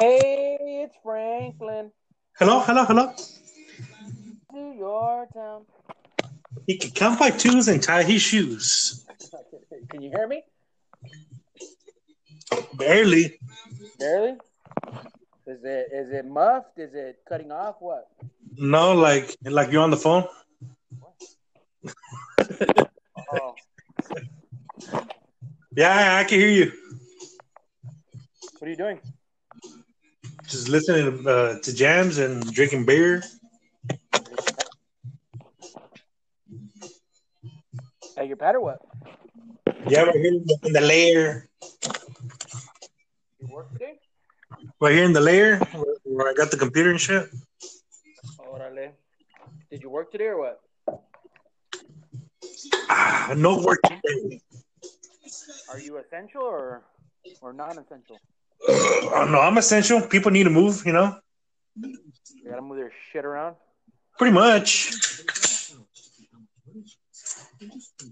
Hey, it's Franklin. Hello, hello, hello. To your town. He can count by twos and tie his shoes. Can you hear me? Barely. Barely. Is it is it muffed? Is it cutting off? What? No, like like you're on the phone. Oh, Yeah, I can hear you. what are you doing? Just listening uh, to jams and drinking beer. At your pad or what? Yeah, right here in the lair. You work today? Right here in the lair where, where I got the computer and shit. Orale. Did you work today or what? Ah, no work today. Are you essential or or non-essential? Oh no, I'm essential. People need to move, you know. You gotta move their shit around. Pretty much.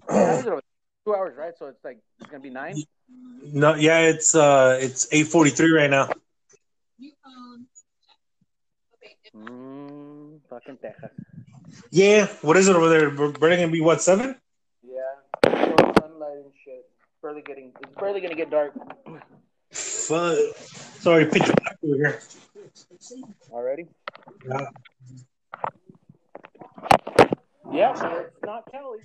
How is it over- Two hours, right? So it's like it's gonna be nine. No, yeah, it's uh, it's eight forty three right now. Mmm, fucking Texas. Yeah, what is it over there? We're we're gonna be what seven? Yeah, sunlight and shit. Barely getting. It's barely gonna get dark Fuck. Sorry, black over here. already. Yeah. Yeah, so it's not Kelly.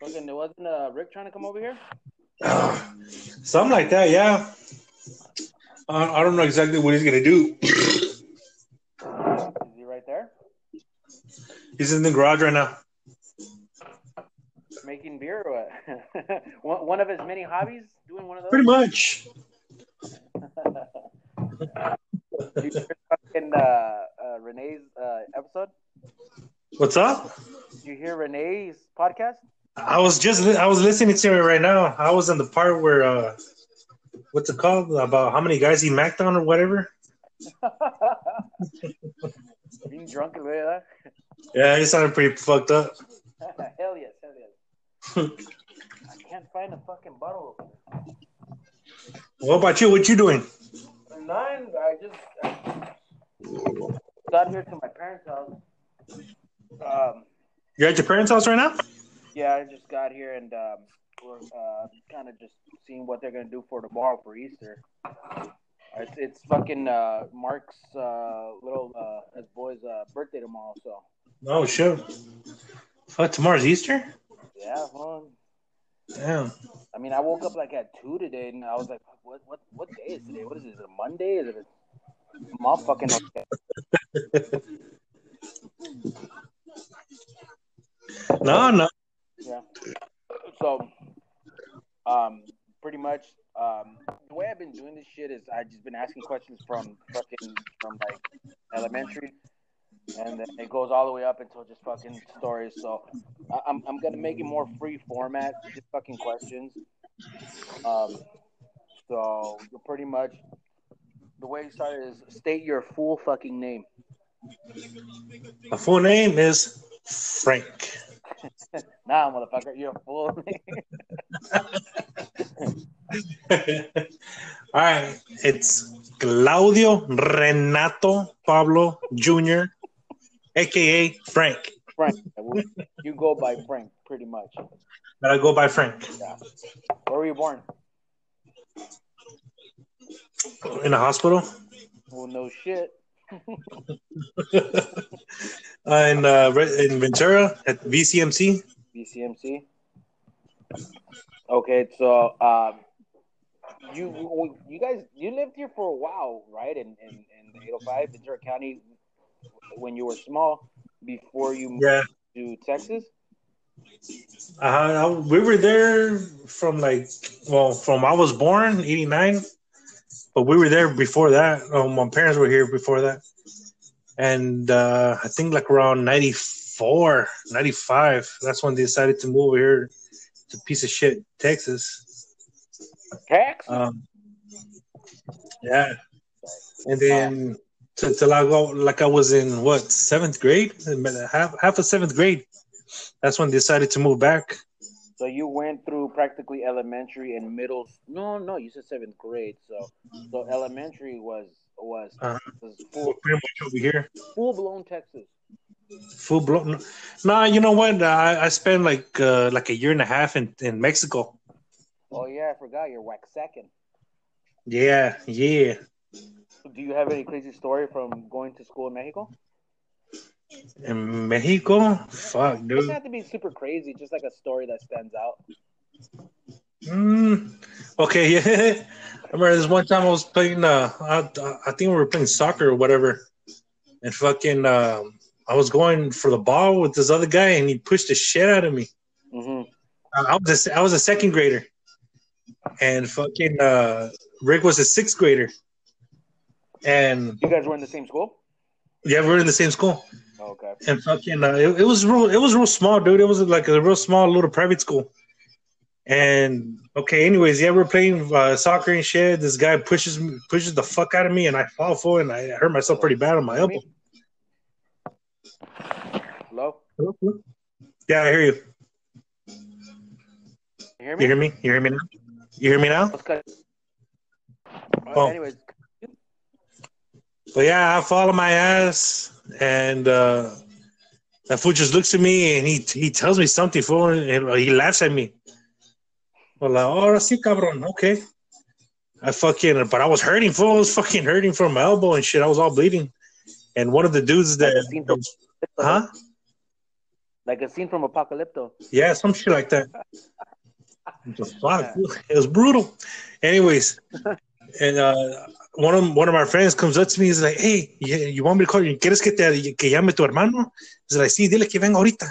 Fucking, there wasn't uh, Rick trying to come over here. Something like that, yeah. I, I don't know exactly what he's gonna do. Is he right there he's in the garage right now. Making beer or what? one, one of his many hobbies, doing one of those. Pretty much. Hear uh, uh, Renee's uh, episode? What's up? Did you hear Renee's podcast? I was just I was listening to it right now. I was in the part where uh, what's it called about how many guys he macked on or whatever. Being drunk and that. Yeah, he sounded pretty fucked up. hell yes. I can't find a fucking bottle. What about you? What you doing? Nine. I just I got here to my parents' house. Um, You're at your parents' house right now? yeah, I just got here and um, we're uh, kind of just seeing what they're gonna do for tomorrow for Easter. It's, it's fucking uh, Mark's uh, little uh, his boy's uh, birthday tomorrow, so Oh shit. Fuck, tomorrow's Easter? Yeah. Damn. I mean, I woke up like at two today, and I was like, "What? What? What day is today? What is it? Is it a Monday? Is it a motherfucking?" No, no. Yeah. So, um, pretty much, um, the way I've been doing this shit is I've just been asking questions from fucking from like elementary, and then it goes all the way up until just fucking stories. So, I- I'm I'm gonna make it more free format, just fucking questions. Um, so you're pretty much the way you started is state your full fucking name. My full name is Frank. Nah, motherfucker, you're full name. All right. It's Claudio Renato Pablo Jr., aka Frank. Frank. You go by Frank, pretty much. But I go by Frank. Yeah. Where were you born? In a hospital. Well, no shit. in uh, in Ventura at VCMC. VCMC. Okay, so um, you you guys you lived here for a while, right? In in, in the 805 Ventura County when you were small before you moved Yeah. to Texas. Uh, we were there from like well from I was born '89, but we were there before that. Oh, my parents were here before that, and uh, I think like around '94, '95. That's when they decided to move over here to piece of shit Texas. Texas. Um, yeah, and then to, I go like I was in what seventh grade, half half of seventh grade. That's when they decided to move back. So you went through practically elementary and middle. No, no, you said seventh grade. So, so elementary was was, Uh-huh. was full Pretty much over here. full blown Texas. Full blown. Nah, you know what? I, I spent like uh, like a year and a half in, in Mexico. Oh yeah, I forgot you're wax second. Yeah, yeah. Do you have any crazy story from going to school in Mexico? In Mexico? Fuck, dude. It doesn't have to be super crazy, just like a story that stands out. Mm, okay, yeah. I remember this one time I was playing. Uh, I, I think we were playing soccer or whatever, and fucking, um, I was going for the ball with this other guy, and he pushed the shit out of me. Mm-hmm. I I was a, I was a second grader, and fucking uh, Rick was a sixth grader, and You guys were in the same school? yeah, we were in the same school. Okay. and fucking uh, it, it was real it was real small dude it was like a real small little private school and okay anyways yeah we're playing uh, soccer and shit this guy pushes me pushes the fuck out of me and i fall for it and i hurt myself pretty bad on my elbow Hello? Hello? yeah i hear you You hear me? you hear me you hear me now you hear me now cut. Oh. Anyways, but yeah i fall on my ass and uh that fool just looks at me and he he tells me something fool and he laughs at me well like, oh sí cabrón okay I fucking, but I was hurting, fool. I was fucking hurting from my elbow and shit. I was all bleeding. And one of the dudes that, from- huh? like a scene from Apocalypto. Yeah, some shit like that. Fuck, fool. It was brutal. Anyways, and uh, one of one of my friends comes up to me. He's like, "Hey, you, you want me to call you? ¿Quieres que te que llame tu hermano?" He's like, "Sí, dile que venga ahorita.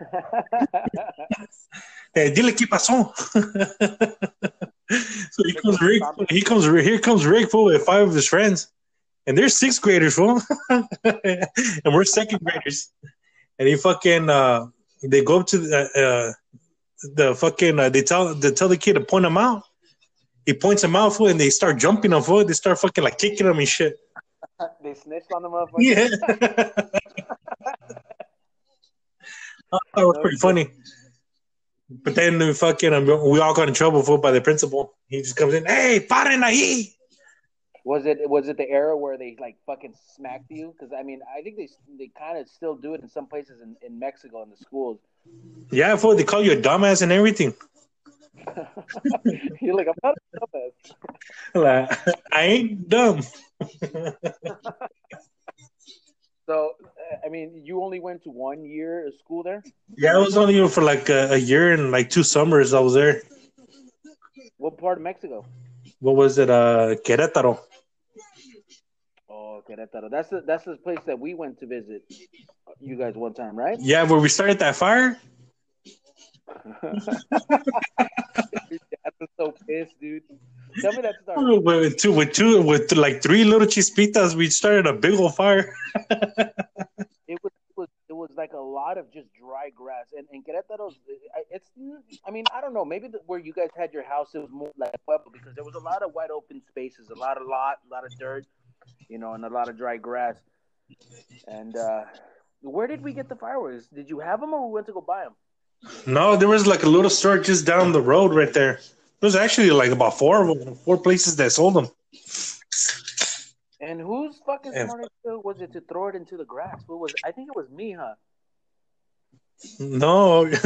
Eh, dile qué pasó." so he comes Rick. He comes. Here comes Rick, fool, with five of his friends, and they're sixth graders, fool, and we're second graders. And he fucking. Uh, they go up to the. Uh, the fucking uh, they tell they tell the kid to point him out. He points him out, fool, and they start jumping on foot. They start fucking like kicking him and shit. they snitched on the motherfucker. Yeah, I thought it was pretty funny. But then we fucking um, we all got in trouble for by the principal. He just comes in, hey, paren ahí. Was it was it the era where they like fucking smacked you? Because I mean, I think they they kind of still do it in some places in, in Mexico in the schools. Yeah, fool, they call you a dumbass and everything. You're like, I'm not a dumbass. Like, I ain't dumb. So, I mean, you only went to one year of school there. Yeah, I was only for like a, a year and like two summers. I was there. What part of Mexico? What was it? Uh, Querétaro. Oh, Querétaro. That's the that's the place that we went to visit. You guys one time, right? Yeah, where we started that fire. Your dad was so pissed, dude. Tell me that story. With two, with two, with like three little chispitas, we started a big old fire. It was, it was it was like a lot of just dry grass, and and Querétaro's it's I mean I don't know maybe the, where you guys had your house it was more like Pueblo because there was a lot of wide open spaces, a lot of lot, a lot of dirt, you know, and a lot of dry grass. And uh where did we get the fireworks? Did you have them or we went to go buy them? No, there was like a little store just down the road right there. There's actually like about four of them, four places that sold them. And whose fucking And- smart idea was it to throw it into the grass? What was I think it was me, huh? No,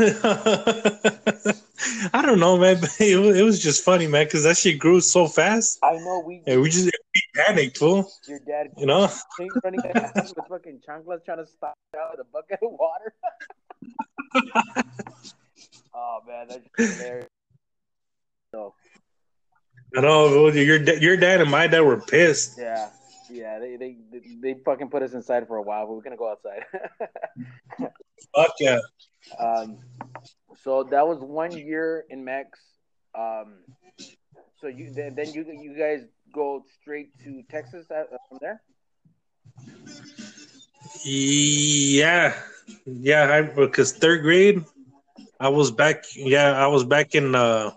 I don't know, man. It was, it was just funny, man, because that shit grew so fast, I know we and we just we panicked, fool. your dad You know? running with fucking chanclas trying to stop out with a bucket of water. oh man, that's just hilarious. So I know your your dad and my dad were pissed. yeah, yeah, they they they fucking put us inside for a while, but we're gonna go outside. Fuck yeah. um, so that was one year in Mex. Um, so you then, then you you guys go straight to Texas uh, from there. Yeah, yeah. I, because third grade, I was back. Yeah, I was back in uh,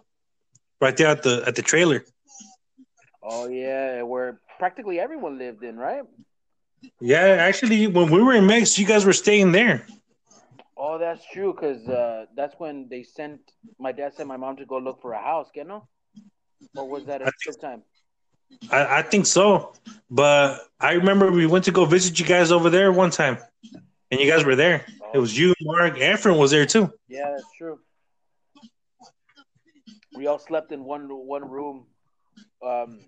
right there at the at the trailer. Oh yeah, where practically everyone lived in, right? Yeah, actually, when we were in Mex, you guys were staying there. Oh, that's true. Cause uh, that's when they sent my dad sent my mom to go look for a house. You know, or was that a third time? I, I think so. But I remember we went to go visit you guys over there one time, and you guys were there. It was you, Mark, Efren was there too. Yeah, that's true. We all slept in one one room. Um,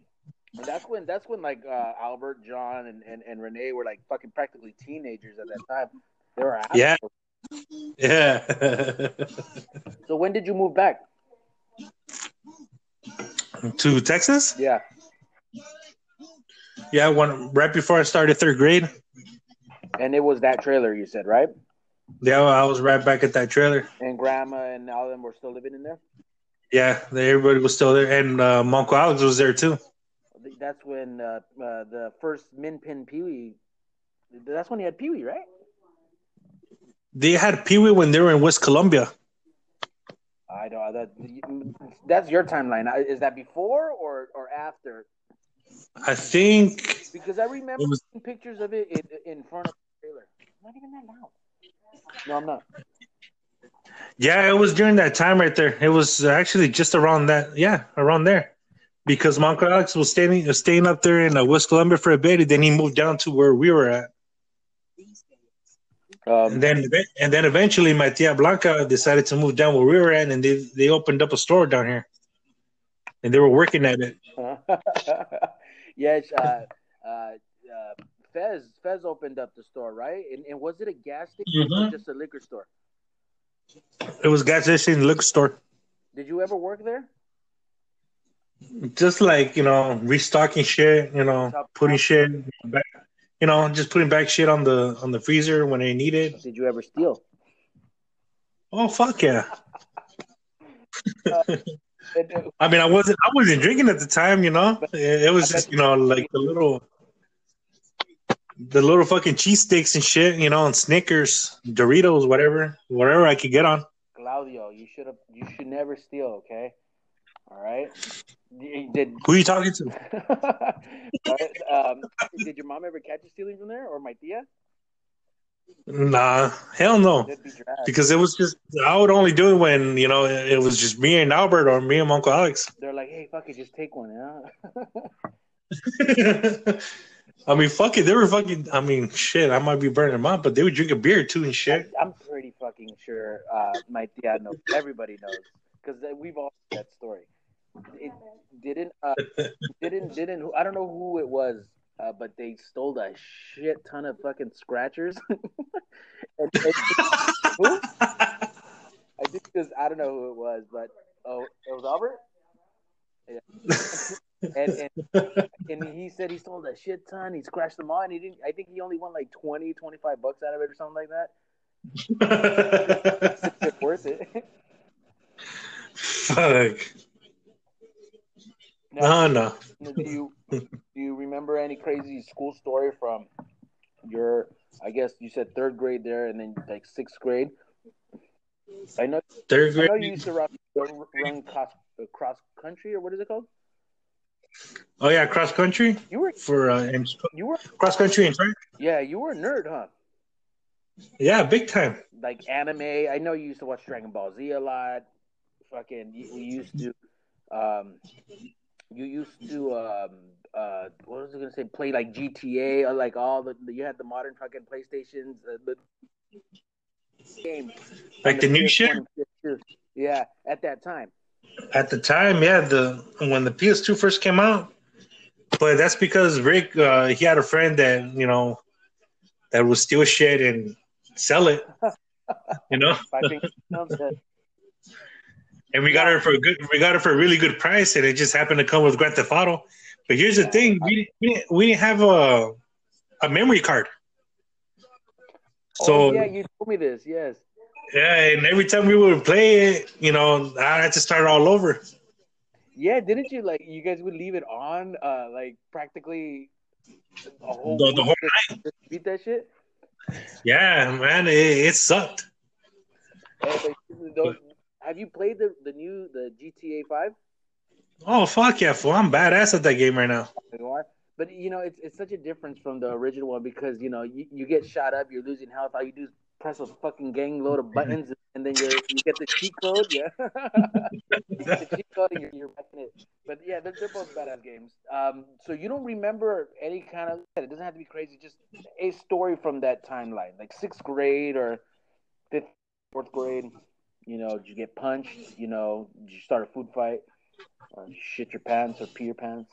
and that's when that's when like uh, Albert, John, and, and, and Renee were like fucking practically teenagers at that time. They were Yeah. assholes. Yeah. So when did you move back? to Texas? Yeah. Yeah, one right before I started third grade. And it was that trailer you said, right? Yeah, I was right back at that trailer. And grandma and all of them were still living in there. Yeah, everybody was still there, and uh, my Uncle Alex was there too. That's when uh, uh, the first Min Pin Pee Wee. That's when he had Pee Wee, right? They had Pee Wee when they were in West Columbia. I don't. That, that's your timeline. Is that before or or after? I think Because I remember was- seeing pictures of it in, in front of Not even that loud. No, I'm not. Yeah, it was during that time right there. It was actually just around that. Yeah, around there, because uncle Alex was staying uh, staying up there in uh, West Columbia for a bit, and then he moved down to where we were at. Um, And then and then eventually, my tia Blanca decided to move down where we were at, and they they opened up a store down here, and they were working at it. yes, uh, uh, uh, Fez Fez opened up the store, right? And, and was it a gas station or Mhm. just a liquor store? It was gas station liquor store, Did you ever work there? just like you know restocking shit, you know, putting shit back, you know, just putting back shit on the on the freezer when they need it. Did you ever steal? Oh fuck yeah! Uh, I mean, I wasn't I wasn't drinking at the time, you know. It, it was just you know like the little the little fucking cheese sticks and shit, you know, and Snickers, Doritos, whatever, whatever I could get on. Claudio, you should have. You should never steal. Okay. All right. Did Who are you talking to? Um, did your mom ever catch you stealing from there, or my tia? Nah, hell no. Be. Because it was just I would only do it when you know it, it was just me and Albert or me and Uncle Alex. They're like, hey, fuck it, just take one, yeah. I mean, fuck it, they were fucking. I mean, shit, I might be burning them out, but they were drinking beer too and shit. I'm pretty fucking sure uh, my tia knows. Everybody knows because we've all heard that story. It didn't, uh, didn't, didn't. I don't know who it was, uh, but they stole a shit ton of fucking scratchers. and, and- who? I think because I don't know who it was, but oh, it was Albert. Yeah. and, and and he said he stole a shit ton. He scratched them all, and he didn't. I think he only won like 20, 25 bucks out of it or something like that. It's worth it. Fuck. Now, No, no. do you do you remember any crazy school story from your? I guess you said third grade there, and then like sixth grade. I know. Third I know grade. you used to run, run, cross, cross country, or what is it called? Oh yeah, cross country You were for uh, and you were cross country and track. yeah you were a nerd, huh? Yeah, big time. like anime. I know you used to watch Dragon Ball Z a lot. Fucking, you, you used to, um, you used to, um, uh, what was I gonna say? Play like GTA or like all the you had the modern fucking PlayStations, uh, the game, Like on the new shit Yeah, at that time. At the time. Yeah, the when the PS2 first came out. But that's because Rick, uh, he had a friend that you know that would steal shit and sell it. You know, Five fingers thumbs up. and we got it for a good. We got it for a really good price, and it just happened to come with Grand Theft Auto. But here's the thing: we didn't, we didn't, we didn't have a a memory card. So oh, yeah, you told me this. Yes. Yeah, and every time we would play it, you know, I had to start all over. Yeah, didn't you like you guys would leave it on uh like practically a whole The- the whole to beat that shit? Yeah, man, it, it sucked. But have you played the the new the GTA Five? Oh fuck yeah, fool! I'm badass at that game right now. You are, but you know it's it's such a difference from the original one because you know you, you get shot up, you're losing health. All you do is press a fucking gang load of buttons, and then you you get the cheat code. Yeah, you get the cheat code, and you're, you're it. But yeah, they're, they're both badass games. Um, so you don't remember any kind of? It doesn't have to be crazy. Just a story from that timeline, like sixth grade or fifth, fourth grade. You know, did you get punched? You know, did you start a food fight? Or shit your pants or pee your pants?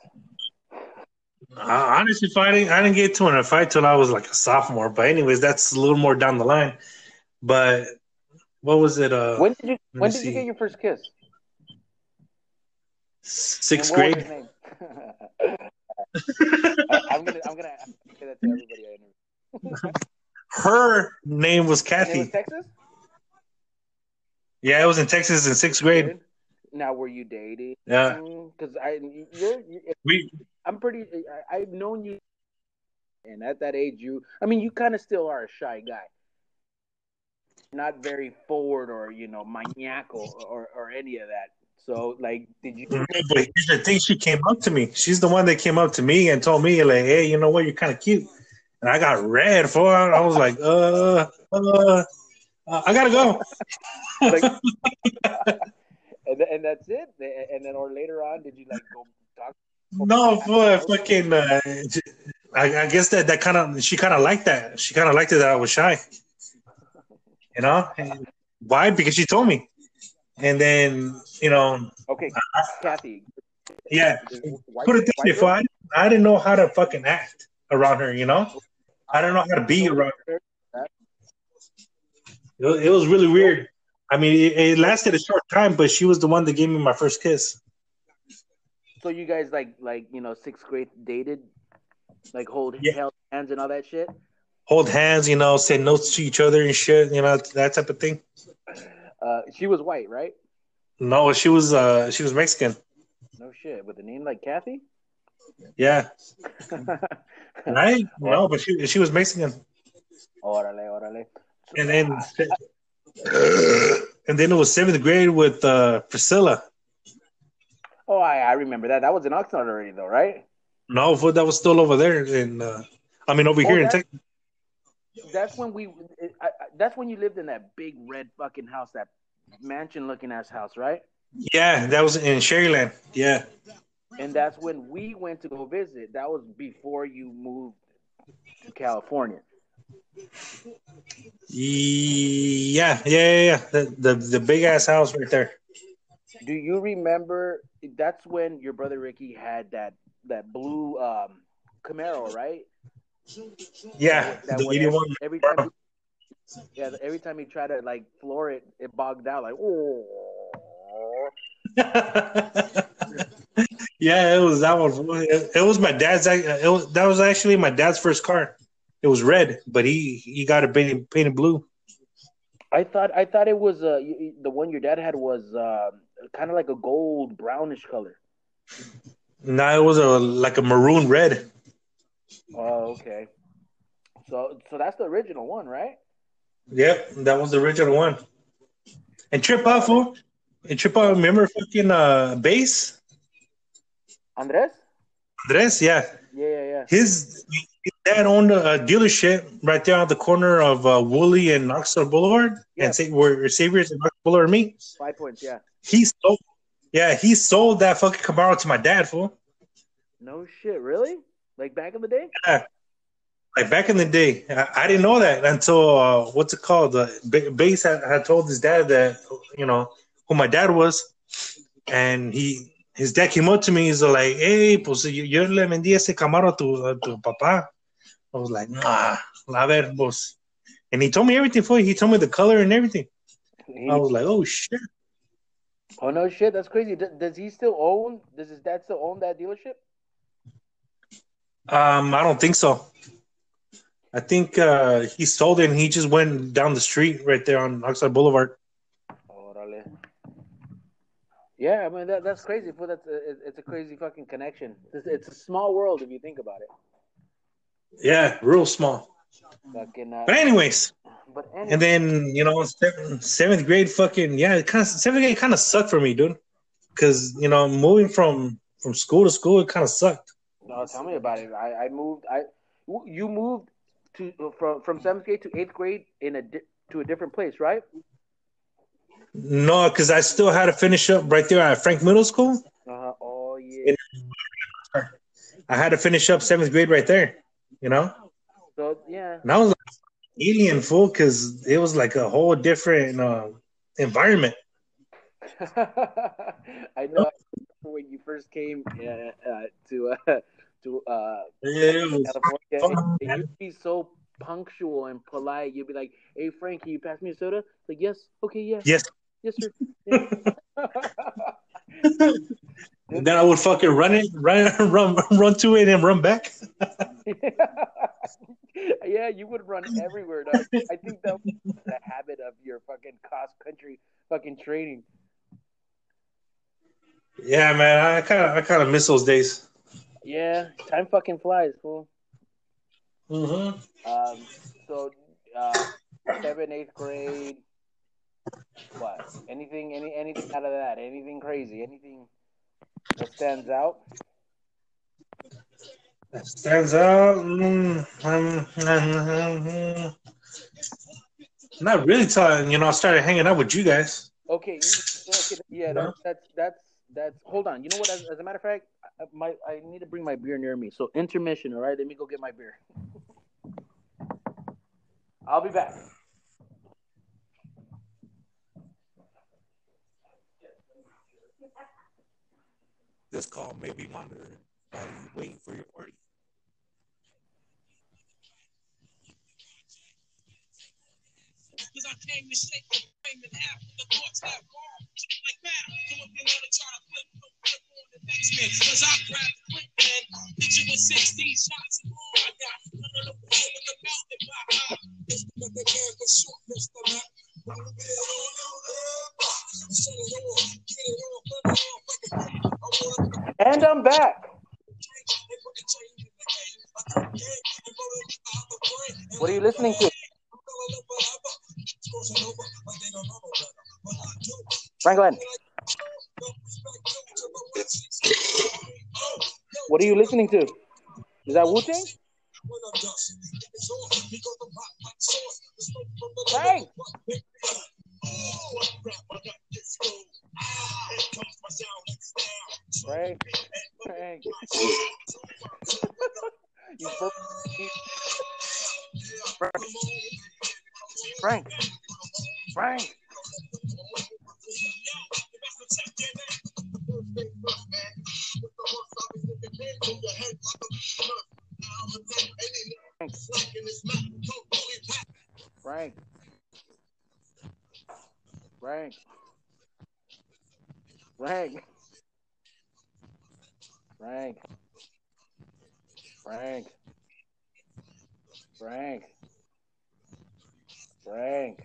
Uh, honestly, fighting, I didn't get to in a fight till I was like a sophomore. But anyways, that's a little more down the line. But what was it? Uh, when did you When did see. you get your first kiss? Sixth grade. I, am gonna I'm gonna say that to everybody I interview. Her name was Kathy. Was Texas. Yeah, it was in Texas in sixth grade. Now, were you dating? Yeah, because I you're, you're, we. I'm pretty. I, I've known you, and at that age, you. I mean, you kind of still are a shy guy. Not very forward or you know maniacal or, or any of that. So, like, did you? But here's the thing: she came up to me. She's the one that came up to me and told me, like, "Hey, you know what? You're kind of cute." And I got red for it. I was like, uh, uh, uh I gotta go. like, and, and that's it. And then, or later on, did you like go? No, boy, fucking. Uh, I, I guess that that kind of she kind of liked that. She kind of liked it that I was shy. You know and why? Because she told me, and then you know. Okay, I, Kathy. Yeah, put it this way: I, I didn't know how to fucking act around her. You know, I don't know how to be around her. It was really weird. I mean, it, it, lasted a short time, but she was the one that gave me my first kiss. So you guys like like you know sixth grade dated, like hold yeah. held hands and all that shit. Hold hands, you know, say notes to each other and shit, you know, that type of thing. Uh, she was white, right? No, she was uh she was Mexican. No shit, with a name like Kathy. Yeah. right? No, but she she was Mexican. Orale, orale. And then and then it was seventh grade with uh, Priscilla. Oh, I, I remember that. That was in Oxnard already, though, right? No, that was still over there in. Uh, I mean, over oh, here in Texas. That's when we. I, I, that's when you lived in that big red fucking house, that mansion-looking ass house, right? Yeah, that was in Sharyland. Yeah. And that's when we went to go visit. That was before you moved to California. Yeah, yeah, yeah, yeah. The the, the big ass house right there. Do you remember? That's when your brother Ricky had that that blue um, Camaro, right? Yeah, that, the eighty one. Every time, he, yeah, every time he tried to like floor it, it bogged out like oh. yeah, it was that one. It, it was my dad's. It was, that was actually my dad's first car. It was red, but he he got it painted, painted blue. I thought I thought it was uh the one your dad had was uh, kind of like a gold brownish color. No, it was a like a maroon red. Oh, okay. So so that's the original one, right? Yep, that was the original one. And Trip Out, fool. And Trip Out, remember fucking uh bass? Andres? Andres, yeah. Yeah, yeah, yeah. His dad owned a dealership right there on the corner of uh, Wooley and Oxnard Boulevard, yeah. and say where Saviers and Oxnard Boulevard meet. Five points, yeah. He sold, yeah, he sold that fucking Camaro to my dad, fool. No shit, really? Like back in the day? Yeah, like back in the day. I, I didn't know that until uh, what's it called? The uh, base had, had told his dad that you know who my dad was, and he his dad came up to me. He's like, "Hey, pues yo le vendí ese Camaro a tu, a tu papá." I was like, nah, la ver, boss. And he told me everything for you. He told me the color and everything. I was like, oh shit. Oh no shit, that's crazy. Does, he still own? Does his dad still own that dealership? Um, I don't think so. I think uh, he sold it and he just went down the street right there on Oxnard Boulevard. Yeah, I mean that, that's crazy. But That's a, it's a crazy fucking connection. It's, it's a small world if you think about it. Yeah, real small. Fucking, uh, but anyways, but anyways. and then you know seventh, seventh grade, fucking yeah, it kind of seventh grade kind of sucked for me, dude. Because you know moving from from school to school, it kind of sucked. No, tell me about it. I, I moved. I you moved to from from seventh grade to eighth grade in a to a different place, right? No, because I still had to finish up right there at Frank Middle School. Uh, oh yeah. I had to finish up seventh grade right there. You know, So yeah. and I was like alien fool because it was like a whole different uh, environment. I know when you first came uh, uh, to uh, to uh, It California, you'd be so punctual and polite. You'd be like, "Hey, Frank, can you pass me a soda?" Like, yes, okay, yeah, yes. yes, sir. Yeah. Then I would fucking run it, run, run, run to it, and run back. yeah, you would run everywhere. Dog. I think that was the habit of your fucking cross country fucking training. Yeah, man, I kind of, I kind of miss those days. Yeah, time fucking flies, fool. Mm-hmm. Um, so, uh, seventh, eighth grade. What? Anything? Any? Anything out of that? Anything crazy? Anything that stands out? That stands out. Not really. Till you know, I started hanging out with you guys. Okay. Okay yeah. That's that's that's that's. Hold on. You know what? As, as a matter of fact, I, my I need to bring my beer near me. So intermission. All right. Let me go get my beer. I'll be back. This call may be monitored while you wait for your party. Cause I came to shake the frame in half with the thoughts that bomb. Like that. So if you wanna try to flip, don't flip on the next man. Cause I grabbed the quick man. Picture with 16 shots and all I got. None of the ball with the mouth in my eye. This but the man was short, Mr. Mac. Roll the bit on your head. Set it off, get it off, let it off. Like a I wanna And I'm back. What are you listening to? Franklin, what are you listening to? Is that Wu Tang? Frank! Frank, Frank. you Frank, Right. Frank. Frank. Frank. Frank. Frank. Frank.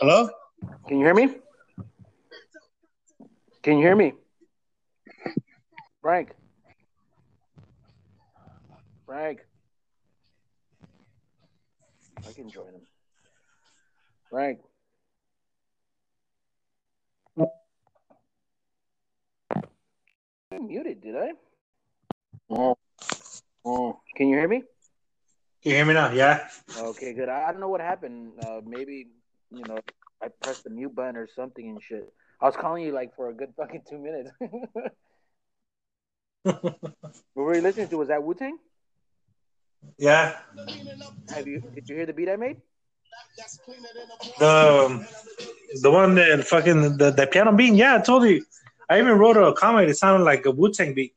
Hello? Can you hear me? Can you hear me? Frank. Frank. I can join him. Frank. I muted, did I? Oh. Oh. Can you hear me? Can you hear me now? Yeah. Okay, good. I, I don't know what happened. Uh, maybe you know I pressed the mute button or something and shit. I was calling you like for a good fucking two minutes. what were you listening to? Was that Wu Tang? yeah. Have you? Did you hear the beat I made? The um, the one that fucking the, the piano beat. Yeah, I told you. I even wrote a comment. It sounded like a Wu Tang beat.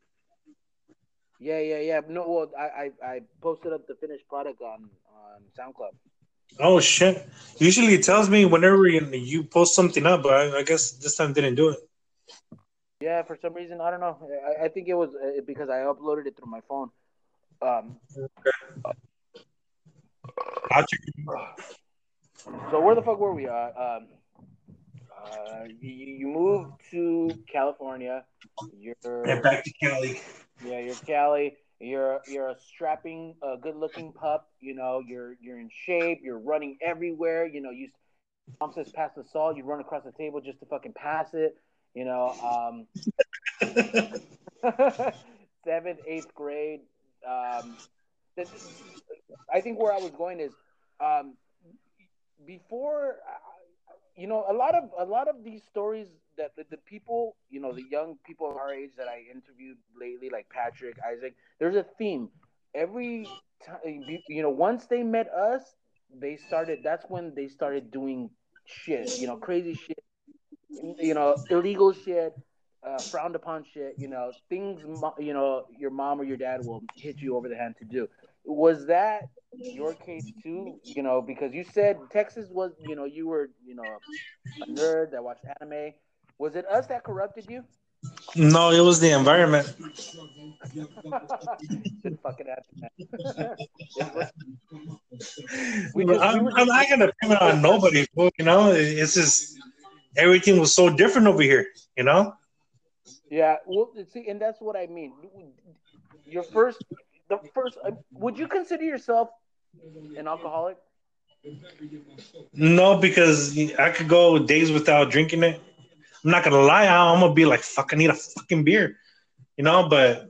Yeah, yeah, yeah. No, well, I, I, I posted up the finished product on on SoundCloud. Oh shit! Usually it tells me whenever you, you post something up, but I, I guess this time didn't do it. Yeah, for some reason I don't know. I, I think it was uh, because I uploaded it through my phone. Um, check. so where the fuck were we? Uh, um, Uh, you, you moved to California. You're And back to Cali. yeah, you're Cali. You're you're a strapping, uh, good-looking pup. You know, you're you're in shape. You're running everywhere. You know, you mom says pass the salt. You run across the table just to fucking pass it. You know, um, seventh, eighth grade. Um, the, I think where I was going is um, before, you know, a lot of a lot of these stories that the, the people, you know, the young people our age that I interviewed lately, like Patrick, Isaac, there's a theme. Every time, you know, once they met us, they started. That's when they started doing shit, you know, crazy shit, you know, illegal shit, uh, frowned upon shit, you know, things, you know, your mom or your dad will hit you over the hand to do. Was that your case too? You know, because you said Texas was, you know, you were, you know, a nerd that watched anime. Was it us that corrupted you? No, it was the environment. Fucking answer. We just- I'm, we I'm not gonna pin it on nobody. You know, it's just everything was so different over here. You know. Yeah, well, see, and that's what I mean. Your first, the first, uh, would you consider yourself an alcoholic? No, because I could go days without drinking it. I'm not gonna lie, I'm gonna be like, "Fuck, I need a fucking beer," you know. But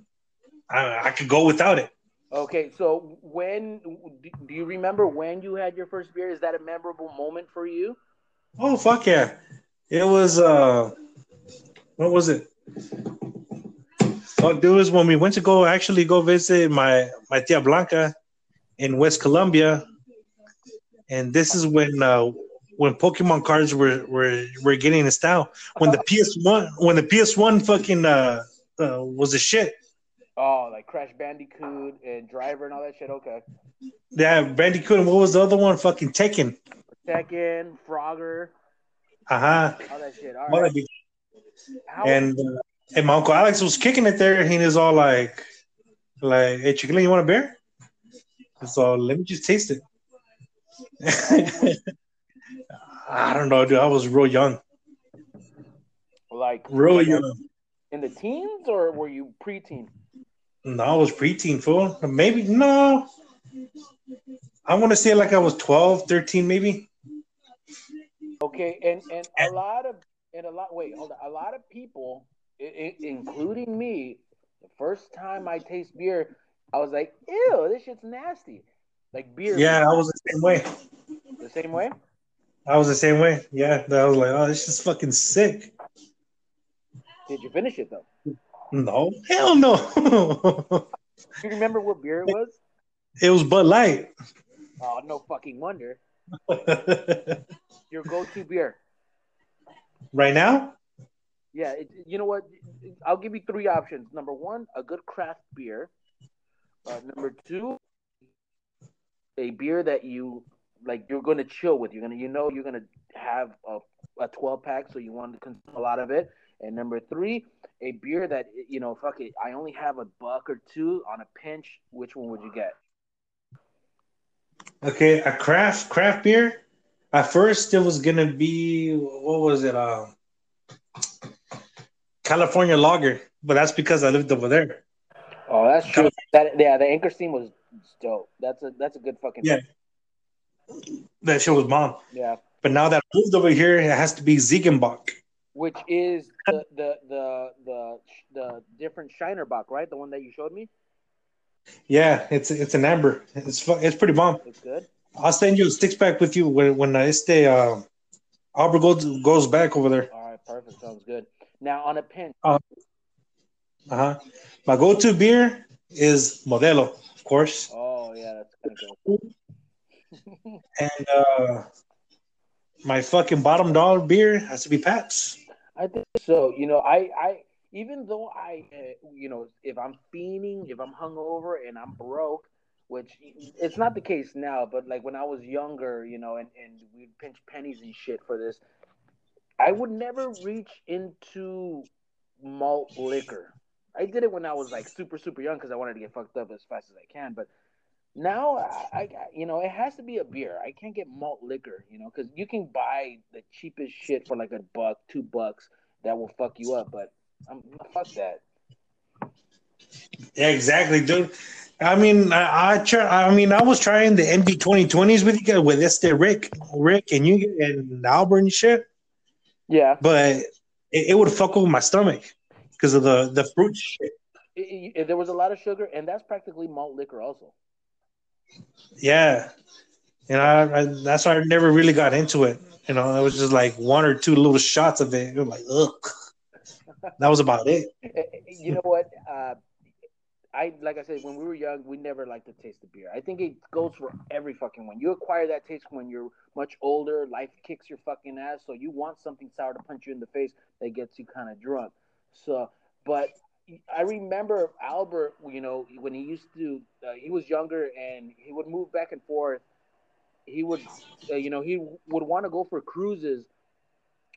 I, I could go without it. Okay, so when do you remember when you had your first beer? Is that a memorable moment for you? Oh fuck yeah! It was uh, what was it? Fuck, dude, was when we went to go actually go visit my my tia Blanca in West Columbia, and this is when uh when Pokemon cards were were were getting in style. When the PS one when the PS one fucking uh, uh was a shit. Oh, like Crash Bandicoot and Driver and all that shit. Okay, Yeah, Bandicoot. And what was the other one? Fucking Tekken. Tekken, Frogger, Uh huh. all that shit. All right. And uh, and my uncle Alex was kicking it there, and he was all like, like, hey, Chicken, you want a beer? So let me just taste it. I don't know, dude. I was real young, like real like, young. in the teens, or were you preteen? No, I was preteen, fool. Maybe no. I want to say like I was 12, 13, maybe. Okay, and and a lot of and a lot. Wait, hold on. A lot of people, including me, the first time I taste beer, I was like, "Ew, this shit's nasty." Like beer. Yeah, I was the same way. The same way. I was the same way. Yeah, I was like, oh, this is fucking sick. Did you finish it though? No, hell no. You remember what beer it was? it was Bud Light. Oh, no fucking wonder. Your go-to beer. right now? Yeah, it, you know what? I'll give you three options. Number one, a good craft beer. Uh, number two, a beer that you like. You're going to chill with. You're gonna, you know, you're gonna have a, a 12 pack, so you want to consume a lot of it. And number three, a beer that you know, fuck it. I only have a buck or two on a pinch. Which one would you get? Okay, a craft craft beer. At first, it was gonna be what was it? Uh, California Lager, but that's because I lived over there. Oh, that's true. That yeah, the anchor steam was dope. That's a that's a good fucking Yeah. That shit was bomb. yeah. But now that moved over here, it has to be Ziegenbock. which is the the the the the different Shiner Bock, right? The one that you showed me. Yeah, it's it's an amber. It's it's pretty bomb. It's good. I'll send you a six pack with you when when I stay. Uh, Albert goes goes back over there. All right, perfect. Sounds good. Now on a pinch, Uh huh. My go to beer is Modelo, of course, oh yeah, that's kind of good. and uh, my fucking bottom dollar beer has to be Pat's. I think so. You know, I I even though I uh, you know if I'm fiending, if I'm hungover and I'm broke, which it's not the case now, but like when I was younger, you know, and and we'd pinch pennies and shit for this, I would never reach into malt liquor. I did it when I was like super super young because I wanted to get fucked up as fast as I can, but Now, I, I you know, it has to be a beer. I can't get malt liquor, you know, because you can buy the cheapest shit for like a buck, two bucks that will fuck you up. But um, fuck that. Yeah, exactly, dude. I mean, I, I try. I mean, I was trying the MD twenty twenties with you guys with Este Rick, Rick, and you and Albert and shit, Yeah, but it, it would fuck with my stomach because of the the fruit shit. It- it- there was a lot of sugar, and that's practically malt liquor, also. Yeah, and I, I that's why I never really got into it. You know, it was just like one or two little shots of it. Was like, ugh. That was about it. Eh, eh, You know what? Uh, I like I said when we were young, we never liked to taste the beer. I think it goes for every fucking one. You acquire that taste when you're much older. Life kicks your fucking ass, so you want something sour to punch you in the face that gets you kind of drunk. So, but I remember Albert. You know, when he used to, uh, he was younger and he would move back and forth. He would, uh, you know, he would want to go for cruises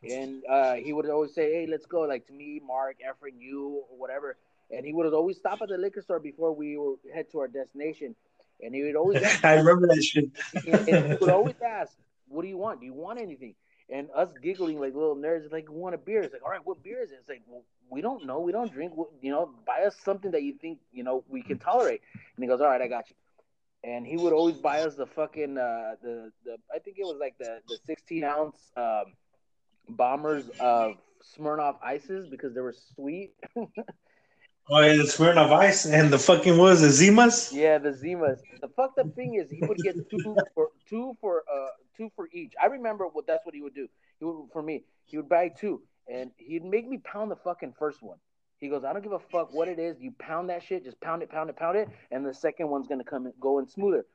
and uh, he would always say, "Hey, let's go!" Like to me, Mark, Efren, you, or whatever. And he would always stop at the liquor store before we would head to our destination. And he would always ask, I remember that shit. and he would always ask, "What do you want? Do you want anything?" And us giggling like little nerds, like, "We want a beer." It's like, "All right, what beer is it?" It's like, "Well, we don't know. We don't drink. You know, buy us something that you think you know we can tolerate." And he goes, "All right, I got you." And he would always buy us the fucking uh, the the I think it was like the the 16 ounce um, bombers of Smirnoff ices because they were sweet. Oh, yeah, the Smirnoff Ice and the fucking what was the Zimas? Yeah, the Zimas. The fucked up thing is he would get two for two for uh two for each. I remember what that's what he would do. He would for me. He would buy two, and he'd make me pound the fucking first one. He goes, I don't give a fuck what it is. You pound that shit, just pound it, pound it, pound it, and the second one's gonna come in, go in smoother.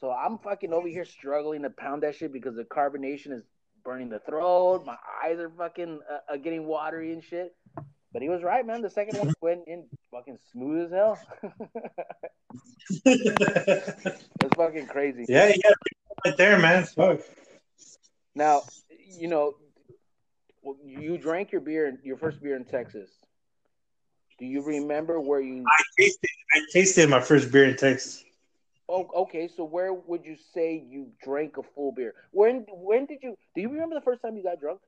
So I'm fucking over here struggling to pound that shit because the carbonation is burning the throat. My eyes are fucking uh, uh, getting watery and shit. But he was right, man. The second one went in fucking smooth as hell. It's fucking crazy. yeah, yeah, right there, man. Fuck. Now, you know, well, you drank your beer, your first beer in Texas. Do you remember where you? I tasted, I tasted my first beer in Texas. Oh, okay. So where would you say you drank a full beer? When? When did you? Do you remember the first time you got drunk?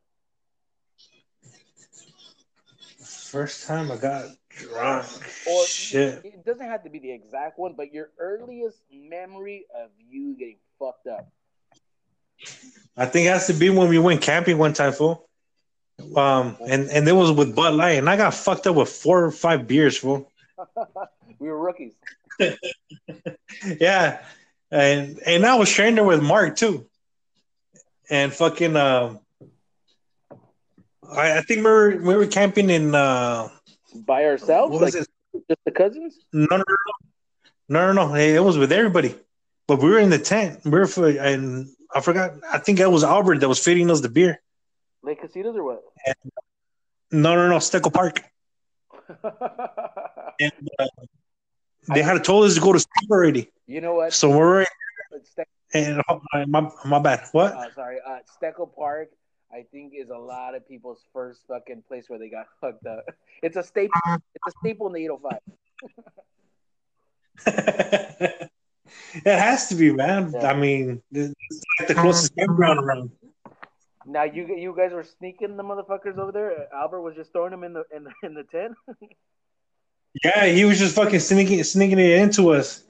First time I got drunk. Or Shit. it doesn't have to be the exact one, but your earliest memory of you getting fucked up. I think it has to be when we went camping one time, fool. Um, and and it was with Bud Light, and I got fucked up with four or five beers, fool. we were rookies. Yeah, and and I was sharing there with Mark too, and fucking um, I, I think we were we were camping in uh, By ourselves, what was like it? just the cousins. No, no, no, no, no, no. Hey, it was with everybody, but we were in the tent. We were for, and I forgot. I think that was Albert that was feeding us the beer. Lake Casitas or what? No, no, no, Steckel Park. And, uh, they had told us to go to sleep already, you know what? so we're Ste- and oh, my my bad. What? uh, sorry, uh, Steckel Park. I think is a lot of people's first fucking place where they got fucked up. It's a staple. It's a staple in the 805. it has to be, man. Yeah. I mean, it's like the closest campground around. Now you you guys were sneaking the motherfuckers over there. Albert was just throwing them in the in the, in the tent. Yeah, he was just fucking sneaking sneaking it into us,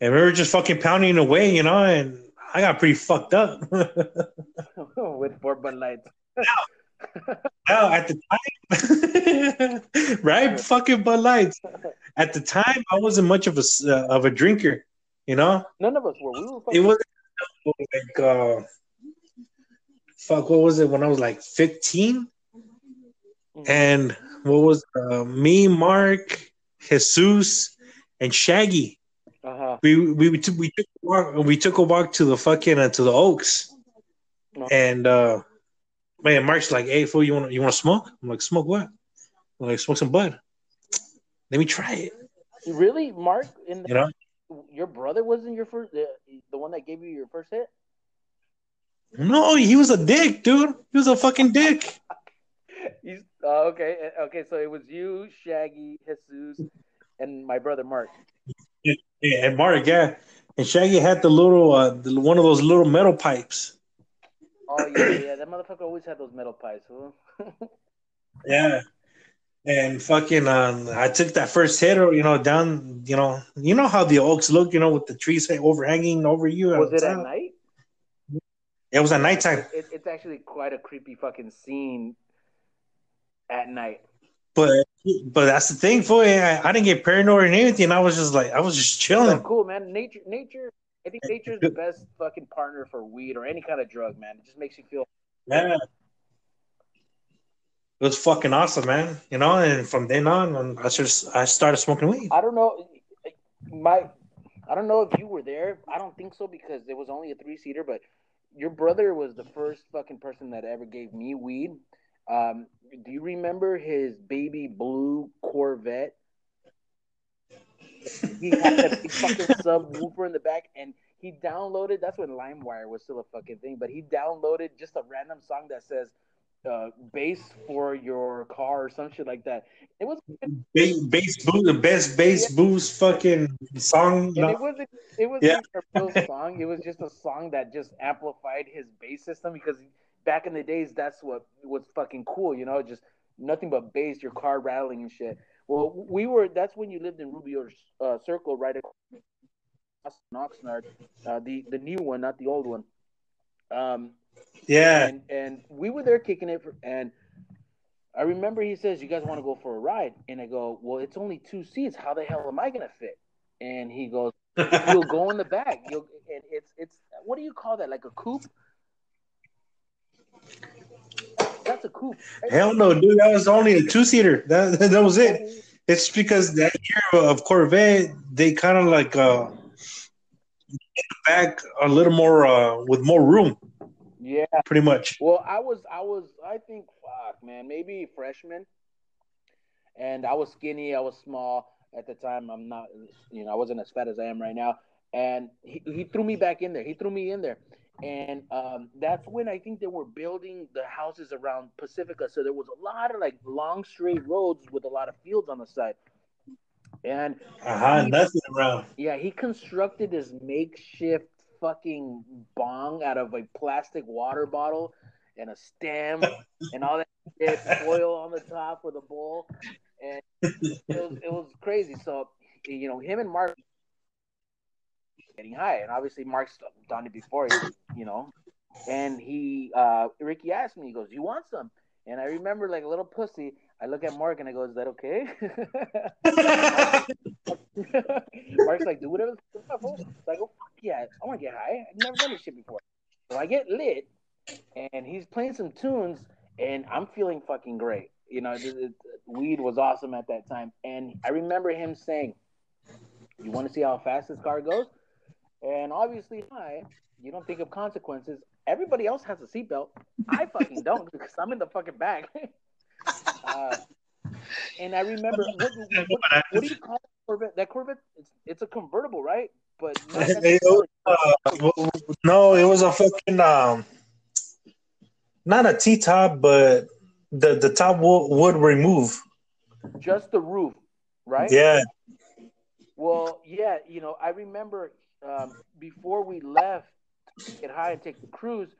and we were just fucking pounding away, you know. And I got pretty fucked up. with four Bud Lights. Now, at the time, right? Fucking Bud Lights. At the time, I wasn't much of a uh, of a drinker, you know. None of us were. We were. It Fucking, was like, uh, fuck, what was it when I was like fifteen? And what was uh, me, Mark, Jesus, and Shaggy? Uh huh. We we we took we took a walk, we took a walk to the fucking uh, to the Oaks, No. and uh, man, Mark's like, "Hey, fool, you want you want to smoke?" I'm like, "Smoke what?" I'm like, "Smoke some bud." Let me try it. Really, Mark? In the, You know? your brother wasn't your first. The, the one that gave you your first hit. No, he was a dick, dude. He was a fucking dick. He's uh, okay. uh, Okay, so it was you, Shaggy, Jesus, and my brother Mark. Yeah, and Mark, yeah. and Shaggy had the little uh, the, one of those little metal pipes. Oh yeah, yeah. That motherfucker always had those metal pipes. Huh? Yeah. And fucking, um, I took that first hit, or you know, down, you know, you know how the oaks look, you know, with the trees overhanging over you. Was it at outside. It was at nighttime, It, it's actually quite a creepy fucking scene at night. but but that's the thing, for I, I didn't get paranoid or anything. I was just like, I was just So chilling. cool, man. Nature, nature. I think nature's the best fucking partner for weed or any kind of drug, man. It just makes you feel. Yeah. It was fucking awesome, man. You know, and from then on, I just I started smoking weed. I don't know, my. I don't know if you were there. I don't think so because it was only a three seater. But your brother was the first fucking person that ever gave me weed. Um, do you remember his baby blue Corvette? He had a fucking subwoofer in the back, and he downloaded. That's when LimeWire was still a fucking thing. But he downloaded just a random song that says uh, "bass for your car" or some shit like that. It was, and Bass, bass boost, the best bass boost fucking song. it wasn't. It was Yeah. a real song. It was just a song that just amplified his bass system because back in the days, that's what was fucking cool. You know, just nothing but bass, your car rattling and shit. Well, we were. That's when you lived in Rubio uh, Circle, right across Oxnard, uh, the the new one, not the old one. Um, yeah. and and we were there kicking it, for, and I remember he says, "You guys want to go for a ride?" And I go, "Well, it's only two seats. How the hell am I gonna fit?" And he goes, "You'll go in the back. You'll and it's it's what do you call that? Like a coupe? That's a coupe. Hell no, dude. That was only a two seater. That that was it. It's because that year of Corvette, they kind of like uh back a little more uh with more room, Yeah. pretty much. Well, I was, I was, I think, fuck, man, maybe freshman, and I was skinny, I was small at the time. I'm not, you know, I wasn't as fat as I am right now. And he, he threw me back in there. He threw me in there, and um, that's when I think they were building the houses around Pacifica. So there was a lot of like long straight roads with a lot of fields on the side. And Uh huh. Nothing around. yeah, he constructed this makeshift fucking bong out of a plastic water bottle and a stem and all that shit, foil on the top with a bowl. And it was, it was crazy. So, you know, him and Mark getting high. And obviously, Mark's done it before, you know. And he, uh, Ricky asked me, he goes, You want some? And I remember, like a little pussy, I look at Mark and I go, Is that okay? Mark's like, do whatever the fuck. fool." So I go, yeah, I want to get high. I've never done this shit before. So I get lit, and he's playing some tunes, and I'm feeling fucking great. You know, weed was awesome at that time, and I remember him saying, "You want to see how fast this car goes?" And obviously, I, you don't think of consequences. Everybody else has a seatbelt. I fucking don't because I'm in the fucking back. uh, and I remember what, what, what, what do you call that Corvette? That Corvette, it's, it's a convertible, right? But It was, uh, no, it was a fucking um, not a T top, but the the top would, would remove. just the roof, right? Yeah, Well, yeah, you know, I remember um, before we left to get high and take the cruise,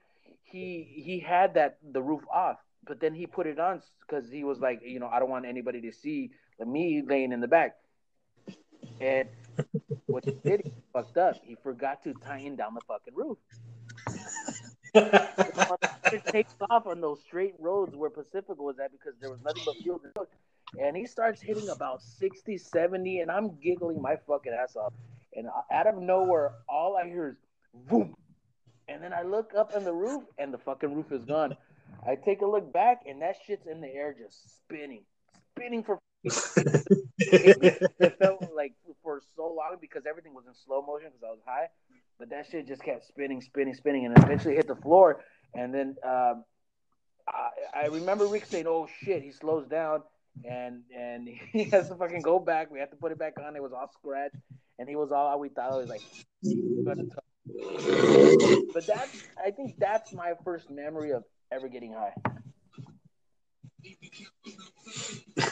he he had that the roof off, but then he put it on because he was like, you know, I don't want anybody to see me laying in the back. And what he did, he fucked up. He forgot to tie tighten down the fucking roof. It takes off on those straight roads where Pacifica was at because there was nothing but fields and. And he starts hitting about 60, 70, and I'm giggling my fucking ass off. And out of nowhere, all I hear is boom. And then I look up on the roof, and the fucking roof is gone. I take a look back, and that shit's in the air just spinning, spinning for. it, it felt like for so long because everything was in slow motion because I was high, but that shit just kept spinning, spinning, spinning, and eventually hit the floor. And then um, I, I remember Rick saying, "Oh shit!" He slows down, and and he has to fucking go back. We had to put it back on. It was all scratched, and he was all we thought. It was like, but that's I think that's my first memory of ever getting high.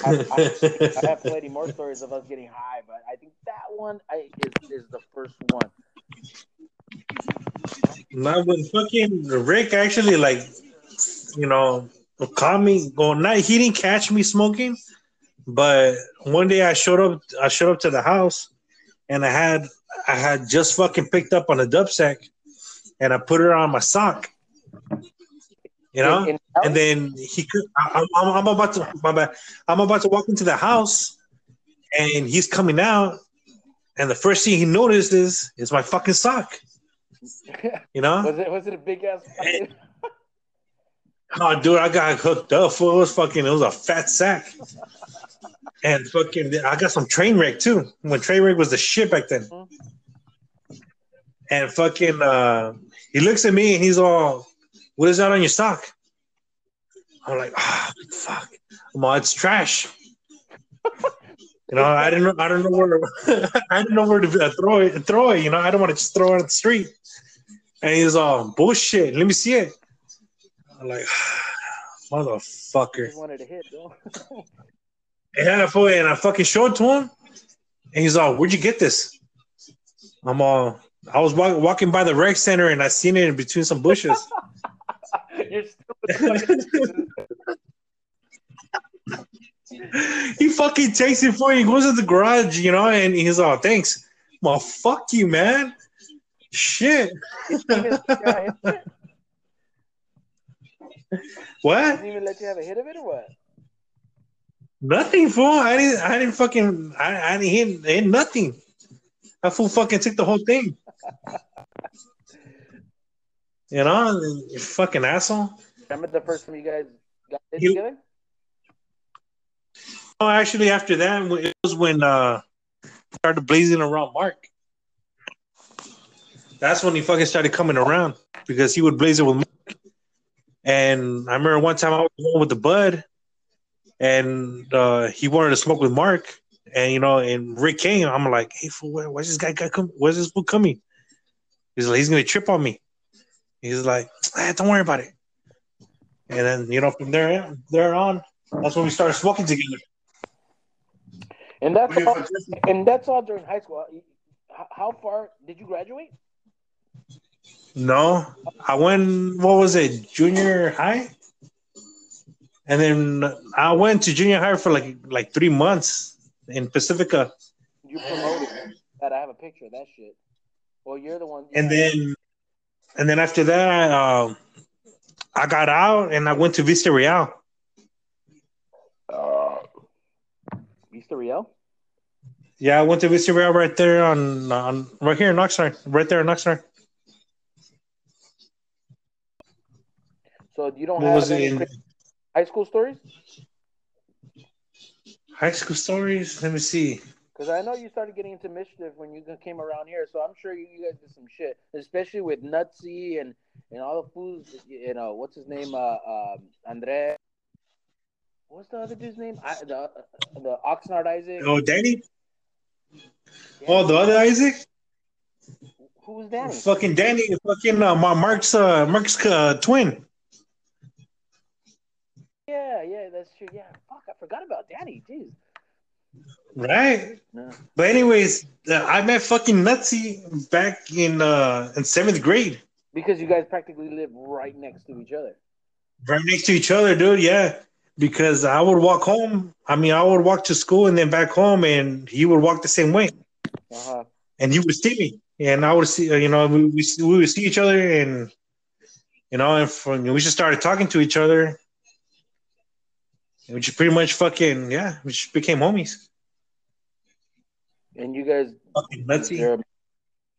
I, I, I have plenty more stories of us getting high, but I think that one I, is is the first one. Not when fucking Rick actually like, you know, caught me. Well, not he didn't catch me smoking, but one day I showed up. I showed up to the house, and I had I had just fucking picked up on a dub sack, and I put it on my sock. You know, In- in- and then he could. I, I'm, I'm about to. My bad. I'm about to walk into the house, and he's coming out, and the first thing he notices is my fucking sock. You know, was it was it a big ass? Oh, dude, I got hooked up. It was fucking. It was a fat sack, and fucking. I got some train wreck too. When train wreck was the shit back then. And fucking, uh, he looks at me and he's all, "What is that on your sock?" I'm like, "Ah, fuck." I'm "It's trash." You know, I didn't. I don't know where. To, I didn't know where to uh, throw it. Throw it. You know, I don't want to just throw it on the street. And he's all, "Bullshit." Let me see it. I'm like, motherfucker. just wanted to hit, though. Yeah, fool, and I fucking showed it to him, and he's all, "Where'd you get this?" I'm all, I was walk, walking by the rec center, and I seen it in between some bushes. You're still he fucking takes it for you. He goes to the garage, you know, and he's all, "Thanks." Well, fuck you, man. Shit. what? didn't What? even let you have a hit of it or what? Nothing, fool. I didn't. I didn't fucking. I, I didn't hit, hit nothing. I fool fucking took the whole thing. You know, you fucking asshole. Remember the first time you guys got You- together? Oh, actually, after that, it was when uh started blazing around Mark. That's when he fucking started coming around because he would blaze it with Mark. And I remember one time I was going with the bud, and uh he wanted to smoke with Mark, and you know, and Rick came. I'm like, hey, fool, where's this guy guy come? Where's this fool coming? He's like, he's gonna trip on me. He's like, ah, don't worry about it. And then you know, from there there on, that's when we started smoking together. And that's all, and that's all during high school. How, far did you graduate? No, I went. What was it? Junior high, and then I went to junior high for like like three months in Pacifica, You promoted that. I have a picture of that shit. Well, you're the one. and then and then after that, um, I got out and I went to Vista Real. uh, Vista Real. Yeah, I went to Vista Real right there on on right here in Oxnard, right there in Oxnard. So you don't What have any in high school stories? high school stories? Let me see. Because I know you started getting into mischief when you came around here. So I'm sure you, you guys did some shit, especially with Nutsy and and all the fools. You know what's his name? Uh, um, Andre. What's the other dude's name? I, the the Oxnard Isaac. Oh, Danny. Oh, the other Isaac. Who's Danny? Fucking Danny. Fucking uh, Ma- Mark's uh, Mark's uh, twin. Yeah, yeah, that's true. Yeah, fuck, I forgot about Danny. Jeez. Right. No. But anyways, uh, I met fucking Nutsy back in uh in seventh grade, Because you guys practically live right next to each other. right next to each other, dude. Yeah, because I would walk home. I mean, I would walk to school and then back home, and he would walk the same way, Uh huh. and he would see me, and I would see, uh, you know, we we, we would see each other, and you know, and from, we just started talking to each other, and we just pretty much fucking yeah, we just became homies. And you guys, Fucking Nutsy. you're-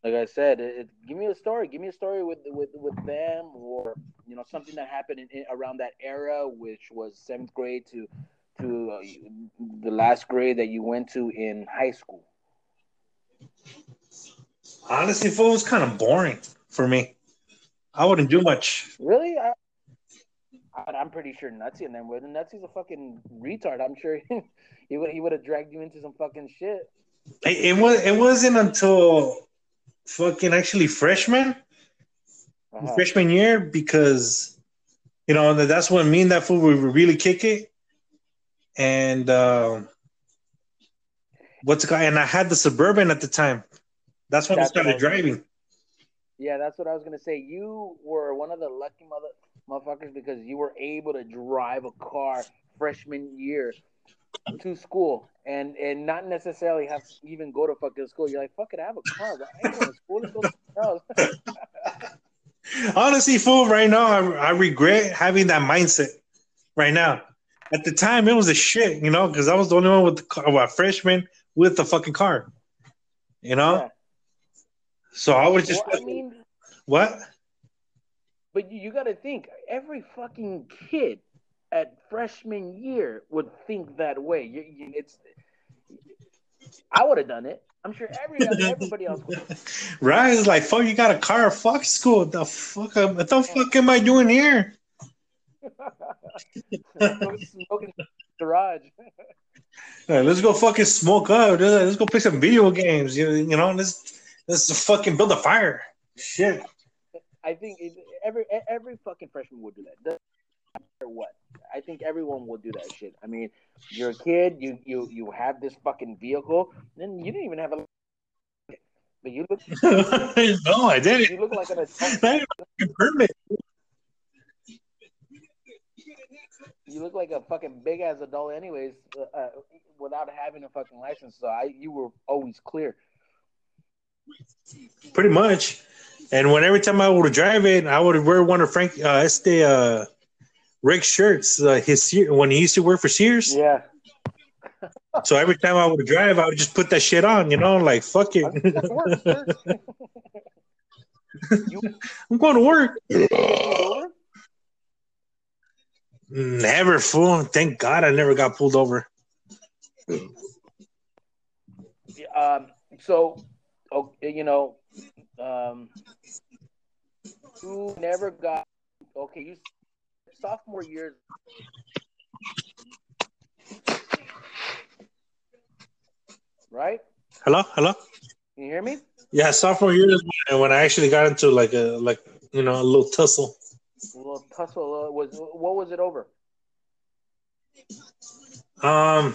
like I said, it, it, give me a story. Give me a story with with with them, or you know, something that happened in, in, around that era, which was seventh grade to to uh, the last grade that you went to in high school. Honestly, it was kind of boring for me. I wouldn't do much. Really? I, I'm pretty sure Nutsy and then with Nutsy's a fucking retard. I'm sure he would he would have dragged you into some fucking shit. It, it was. It wasn't until fucking actually freshman Uh-huh. freshman year because you know that's when me and that fool would really kick it. And uh, what's it called? And I had the suburban at the time. That's when That's I started what I was- driving. Yeah, that's what I was gonna say. You were one of the lucky mother motherfuckers because you were able to drive a car freshman year to school and and not necessarily have to even go to fucking school. You're like, fuck it, I have a car, I ain't going to school. Let's go somewhere else. Honestly, fool, right now I, I regret having that mindset. Right now, at the time it was a shit, you know, because I was the only one with the car, well, freshman with the fucking car, you know. Yeah. So I was just Well, I mean, what? but you, you got to think every fucking kid at freshman year would think that way. You, you, it's I would have done it. I'm sure every everybody else would. right? It's like fuck. You got a car? Fuck school. The fuck? am- What the fuck am I doing here? Smoking in the garage. Uh, let's go fucking smoke up. Let's go play some video games. You, you know, let's let's fucking build a fire. Shit. I think every every fucking freshman would do that. Doesn't matter what. I think everyone will do that shit. I mean, you're a kid. You you you have this fucking vehicle. Then you didn't even have a. But you look no, I didn't. you look like an adult. A fucking permit. You look like a fucking big ass adult, anyways, uh, uh, without having a fucking license. So I, you were always clear. Pretty much. And when every time I would drive it, I would wear one of Frank uh este uh Rick shirts. Uh, his when he used to work for Sears. Yeah. So every time I would drive, I would just put that shit on, you know, like fuck it. That's work, sir. you I'm going to work. Never fool. Thank God I never got pulled over. Um. So, oh, you know, um, you never got okay. You sophomore year. Right? Hello, hello. Can you hear me? Yeah, sophomore year is when, when I actually got into like a like you know a little tussle. A little tussle uh, was what was it over? Um,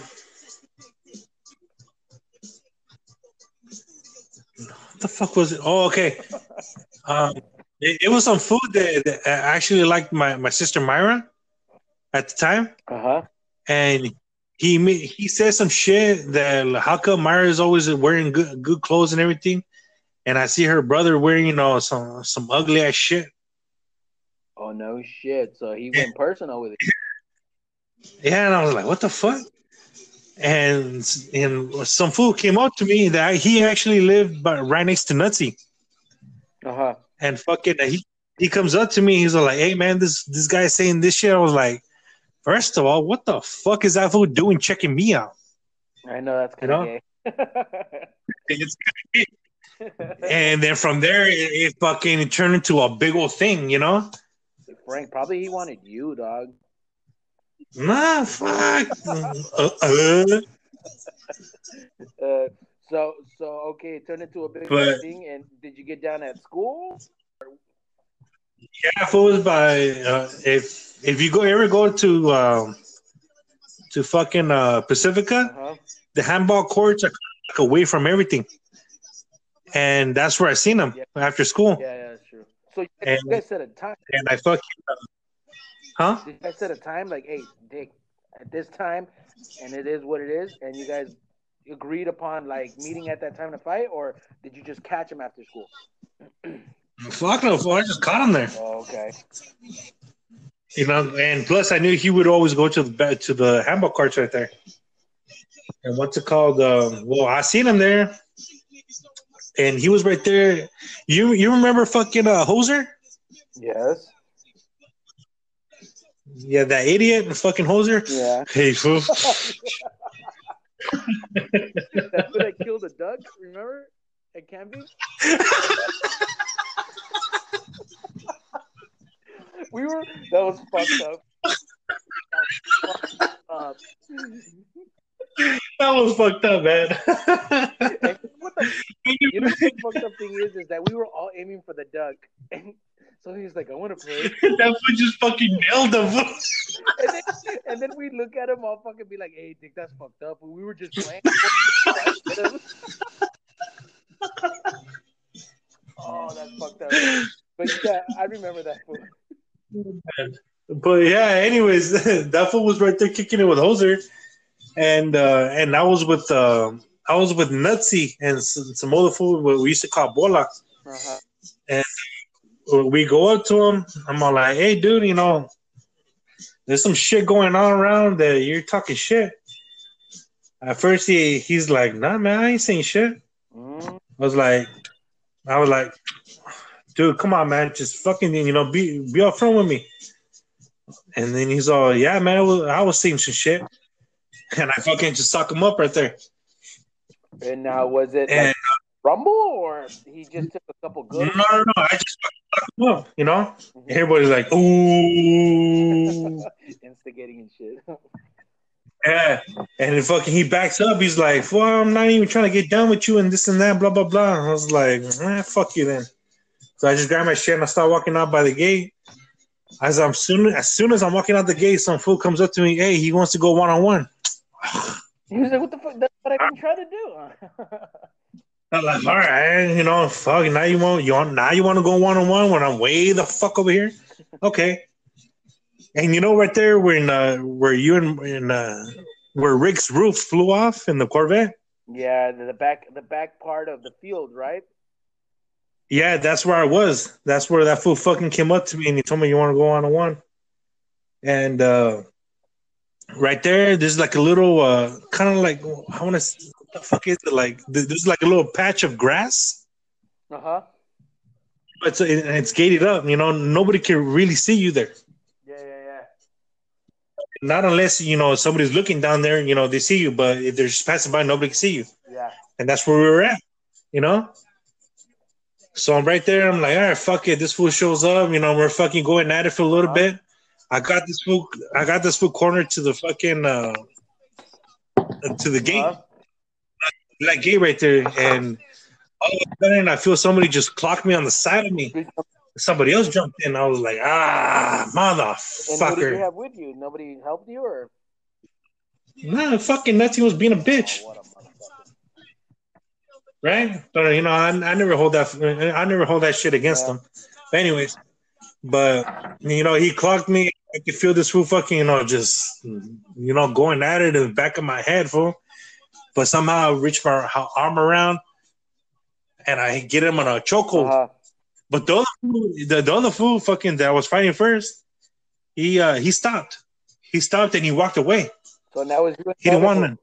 what the fuck was it? Oh, okay. Um, it, it was some food that, that I actually liked my my sister Myra at the time, Uh huh. and he he said some shit that how come Myra is always wearing good good clothes and everything, and I see her brother wearing you know some some ugly ass shit. Oh no shit! So he went personal with it. Yeah, and I was like, what the fuck? And and some fool came up to me that he actually lived by, right next to Nutsy. Uh huh. And fucking he he comes up to me, he's like, Hey man, this this guy's saying this shit. I was like, first of all, what the fuck is that fool doing checking me out? I know that's kind of know? gay. It's- and then from there it, it fucking turned into a big old thing, you know? Frank, probably he wanted you, dog. Nah, fuck. uh, uh. Uh, so so okay, it turned into a big But- thing. And did you get down at school? Yeah, if it was by uh, if if you go ever go to um, to fucking uh, Pacifica, Uh huh. the handball courts are like away from everything, and that's where I seen them Yeah. after school. Yeah, yeah, that's true. So you And- guys set a time. And I fucking uh, huh? You guys set a time like, hey, Dick, at this time, and it is what it is, and you guys agreed upon like meeting at that time to fight, or did you just catch him after school? Fuck no, fool, I just caught him there. Oh, okay. You know, and plus I knew he would always go to the ba- to the handball courts right there. And what's it called? Um, well, I seen him there, and he was right there. You you remember fucking uh, Hoser? Yes. Yeah, that idiot, and fucking hoser. Yeah. Hey, fool. That's when I killed a duck. Remember at camping? we were. That was fucked up. That was that was fucked up, man. What the You know the fucked up thing is, is that we were all aiming for the duck, and so he's like, "I want to play," that foot just fucking nailed him. and then, and then we look at him all fucking be like, "Hey, Dick, that's fucked up." But we were just playing. oh, that's fucked up. But yeah, I remember that foot. But yeah, anyways, that fool was right there kicking it with Hoser, and uh, and I was with uh, I was with Nutsy and s- some other fool what we used to call Bola. Uh-huh. We go up to him. I'm all like, "Hey, dude, you know, there's some shit going on around that you're talking shit." At first, he he's like, "Nah, man, I ain't saying shit." Mm, I was like, I was like, dude, come on, man, just fucking, you know, be be upfront with me. And then he's all, yeah, man, I was, I was saying some shit, and I fucking just suck him up right there. And now, was it And like Rumble or he just took a couple good? no, no, no. I just fucked him up, you know. Everybody's like, ooh, Instigating and shit. yeah. And then fucking he backs up. He's like, well, I'm not even trying to get done with you and this and that, blah blah blah. I was like, eh, fuck you then. So I just grabbed my shit and I start walking out by the gate. As I'm soon as soon as I'm walking out the gate, some fool comes up to me. Hey, he wants to go one on one. He was like, "What the fuck? That's what I've been trying to do." I'm like, all right, you know, fuck. Now you want you want now you want to go one on one when I'm way the fuck over here. Okay. And you know, right there, when uh, where you and in, uh, where Rick's roof flew off in the Corvette. yeah, the, back, the back part of the field, right? Yeah, that's where I was. That's where that fool fucking came up to me and he told me you want to go one on one. And uh right there, there's like a little uh kind of like I want to see what the fuck is it like? There's like a little patch of grass. Uh huh. It's and it's gated up. You know, nobody can really see you there. Yeah, yeah, yeah. Not unless you know somebody's looking down there. You know, they see you, but if they're just passing by, nobody can see you. Yeah. and that's where we were at, you know. So I'm right there. I'm like, all right, fuck it. This fool shows up. You know, we're fucking going at it for a little Uh-huh. bit. I got this fool. I got this fool corner to the fucking uh, to the gate, Uh-huh. that gate right there, and all of a sudden I feel somebody just clock me on the side of me. Somebody else jumped in. I was like, ah, motherfucker. And who did you have with you? Nobody helped you, or Nah, fucking Nutsy was being a bitch. Oh, a right? But you know, I, I never hold that. I never hold that shit against Yeah. him. But anyways, but you know, he clocked me. I could feel this fool fucking, you know, just you know, going at it in the back of my head, fool. But somehow I reach my arm around, and I get him on a chokehold. Uh-huh. But the other, fool, the, the other fool, fucking that was fighting first, he uh he stopped. He stopped and he walked away. So that was you. He didn't want none.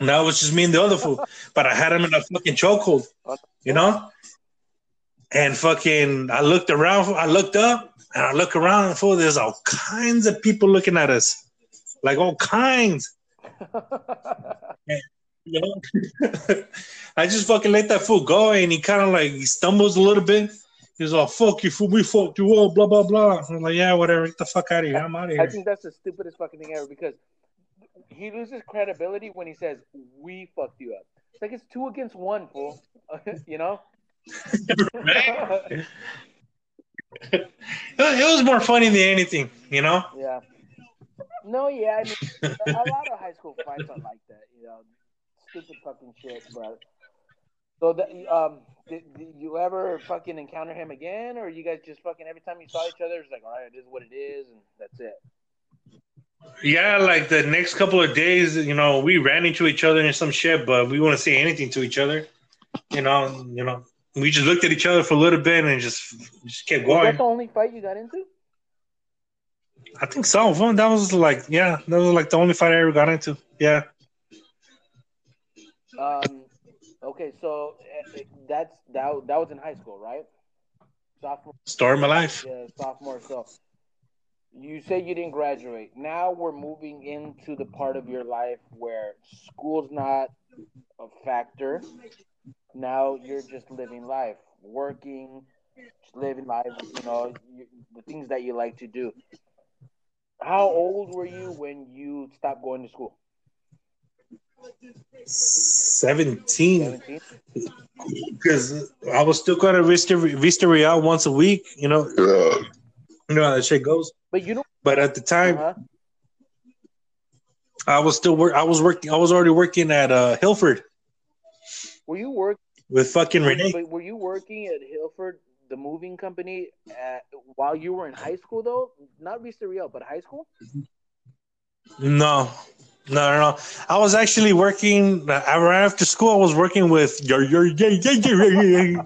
Now it was just me and the other fool. But I had him in a fucking chokehold, you know? And fucking, I looked around, I looked up, and I look around, and fool, there's all kinds of people looking at us. Like all kinds. You know? I just fucking let that fool go, and he kind of like he stumbles a little bit. He's all, fuck you, fool, we fucked you up, blah, blah, blah. I'm like, yeah, whatever, get the fuck out of here. I'm out of here. I think that's the stupidest fucking thing ever because he loses credibility when he says we fucked you up. It's like it's two against one, fool. you know? It was more funny than anything, you know? yeah. No, yeah. I mean, a lot of high school fights are like that. You know, stupid fucking shit. But so, that, um, did, did you ever fucking encounter him again, or you guys just fucking every time you saw each other, it's like, all right, this is what it is, and that's it. Yeah, like the next couple of days, you know, we ran into each other and some shit, but we wouldn't say anything to each other. You know, you know, we just looked at each other for a little bit and just just kept Was that the only fight you got into? I think so. That was like, yeah, that was like the only fight I ever got into. Yeah, Um. Okay, so uh, that's that. That was in high school, right? Sophomore. story of my life. Yeah, sophomore. So you say you didn't graduate. Now we're moving into the part of your life where school's not a factor. Now you're just living life, working, just living life. You know, you, the things that you like to do. How old were you when you stopped going to school? 17 because I was still going to Vista, Vista Real once a week. You know, you know how that shit goes. But you know, But at the time, uh I was still work. I was working. I was already working at uh, Hilford. Were you work? with fucking Renee. But were you working at Hilford, the moving company, at, while you were in high school though? Not Vista Real, but high school. No, no, no, no. I was actually working uh, right after school. I was working with your your yeah yeah yeah yeah.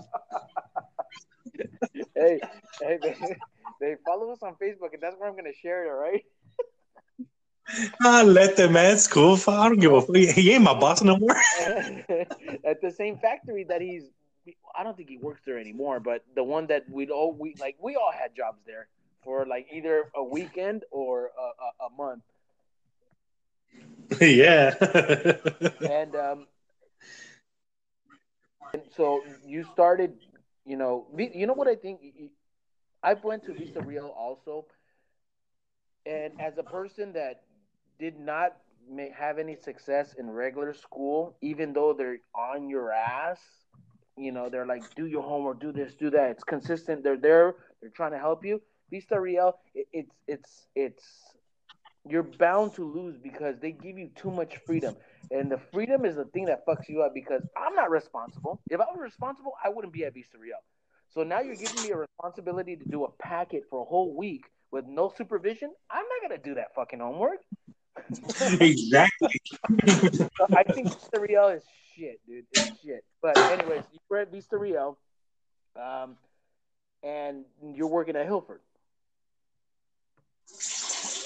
hey, hey, they, they follow us on Facebook, and that's where I'm gonna share it. All right. Ah, let the man. school cool. I don't give a fuck. He ain't my boss no more. at the same factory that he's I don't think he works there anymore, but the one that we'd all we like we all had jobs there for like either a weekend or a, a, a month. yeah. and um and so you started, you know, you know what I think I went to Vista Real also and as a person that did not have any success in regular school, even though they're on your ass. You know, they're like, do your homework, do this, do that. It's consistent. They're there. They're trying to help you. Vista Real, it, it's it's it's you're bound to lose because they give you too much freedom, and the freedom is the thing that fucks you up. Because I'm not responsible. If I was responsible, I wouldn't be at Vista Real. So now you're giving me a responsibility to do a packet for a whole week with no supervision. I'm not gonna do that fucking homework exactly. I think Vista Real is shit, dude. It's shit. But anyways, you were at Vista Real, um, and you're working at Hilford.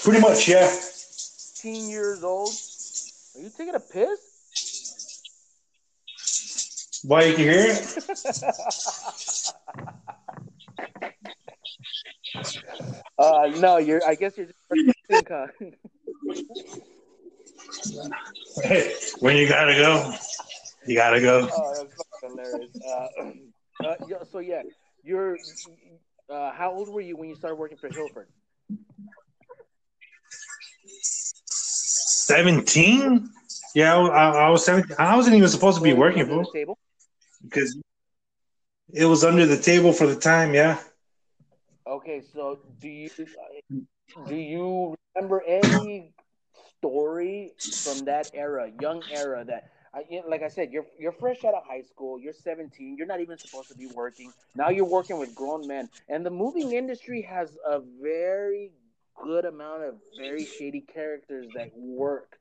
Pretty much, yeah. 15 years old. Are you taking a piss? Why you can hear it? uh, no, you're. I guess you're just hey, when you gotta go, you gotta go. Oh, hilarious. Uh, uh, so yeah, you're. Uh, how old were you when you started working for Hilford? Seventeen. Yeah, I, I, was seventeen. I wasn't even supposed to be working for because it was under the table for the time. Yeah. Okay, so do you do you remember any story from that era, young era that I, like I said, you're you're fresh out of high school. You're 17. You're not even supposed to be working. Now you're working with grown men, and the moving industry has a very good amount of very shady characters that work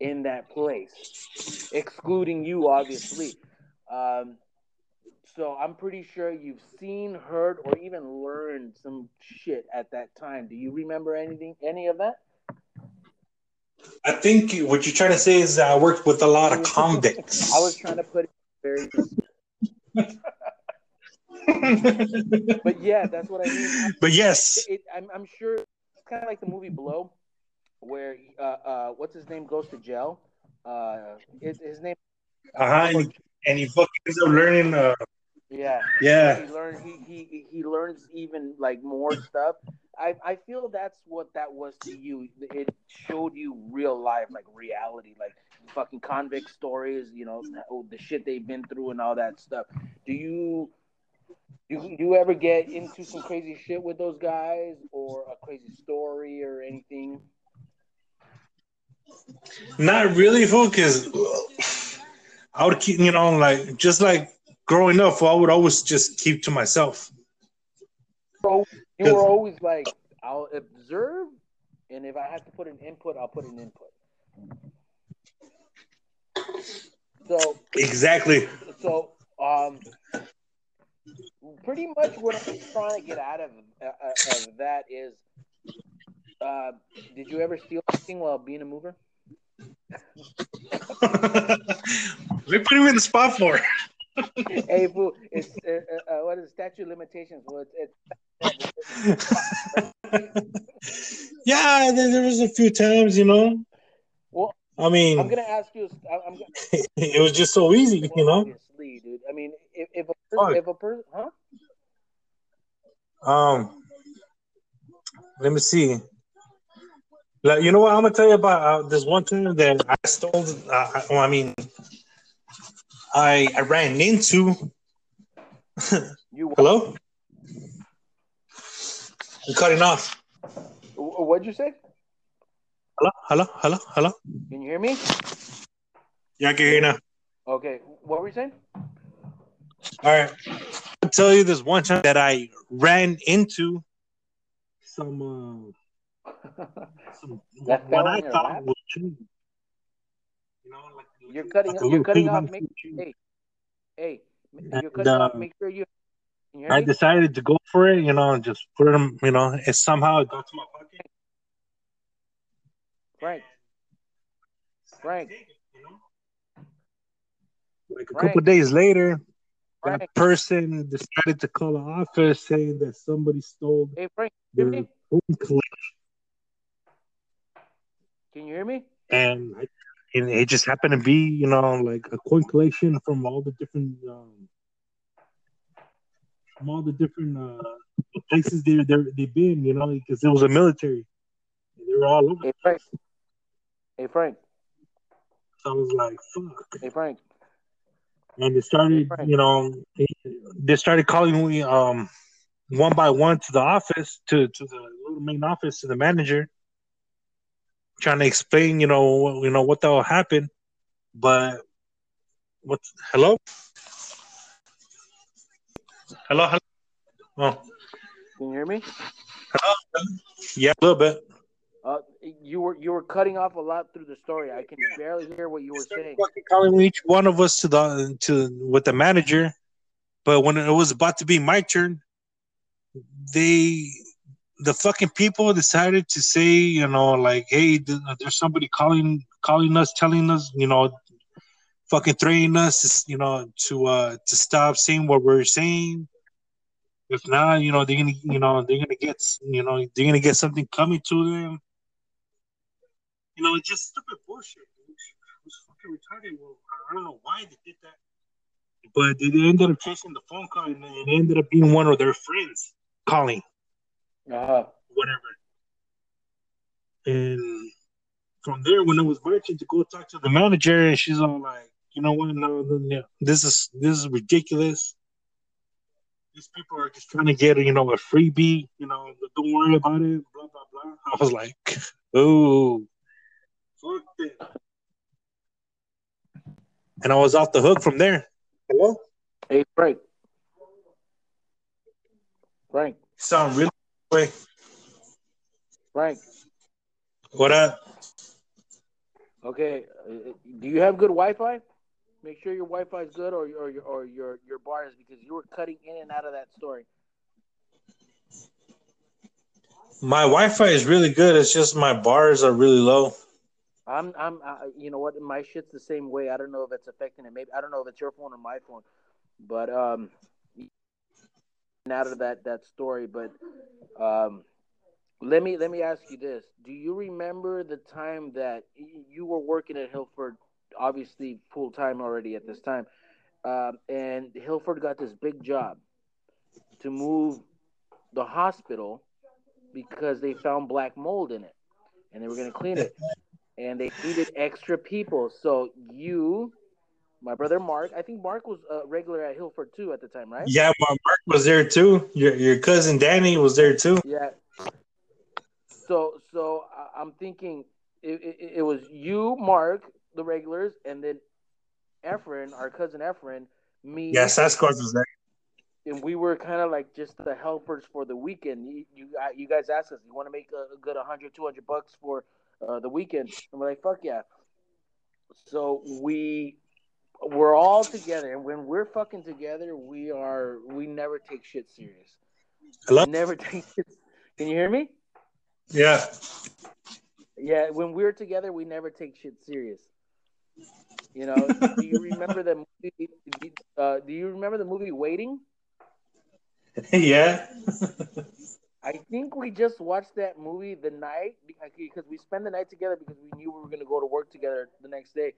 in that place, excluding you, obviously. Um, so I'm pretty sure you've seen, heard, or even learned some shit at that time. Do you remember anything, any of that? I think what you're trying to say is I worked with a lot of convicts. I was trying to put it very. but yeah, that's what I mean. But yes, it, I'm, I'm sure it's kind of like the movie Blow, where uh, uh, what's his name goes to jail. Uh, his, his name. Uh huh. And, and, he fucking ends up learning. Uh, yeah. Yeah. He learns. He, he he learns even like more stuff. I I feel that's what that was to you. It showed you real life, like reality, like fucking convict stories. You know, oh, the shit they've been through and all that stuff. Do you? Do you ever get into some crazy shit with those guys, or a crazy story, or anything? Not really, fool. Because I would keep, you know, like just like growing up, I would always just keep to myself. So you were always like, I'll observe, and if I have to put an input, I'll put an input. So exactly. So um, pretty much what I'm trying to get out of, uh, of that is, uh, did you ever steal anything while being a mover? we put him in the spot for hey, boo, it's uh, uh, uh, what is statute limitations? Well, it's, it's yeah, there, there was a few times, you know. Well, I mean, I'm gonna ask you. I'm gonna, it was just so easy, well, you know. Obviously, dude. I mean, if, if a person, if a person, huh? Um, let me see. Like, you know what? I'm gonna tell you about uh, this one time that I stole. Uh, well, I mean, I I ran into. you hello? I'm cutting off. What'd you say? Hello, hello, hello, hello. Can you hear me? Yeah, I can hear you now. Okay, what were you saying? All right. I'll tell you this one time that I ran into some, uh, some That what I thought was. You know, like, You're cutting. you're cutting off. Make, hey, hey, you're cutting off. uh, Make sure you. You I decided to go for it, you know, and just put them, you know, and somehow it got to my pocket. Frank. Frank. Like a Frank. couple days later, Frank. that person decided to call the office saying that somebody stole Hey, Frank. Their phone collection. Can you hear me? and I, and it just happened to be, you know, like a coin collection from all the different, um, from all the different uh, places they they they've been, you know, because it was a military, they were all over. Hey, Frank. Hey, Frank. So I was like, fuck, Hey, Frank. and they started, Right. you know, they, they started calling me um one by one to the office, to to the little main office, to the manager, trying to explain, you know, you know what the hell happened, but what? Hello, hello, hello. Oh, Can you hear me? Hello? yeah, a little bit. Uh, you were you were cutting off a lot through the story. I can barely hear what you were saying. fucking calling each one of us to the to with the manager, but when it was about to be my turn, they the fucking people decided to say, you know, like, hey, there's somebody calling calling us, telling us, you know, fucking threatening us, you know, to uh to stop saying what we're saying. If not, you know, they're gonna, you know, they're gonna get, you know, they're gonna get something coming to them. You know, it's just stupid bullshit. It was fucking retarded. Well, I don't know why they did that, but they they ended up chasing the phone call, and it ended up being one of their friends calling, Uh-huh. whatever. And from there, when I was turn to go talk to the manager, and she's all like, "You know what? No, no, no, this is this is ridiculous. These people are just trying to get you know a freebie. You know, don't worry about it. Blah blah blah." I was like, "Oh, fuck that." And I was off the hook from there. Hello, Hey, Frank. Frank. sound really way. Frank. What up? Okay. uh, Do you have good Wi-Fi? Make sure your Wi-Fi is good, or or your or your your bar is because you were cutting in and out of that story. My Wi-Fi is really good. It's just my bars are really low. I'm I'm I, you know what my shit's the same way. I don't know if it's affecting it. Maybe I don't know if it's your phone or my phone, but um, out of that that story. But um, let me let me ask you this: Do you remember the time that you were working at Hilford, obviously full time already at this time, um, and Hilford got this big job to move the hospital because they found black mold in it, and they were going to clean it and they needed extra people. So you, my brother Mark, I think Mark was a regular at Hilford too at the time, right? Yeah, my Mark was there too. Your your cousin Danny was there too. Yeah. So so I'm thinking it, it, it was you, Mark, the regulars, and then Efren, our cousin Efren, me, Yeah, Sasquatch was there. and we were kind of like just the helpers for the weekend. You you, uh, you guys asked us, you want to make a, a good 100, 200 bucks for uh, the weekend, and we're like, fuck yeah. So we we're all together, and when we're fucking together, we are we never take shit serious. Hello? Never take it. Can you hear me? Yeah. Yeah, when we're together, we never take shit serious. You know, do you remember the movie? Uh, do you remember the movie Waiting? yeah. I think we just watched that movie the night because we spent the night together because we knew we were going to go to work together the next day.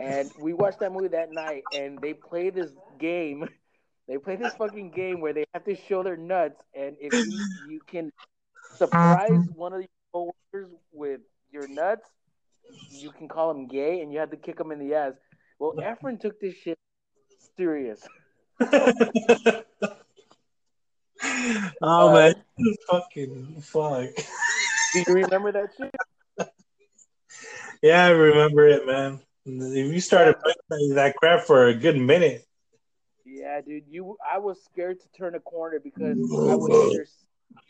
And we watched that movie that night, and they play this game. They play this fucking game where they have to show their nuts, and if you, you can surprise one of your coworkers with your nuts, you can call him gay, and you have to kick him in the ass. Well, Efren took this shit serious. oh Uh, man, fucking fuck. Do you remember that shit? Yeah, I remember it, man. You started playing that crap for a good minute. Yeah, dude. You, I was scared to turn a corner because I was either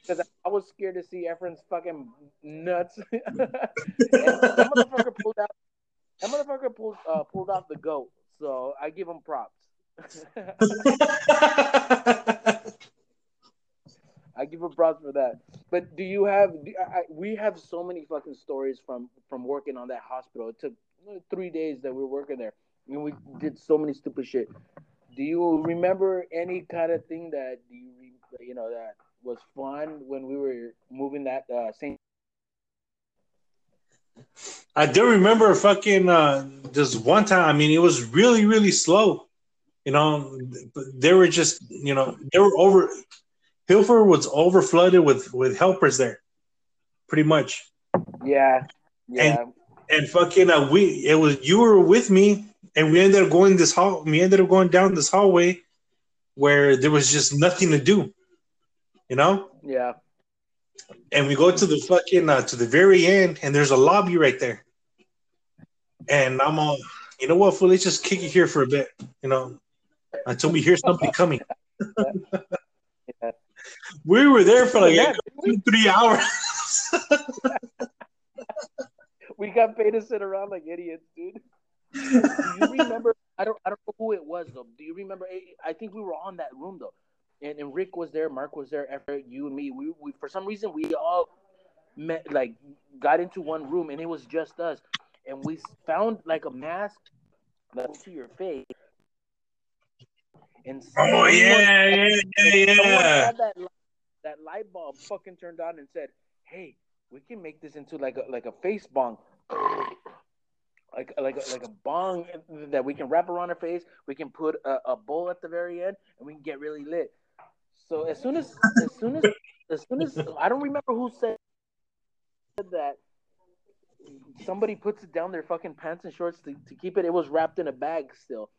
because I was scared to see Efren's fucking nuts. that motherfucker pulled out. That motherfucker pulled uh, pulled off the goat. So I give him props. I give him props for that. But do you have? do- I, we have so many fucking stories from from working on that hospital. It took three days that we were working there, and we did so many stupid shit. Do you remember any kind of thing that you you know that was fun when we were moving that uh, Saint? I do remember fucking uh, this one time. I mean, it was really, really slow. You know, they were just, you know, they were over. Hilford was over flooded with with helpers there, pretty much. Yeah, yeah, And fucking, uh, we it was you were with me, and we ended up going this hall. We ended up going down this hallway where there was just nothing to do. You know, yeah. and we go to the fucking uh, to the very end, and there's a lobby right there. And I'm all, you know what, fool? Let's just kick it here for a bit, you know, until we hear something coming. Yeah. We were there for like Yeah, two, three hours. we got paid to sit around like idiots, dude. Do you remember? I don't. I don't know who it was though. Do you remember? I- I think we were on that room though, and, and Rick was there, Mark was there, Everett, you and me. We, we for some reason we all met, like got into one room, and it was just us, and we found like a mask that to your face. And Oh yeah, yeah, yeah, yeah. had that that light bulb fucking turned on and said, "Hey, we can make this into like a like a face bong." Like like a, like a bong that we can wrap around our face. We can put a, a bowl at the very end, and we can get really lit. So as soon as as soon as as soon as I don't remember who said that somebody puts it down their fucking pants and shorts to, to keep it. It was wrapped in a bag still.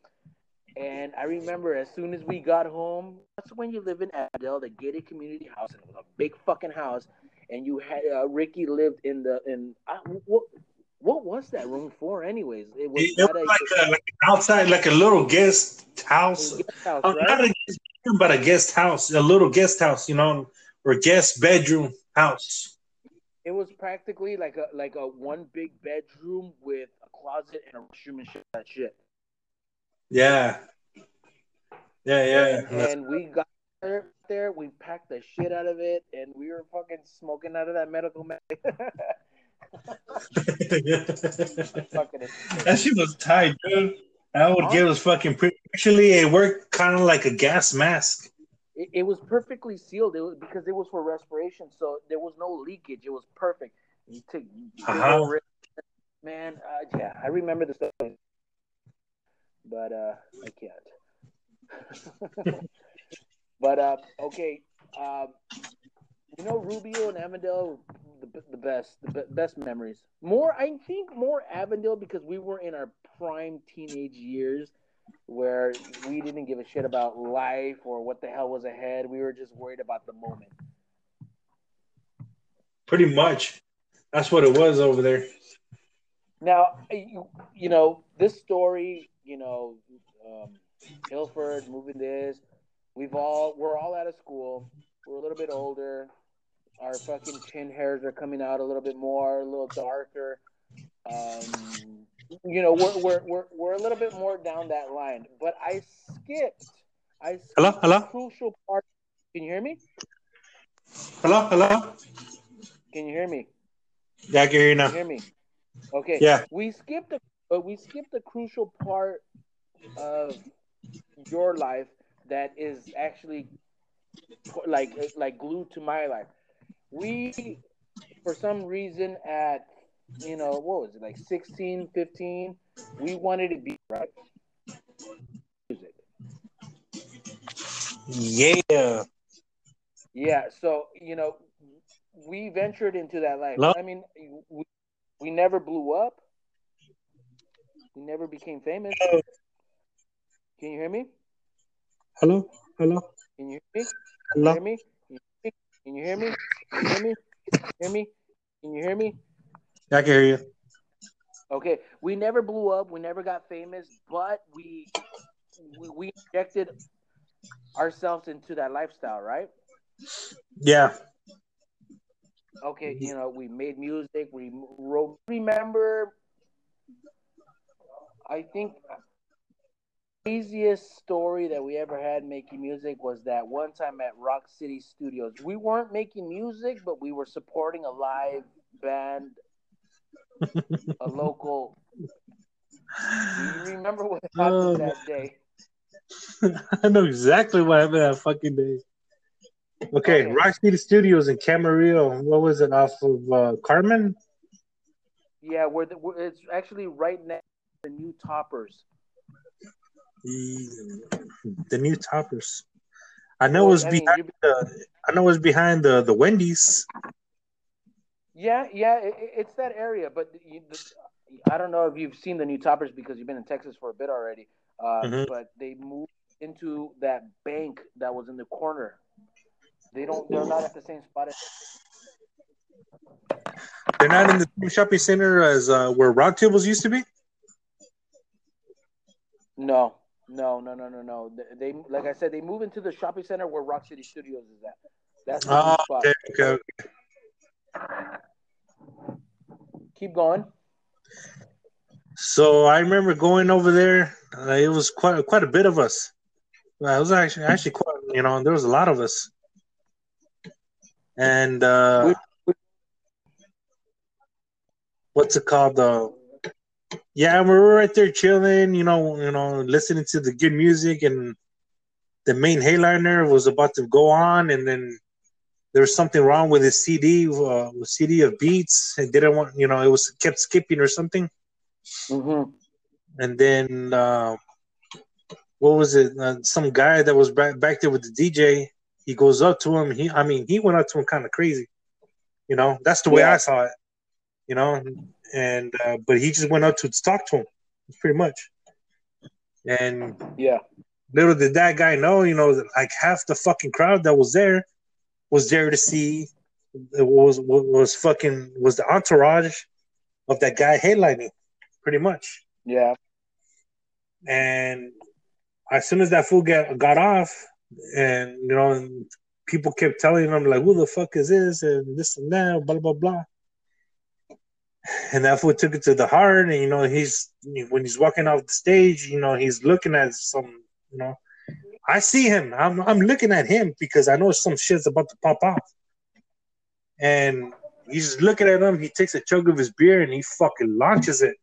And I remember as soon as we got home, that's when you live in Adel, the gated community house, and it was a big fucking house. And you had uh, Ricky lived in the in uh, what what was that room for? Anyways, it was, It, was like, a, like outside, like a little guest house. guest house, Oh, not a guest bedroom, but a guest house, a little guest house, you know, or guest bedroom house. It was practically like a like a one big bedroom with a closet and a restroom and shit. That shit. Yeah, yeah, yeah. And we got there, we packed the shit out of it, and we were fucking smoking out of that medical bag. that shit was tight, dude. I would give us fucking pretty. Actually, it worked kind of like a gas mask. it, it was perfectly sealed. It was because it was for respiration, so there was no leakage. It was perfect. You you Uh-huh. man. Uh, yeah, I remember the stuff, but uh, I can't. but uh, okay, um, you know Rubio and Avondale, the, the best, the be- best memories. More, I think, more Avondale because we were in our prime teenage years where we didn't give a shit about life or what the hell was ahead. We were just worried about the moment. Pretty much, that's what it was over there. Now, you, you know, this story, you know, um, Hilford moving this, we've all, we're all out of school. We're a little bit older. Our fucking chin hairs are coming out a little bit more, a little darker. Um, you know, we're, we're, we're, we're a little bit more down that line. But I skipped, I skipped Hello, hello, crucial part. Can you hear me? hello, hello. Can you hear me? Yeah, I can hear you Can now. you hear me? Okay. Yeah. We skipped the uh, we skipped the crucial part of your life that is actually like like glued to my life. We for some reason at you know what was it like 16 15 we wanted to be right music Yeah. yeah so you know we ventured into that life Hello? i mean we, we never blew up we never became famous oh. can you hear me Hello, hello, can you hear me hello. hear me? Can you hear me? Can you hear me? Can you hear me? Can you hear me? Yeah, I can hear you. Okay, we never blew up. We never got famous, but we we, we injected ourselves into that lifestyle, right? Yeah. Okay, you know, we made music, we wrote. Remember, I think craziest story that we ever had making music was that one time at Rock City Studios. We weren't making music, but we were supporting a live band, a local. Do you remember what happened Oh, that day? I know exactly what happened that fucking day. Okay, Okay. Rock City Studios in Camarillo. What was it off of uh, Carmen? Yeah, where the, where it's actually right next to the new toppers. The, the new toppers. I know it Well, was I mean, behind. The, I know it was behind the the Wendy's. Yeah, yeah, it, it- it's that area, but you, I don't know if you've seen the new toppers because you've been in Texas for a bit already. Uh, Mhm. But they moved into that bank that was in the corner. They don't. They're not at the same spot. As, They're not in the same shopping center as uh, where Rock Tables used to be. no, no, no, no, no, no. They, like I said, they move into the shopping center where Rock City Studios is at. That's the Oh, spot. okay, okay. Keep going. So I remember going over there. Uh, it was quite quite a bit of us. Uh, it was actually actually quite you know there was a lot of us. And uh, what's it called? Uh, yeah, we were right there chilling. You know, you know, listening to the good music, and the main headliner was about to go on, and then there was something wrong with his CD, uh, CD of beats. It didn't want, you know, it was kept skipping or something Mm-hmm. and then uh, what was it? Uh, some guy that was back back there with the DJ. He goes up to him. He, I mean, he went up to him kind of crazy. You know, that's the way Yeah. I saw it. You know, and uh, but he just went up to talk to him, pretty much. And Yeah. little did that guy know, you know, that like half the fucking crowd that was there was there to see. It was was fucking was the entourage of that guy headlining, pretty much. Yeah. And as soon as that fool got got off, and you know, and people kept telling him like, "Who the fuck is this?" and this and that, blah blah blah. And that fool took it to the heart, and you know, he's when he's walking off the stage, you know, he's looking at some, you know, I see him. I'm I'm looking at him because I know some shit's about to pop off. And he's looking at him. He takes a chug of his beer and he fucking launches it.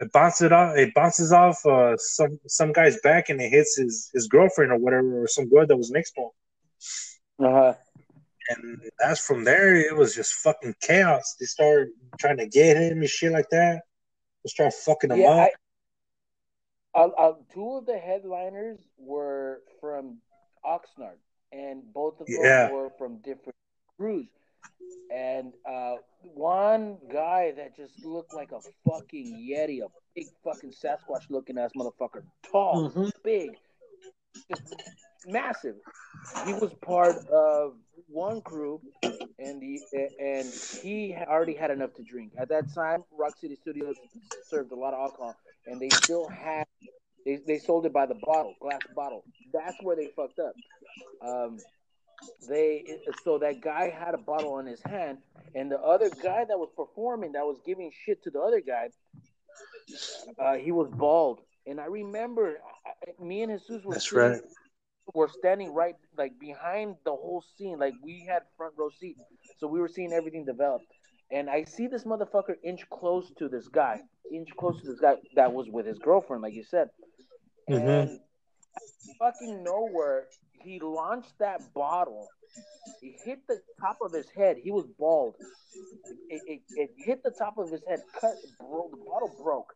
It bounces off. It bounces off uh, some some guy's back and it hits his his girlfriend or whatever or some girl that was next to him. Uh-huh. And that's from there. It was just fucking chaos. They started trying to get him and shit like that. They started fucking him Yeah, up. I, uh, uh, two of the headliners were from Oxnard, and both of them Yeah. were from different crews. And uh, one guy that just looked like a fucking yeti, a big fucking Sasquatch looking ass motherfucker, tall, Mhm. big, just massive. He was part of one crew, and the and he already had enough to drink at that time. Rock City Studios served a lot of alcohol, and they still had they, they sold it by the bottle, glass bottle. That's where they fucked up. Um, they so that guy had a bottle in his hand, and the other guy that was performing, that was giving shit to the other guy, uh, he was bald. And I remember, I- me and Jesus were That's sitting- right. Were standing right like behind the whole scene. Like we had front row seat, so we were seeing everything develop. And I see this motherfucker inch close to this guy, inch close to this guy that was with his girlfriend, like you said. Mm-hmm. And fucking nowhere, he launched that bottle. He hit the top of his head. He was bald. It, it, it hit the top of his head. Cut. Bro, the bottle broke.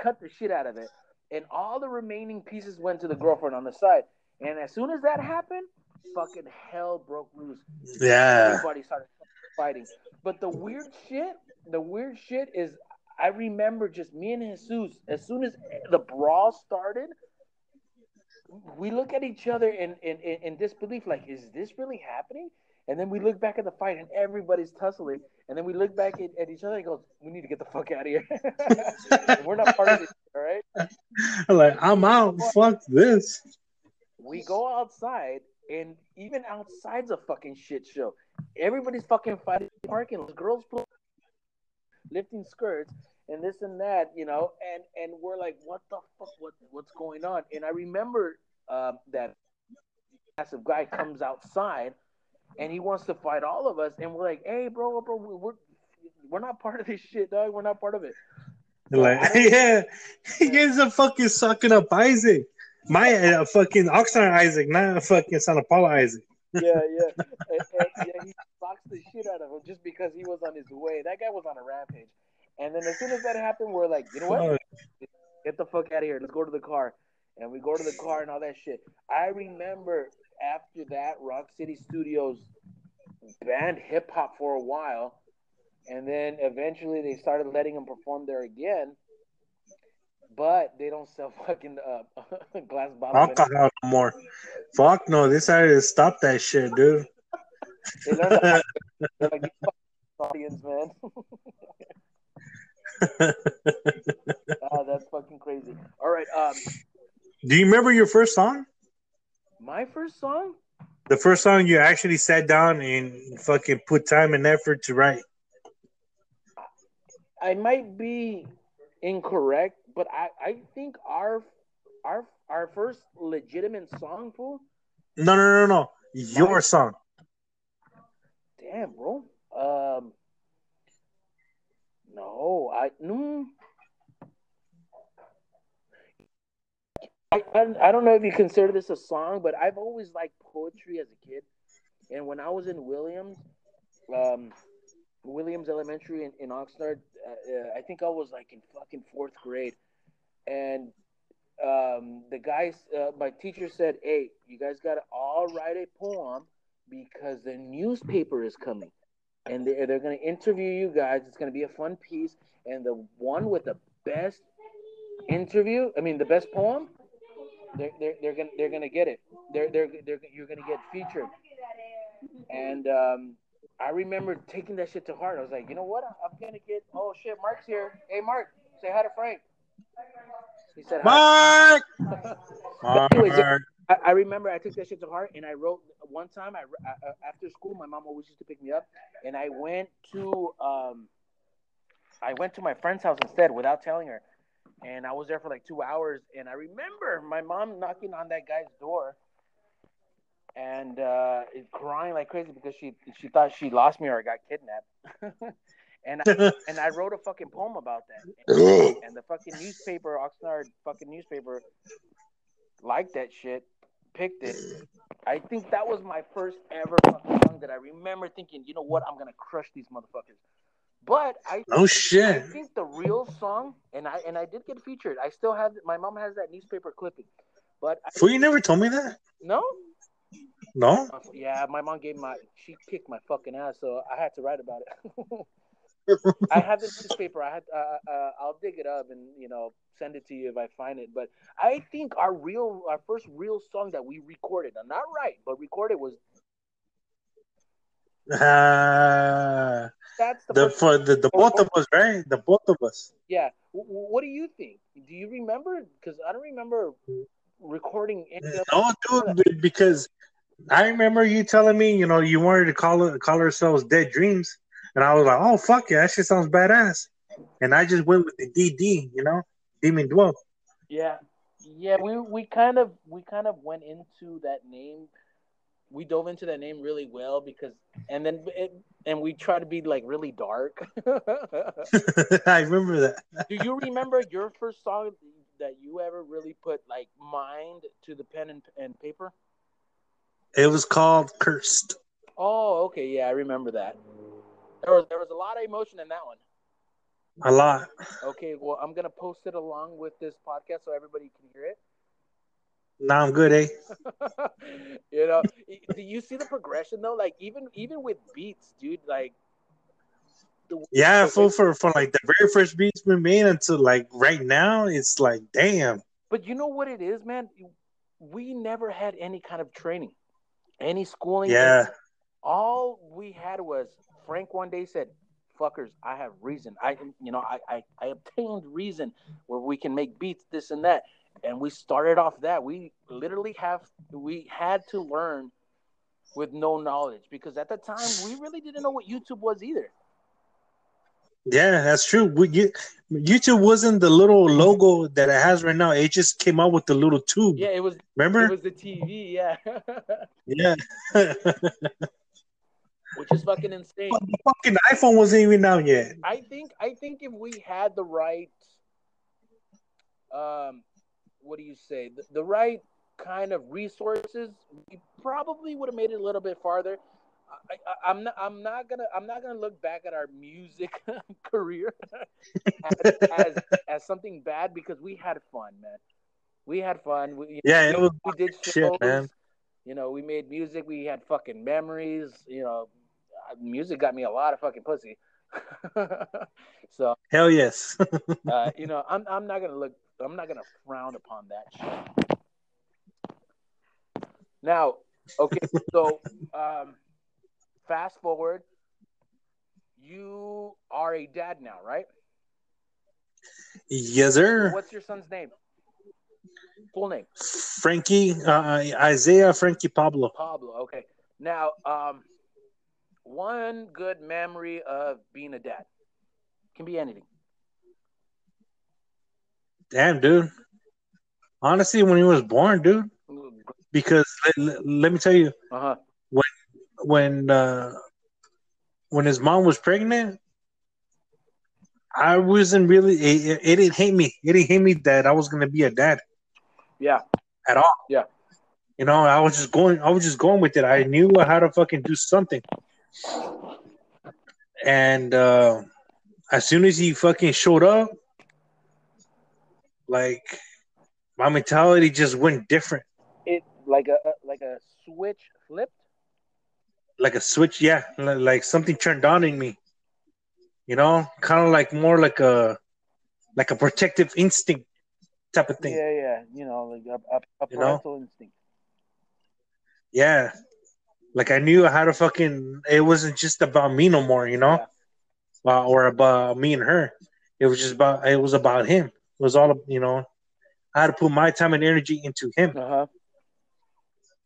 Cut the shit out of it. And all the remaining pieces went to the girlfriend on the side. And as soon as that happened, fucking hell broke loose. Yeah. Everybody started fighting. But the weird shit, the weird shit is, I remember just me and Jesus. As soon as the brawl started, we look at each other in, in, in, disbelief, like, is this really happening? And then we look back at the fight, and everybody's tussling. And then we look back at, at each other and goes, "We need to get the fuck out of here. We're not part of this." All right. I'm like, I'm out. Fuck this. We go outside, and even outside's a fucking shit show. Everybody's fucking fighting parking lot. Girls pull, lifting skirts and this and that, you know, and and we're like, what the fuck? What what's going on? And I remember um, that massive guy comes outside, and he wants to fight all of us, and we're like, hey, bro, bro, we're we're not part of this shit, dog. We're not part of it. Like, yeah, he gets a fucking sucking up Isaac. My uh, fucking Oxnard Isaac, not a fucking Santa Paula Isaac. yeah, yeah. And, and, yeah, he boxed the shit out of him just because he was on his way. That guy was on a rampage. And then as soon as that happened, we're like, you know what? Get the fuck out of here. Let's go to the car. And we go to the car and all that shit. I remember after that, Rock City Studios banned hip hop for a while. And then eventually they started letting him perform there again. But they don't sell fucking uh, glass bottles. Alcohol no more. Fuck no, this to stop that shit, dude. They that. Like, audience, man. Ah, that's fucking crazy. All right. Um, Do you remember your first song? my first song. The first song you actually sat down and fucking put time and effort to write. I might be incorrect, but I, I think our our our first legitimate song, fool. No, no, no, no. Your My- song. Damn, bro. Um, no, I no. I, I, I don't know if you consider this a song, but I've always liked poetry as a kid. And when I was in Williams, um, Williams Elementary in, in Oxnard, uh, uh, I think I was like in fucking fourth grade. And um, the guys, uh, my teacher said, "Hey, you guys got to all write a poem because the newspaper is coming, and they're, they're going to interview you guys. It's going to be a fun piece, and the one with the best interview, I mean, the best poem, they're they're, they're gonna they're gonna get it. They're they're, they're you're gonna get featured." And um, I remember taking that shit to heart. I was like, you know what? I'm gonna get. Oh shit, Mark's here. Hey, Mark, say hi to Frank. He said hi. Mark! Anyways. I, I remember I took that shit to heart, and I wrote one time. I, I after school, my mom always used to pick me up, and I went to um, I went to my friend's house instead without telling her, and I was there for like two hours. And I remember my mom knocking on that guy's door, and uh, crying like crazy because she she thought she lost me or I got kidnapped. and I, and I wrote a fucking poem about that. And, and the fucking newspaper, Oxnard fucking newspaper, liked that shit, picked it. I think that was my first ever fucking song that I remember thinking, you know what, I'm gonna crush these motherfuckers. But I, Oh shit, I think the real song, and I and I did get featured. I still have my mom has that newspaper clipping, but I, you never told me that? no, No? yeah, my mom gave my she kicked my fucking ass, so I had to write about it. I have the newspaper. I had uh, uh, I'll dig it up and you know send it to you if I find it. But I think our real our first real song that we recorded, now, not right, but recorded was Uh, that's the, the, for the, the both of us, right? The both of us. yeah. W- what do you think? Do you remember? Because I don't remember recording any of No, dude, because I remember you telling me, you know, you wanted to call it call ourselves Dead Dreams, and I was like, oh fuck yeah, that shit sounds badass, and I just went with the DD, you know, Demon Dwell. Yeah, yeah. We we kind of we kind of went into that name. We dove into that name really well because, and then it, and we tried to be like really dark. I remember that. Do you remember your first song that you ever really put like mind to the pen and, and paper? It was called Cursed. Oh, okay, yeah, I remember that. There was there was a lot of emotion in that one. A lot. Okay, well, I'm gonna post it along with this podcast so everybody can hear it. Now I'm good, eh? you know, do you see the progression though? Like even even with beats, dude. Like, Yeah, for for for like the very first beats we made until like right now, it's like damn. But you know what it is, man. We never had any kind of training, any schooling. Yeah. All we had was Frank one day said, fuckers, I have reason. I, you know, I, I, I obtained reason where we can make beats, this and that, and we started off that. We literally have, we had to learn with no knowledge because at the time we really didn't know what YouTube was either. Yeah, that's true. We, you, YouTube wasn't the little logo that it has right now. It just came out with the little tube. Yeah, it was. Remember? It was the TV. Yeah. yeah. Which is fucking insane. the fucking iPhone wasn't even out yet. I think. I think if we had the right, um, what do you say? The, the right kind of resources, we probably would have made it a little bit farther. I, am not. I'm not gonna. I'm not gonna look back at our music career as, as, as something bad because we had fun, man. We had fun. We, yeah, know, was we, did shows. Shit, man. You know, we made music. We had fucking memories. You know, uh, music got me a lot of fucking pussy. so hell yes. uh, you know, I'm. I'm not gonna look. I'm not gonna frown upon that shit. Now, okay, so um, fast forward, you are a dad now, right? Yes, sir. What's your son's name? Full name? Frankie uh, Isaiah Frankie Pablo. Pablo. Okay. Now, um, one good memory of being a dad can be anything. Damn, dude. Honestly, when he was born, dude. Because let, let me tell you, uh-huh when uh, when his mom was pregnant, I wasn't really. It, it, didn't hate me. It didn't hate me that I was gonna be a dad. Yeah. At all. Yeah. You know, I was just going. I was just going with it. I knew how to fucking do something. And uh, as soon as he fucking showed up, like my mentality just went different. It like a like a switch flipped like a switch, yeah, like something turned on in me. You know, kind of like more like a like a protective instinct type of thing. Yeah, yeah, you know, like a, a, a parental you know? instinct. Yeah, like I knew how to fucking. It wasn't just about me no more, you know, yeah. uh, or about me and her. It was just about. It was about him. It was all you know. I had to put my time and energy into him. Uh-huh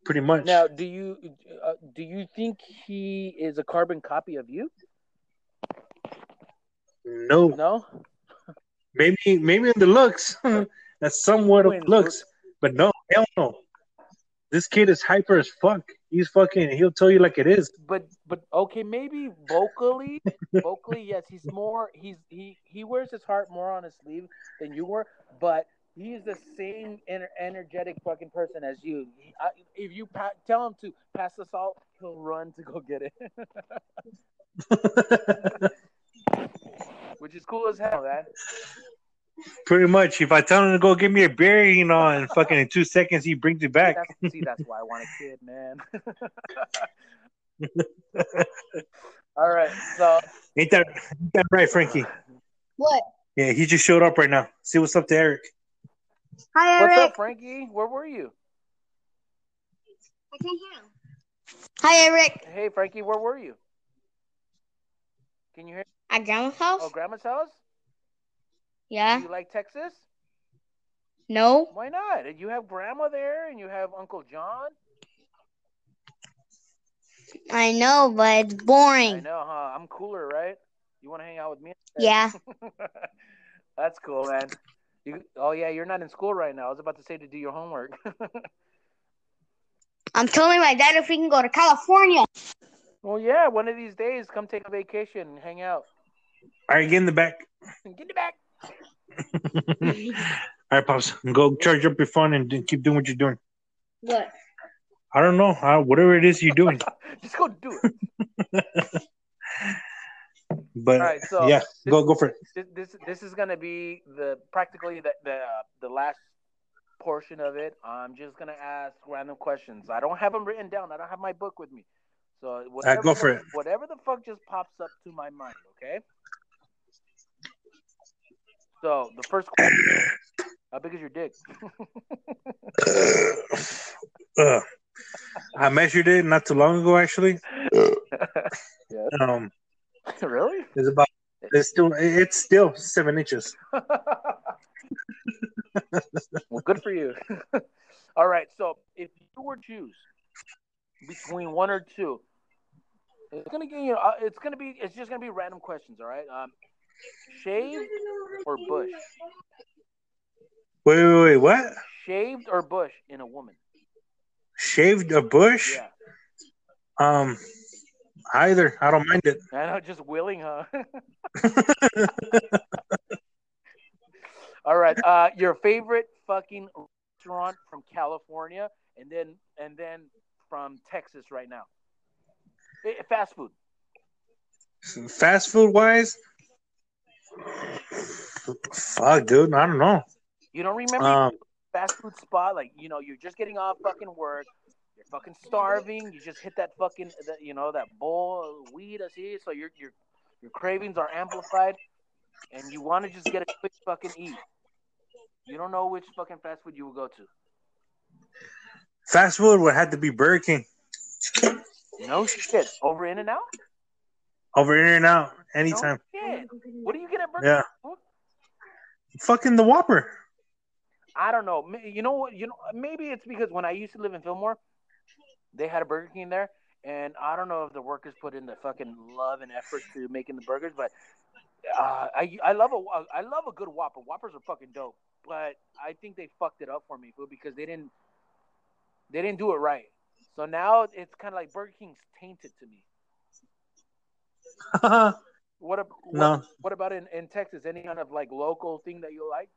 pretty much. Now, do you uh, do you think he is a carbon copy of you? No, no. maybe maybe in the looks, that's somewhat of looks, but no, hell no. This kid is hyper as fuck. He's fucking. He'll tell you like it is. But but okay, maybe vocally, vocally yes, he's more. He's he he wears his heart more on his sleeve than you were. But He's the same ener- energetic fucking person as you. I, if you pa- tell him to pass the salt, he'll run to go get it. Which is cool as hell, man. Pretty much. If I tell him to go get me a beer, you know, and fucking in two seconds he brings it back. See, that's, see, that's why I want a kid, man. All right, so ain't that, ain't that right, Frankie? What? Yeah, he just showed up right now. See what's up to Eric. Hi, Eric. What's up, Frankie? Where were you? I can't hear him. Hi, Eric. Hey, Frankie, where were you? Can you hear? At Grandma's house. Oh, Grandma's house. Yeah. Do you like Texas? No. Why not? And you have Grandma there, and you have Uncle John. I know, but it's boring. I know, huh? I'm cooler, right? You want to hang out with me? Yeah. That's cool, man. You, oh yeah, you're not in school right now. I was about to say to do your homework. I'm telling my dad if we can go to California. Well, yeah, one of these days, come take a vacation and hang out. All right, get in the back. get in the back. All right, pops, go charge up your phone and keep doing what you're doing. What? I don't know. Uh, whatever it is you're doing. Just go do it. But right, so yeah, this, go go for it. This this, this is gonna be the practically the the uh, the last portion of it. I'm just gonna ask random questions. I don't have them written down. I don't have my book with me. So whatever, right, go for the, it. Whatever the fuck just pops up to my mind. Okay. So the first question: How big is your dick? uh, I measured it not too long ago, actually. yeah. Um, really? It's about. It's still. It's still seven inches. well, good for you. All right. So, if you were to choose between one or two, it's gonna get you. Know, uh, it's gonna be. It's just gonna be random questions. All right. Um, shaved or bush? Wait, wait, wait. What? Shaved or bush in a woman? Shaved a bush? Yeah. Um, either. I don't mind it. I know, just willing, huh? All right. Uh, your favorite fucking restaurant from California, and then and then from Texas right now. Eh, Fast food. Fast food wise, fuck, dude. I don't know. You don't remember Um, fast food spot? Like you know, you're just getting off fucking work. You're fucking starving. You just hit that fucking, that, you know, that bowl of weed. I see. So your your your cravings are amplified, and you want to just get a quick fucking eat. You don't know which fucking fast food you will go to. fast food would have to be Burger King No shit. Over In and Out. over in and out No anytime. shit. What do you get at Burger Yeah. King? Fucking the Whopper. I don't know. You know what? You know, maybe it's because when I used to live in Fillmore, they had a Burger King there, and I don't know if the workers put in the fucking love and effort to making the burgers, but uh, I I love a I love a good Whopper. Whoppers are fucking dope, but I think they fucked it up for me, fool, because they didn't they didn't do it right. So now it's kind of like Burger King's tainted to me. What, ab- what no, What about in, in Texas? Any kind of like local thing that you like?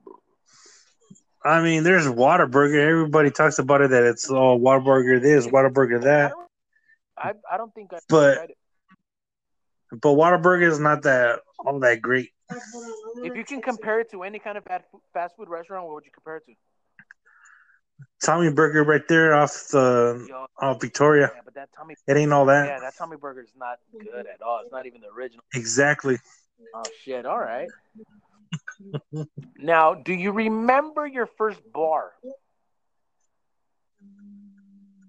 I mean there's Whataburger. Everybody talks about it that it's oh Whataburger this, Whataburger I that, don't, I, I don't think I But- but Whataburger is not that all that great. If you can compare it to any kind of fast food, fast food restaurant, what would you compare it to? Tommy Burger right there off the Yo, off Victoria. yeah, but that Tommy, It ain't all that. yeah, that Tommy burger is not good at all. It's not even the original. Exactly. Oh shit! All right. Now, do you remember your first bar?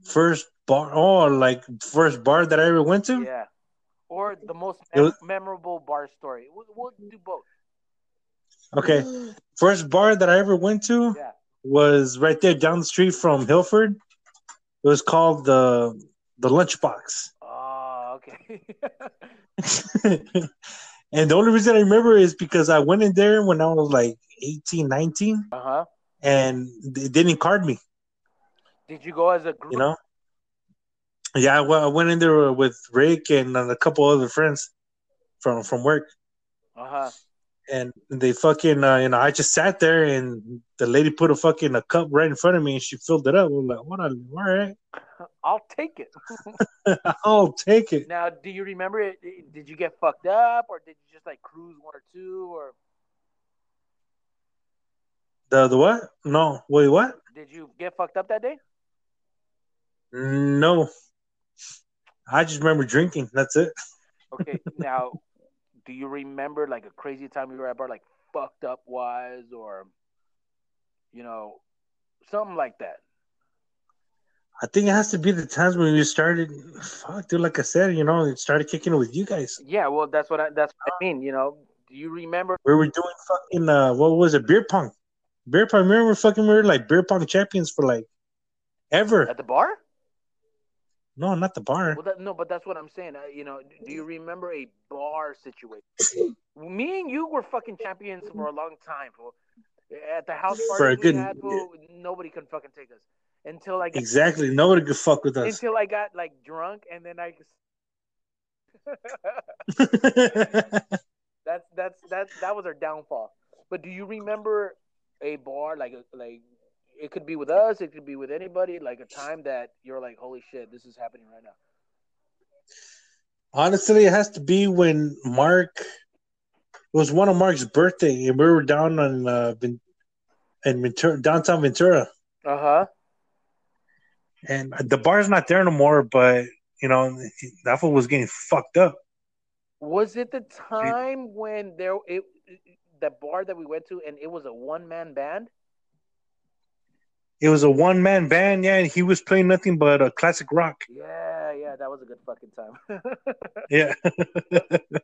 First bar. Oh, like first bar that I ever went to. Yeah, or the most It was- memorable bar story? We'll, we'll do both. Okay. First bar that I ever went to Yeah. was right there down the street from Hilford. It was called the the Lunchbox. Oh, okay. and the only reason I remember is because I went in there when I was like 18, 19, uh huh. and they didn't card me, Did you go as a group? you know? Yeah, I went- I went in there with Rick and a couple other friends from from work. Uh huh. and they fucking uh, you know I just sat there and the lady put a fucking a cup right in front of me and she filled it up. I'm like, what? All right, I'll take it. I'll take it. Now, do you remember it? Did you get fucked up, or did you just like cruise one or two, or The the what? No, wait, what? did you get fucked up that day? No, I just remember drinking. That's it. Okay, now, do you remember like a crazy time you were at bar, like fucked up wise, or you know, something like that? I think it has to be the times when we started. Fuck, dude. Like I said, you know, it started kicking it with you guys. Yeah, well, that's what I, that's what I mean. You know, do you remember? We were doing fucking uh, what was it? Beer pong. Beer pong. Remember, fucking, we were like beer pong champions for like ever. At the bar? No, not the bar. Well, that, no, but that's what I'm saying. Uh, you know, do you remember a bar situation? Me and you were fucking champions for a long time. Fool. At the house party, For a good- had, nobody could fucking take us until I got, Exactly. Nobody could fuck with us. until I got like drunk, and then I. that's that's that's that was our downfall. But do you remember a bar like like it could be with us, it could be with anybody, like a time that you're like, holy shit, this is happening right now. Honestly, it has to be when Mark it was one of Mark's birthday, and we were down on uh, in Ventura, downtown Ventura, Uh huh. And the bar's not there no more. But you know, that fool was getting fucked up. Was it the time when there it the bar that we went to and it was a one man band? It was a one man band, yeah, and he was playing nothing but a classic rock. Yeah, yeah. that was a good fucking time. Yeah.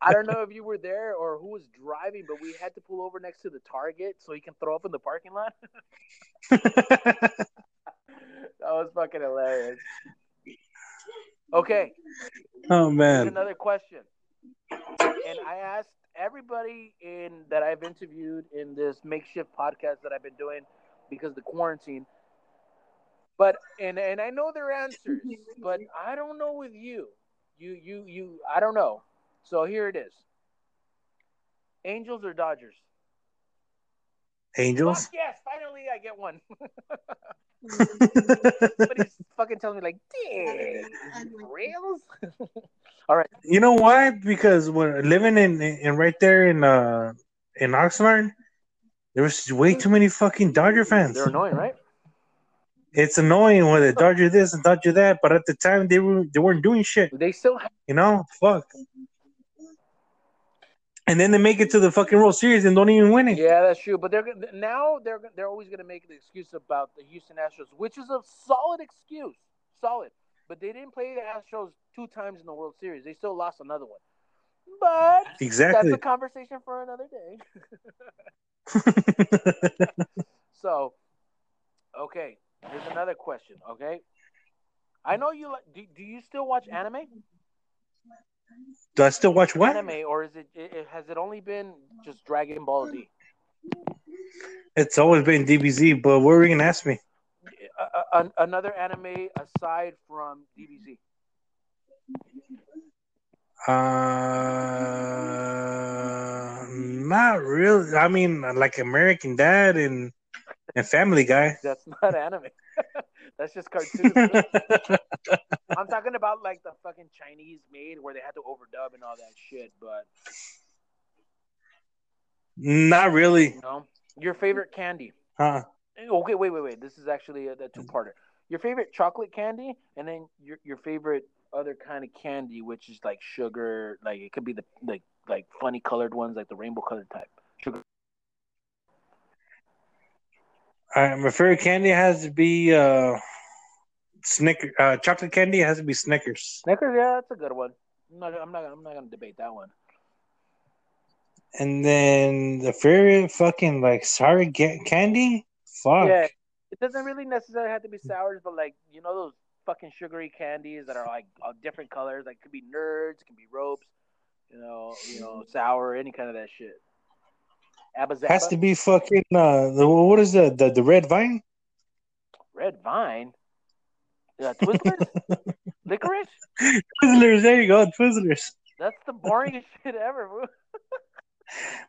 I don't know if you were there or who was driving, but we had to pull over next to the Target so he can throw up in the parking lot. that was fucking hilarious. Okay, oh here's man. another question. And I asked everybody in that I've interviewed in this makeshift podcast that I've been doing because of the quarantine. But and and I know their answers, but I don't know with you. You you you I don't know. So here it is. Angels or Dodgers? Angels. Fuck yes, finally I get one. but he's fucking telling me like, "Dang, rails." All right, You know why? Because we're living in in right there in uh in Oxnard, there was way too many fucking Dodger fans. they're annoying, right? It's annoying when they Dodger this and Dodger that, but at the time they were they weren't doing shit. They still have You know, fuck. And then they make it to the fucking World Series and don't even win it. Yeah, that's true. But they're now they're they're always going to make the excuse about the Houston Astros, which is a solid excuse, solid. But they didn't play the Astros two times in the World Series. They still lost another one. But Exactly. that's a conversation for another day. So, okay, here's another question. Okay, I know you like. Do, do you still watch anime? Do I still watch what? Anime, or is it, it? Has it only been just Dragon Ball Z? It's always been DBZ, but what were you gonna ask me? Another anime aside from DBZ? Uh, not really. I mean, like American Dad and and Family Guy. That's not anime. That's just cartoons. I'm talking about like the fucking Chinese made where they had to overdub and all that shit. But not really. you know, your favorite candy? Huh? Okay, wait, wait, wait. This is actually a, a two-parter. Your favorite chocolate candy, and then your your favorite other kind of candy, which is like sugar. Like it could be the like like funny colored ones, like the rainbow colored type. My favorite candy has to be uh, Snicker. Uh, chocolate candy has to be Snickers. Snickers, yeah, that's a good one. I'm not, I'm not, I'm not gonna debate that one. And then the favorite fucking like sour candy. Fuck. Yeah, it doesn't really necessarily have to be sours, but like you know those fucking sugary candies that are like of different colors. Like could be nerds, it can be ropes, you know, you know, sour, any kind of that shit. Abba Has to be fucking uh, the what is the the, the red vine? red vine, yeah, Twizzlers, licorice. Twizzlers. There you go, Twizzlers. That's the boringest shit ever.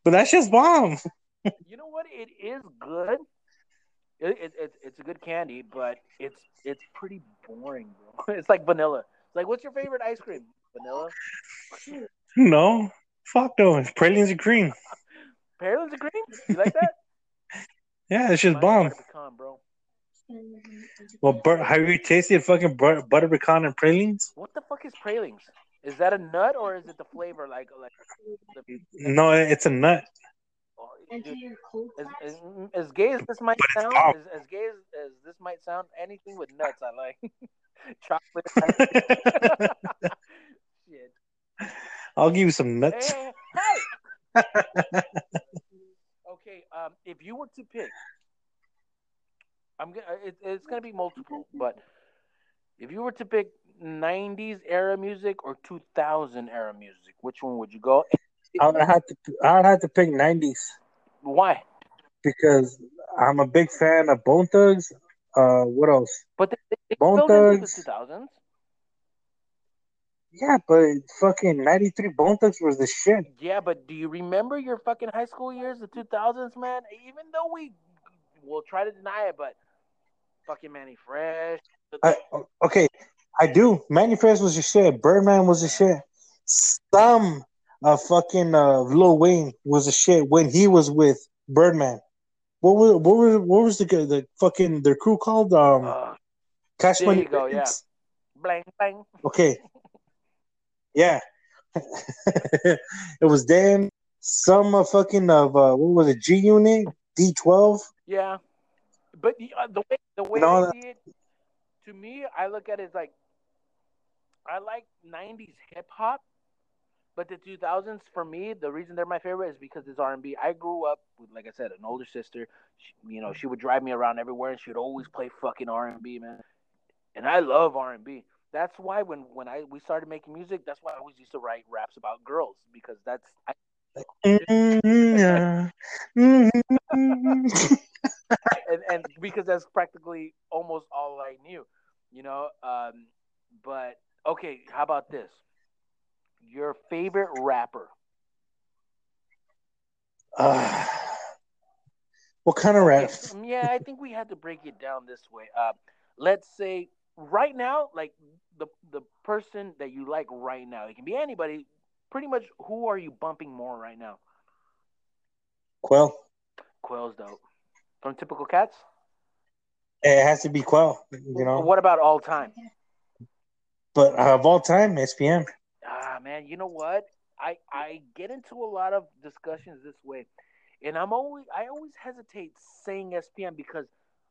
But that's just bomb. You know what? It is good. It, it, it's it's a good candy, but it's it's pretty boring, bro. It's like vanilla. It's like, what's your favorite ice cream? Vanilla. No, fuck no. Pralines and cream. Pearls and cream? You like that? Yeah, it's just bomb. butter pecan, bro. Well, bur- have you tasted fucking bur- butter pecan and pralines? What the fuck is pralines? Is that a nut or is it the flavor like like the, No, it's a nut. oh, dude, as, as, as gay as this might But sound, as, as gay as, as this might sound, anything with nuts I like. Chocolate. Shit. I'll give you some nuts. Eh, hey, hey, hey. Um, if you were to pick, I'm gonna. It, it's gonna be multiple, but if you were to pick '90s era music or 2000 era music, which one would you go? I would have to. I would have to pick '90s Why? because I'm a big fan of Bone Thugs. Uh, what else? But they, they Bone Thugs. the 2000s. Yeah, but fucking '93 Bone Thugs was the shit. Yeah, but do you remember your fucking high school years, the 2000s, man? Even though we will try to deny it, but fucking Mannie Fresh. I, okay, I do. Mannie Fresh was the shit. Birdman was the shit. Some uh fucking uh Lil Wayne was the shit when he was with Birdman. What was what was what was the the fucking their crew called? Um, Uh, Cash there Money. you go, yeah. Blang blang. Okay. Yeah. it was them. Some uh, fucking of uh, what was it? G Unit, D twelve. Yeah, but the, uh, the way the way I see it, to me, I look at it as like I like '90s hip hop, but the 2000s for me, the reason they're my favorite is because it's R&B. I grew up with, like I said, an older sister. She, you know, she would drive me around everywhere, and she would always play fucking R&B, man. And I love R&B. That's why when when I we started making music, that's why I always used to write raps about girls because that's I, Mm, mm. and, and because that's practically almost all I knew, you know. Um, but okay, how about this? Your favorite rapper? Uh, what kind of rap? Um, yeah, I think we had to break it down this way. Uh, let's say right now, like the the person that you like right now, it can be anybody. Pretty much, who are you bumping more right now? Qwel. Qwel's dope. From Typical Cats. It has to be Qwel, you know. What about all time? But uh, of all time, SPM. Ah, man, you know what? I I get into a lot of discussions this way, and I'm always I always hesitate saying SPM because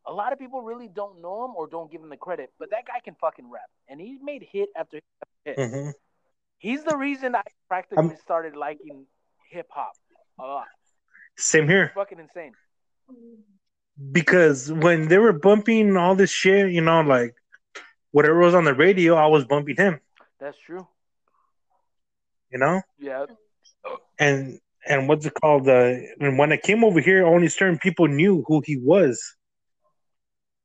a lot of people really don't know him or don't give him the credit. But that guy can fucking rap, and he's made hit after hit. After hit. hmm He's the reason I practically started liking hip hop a lot. Same here. Fucking insane. Because when they were bumping all this shit, you know, like whatever was on the radio, I was bumping him, That's true. you know. Yeah. And and what's it called? Uh, and when I came over here, only certain people knew who he was.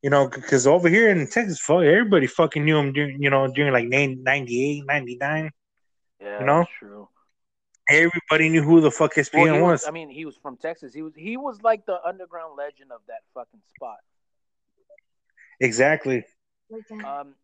You know, because over here in Texas, fuck, everybody fucking knew him during, you know, during like 98, 99. Yeah, You know? true. Everybody knew who the fuck SPM Well, was. was, I mean, he was from Texas. He was he was like the underground legend of that fucking spot. Exactly. Um,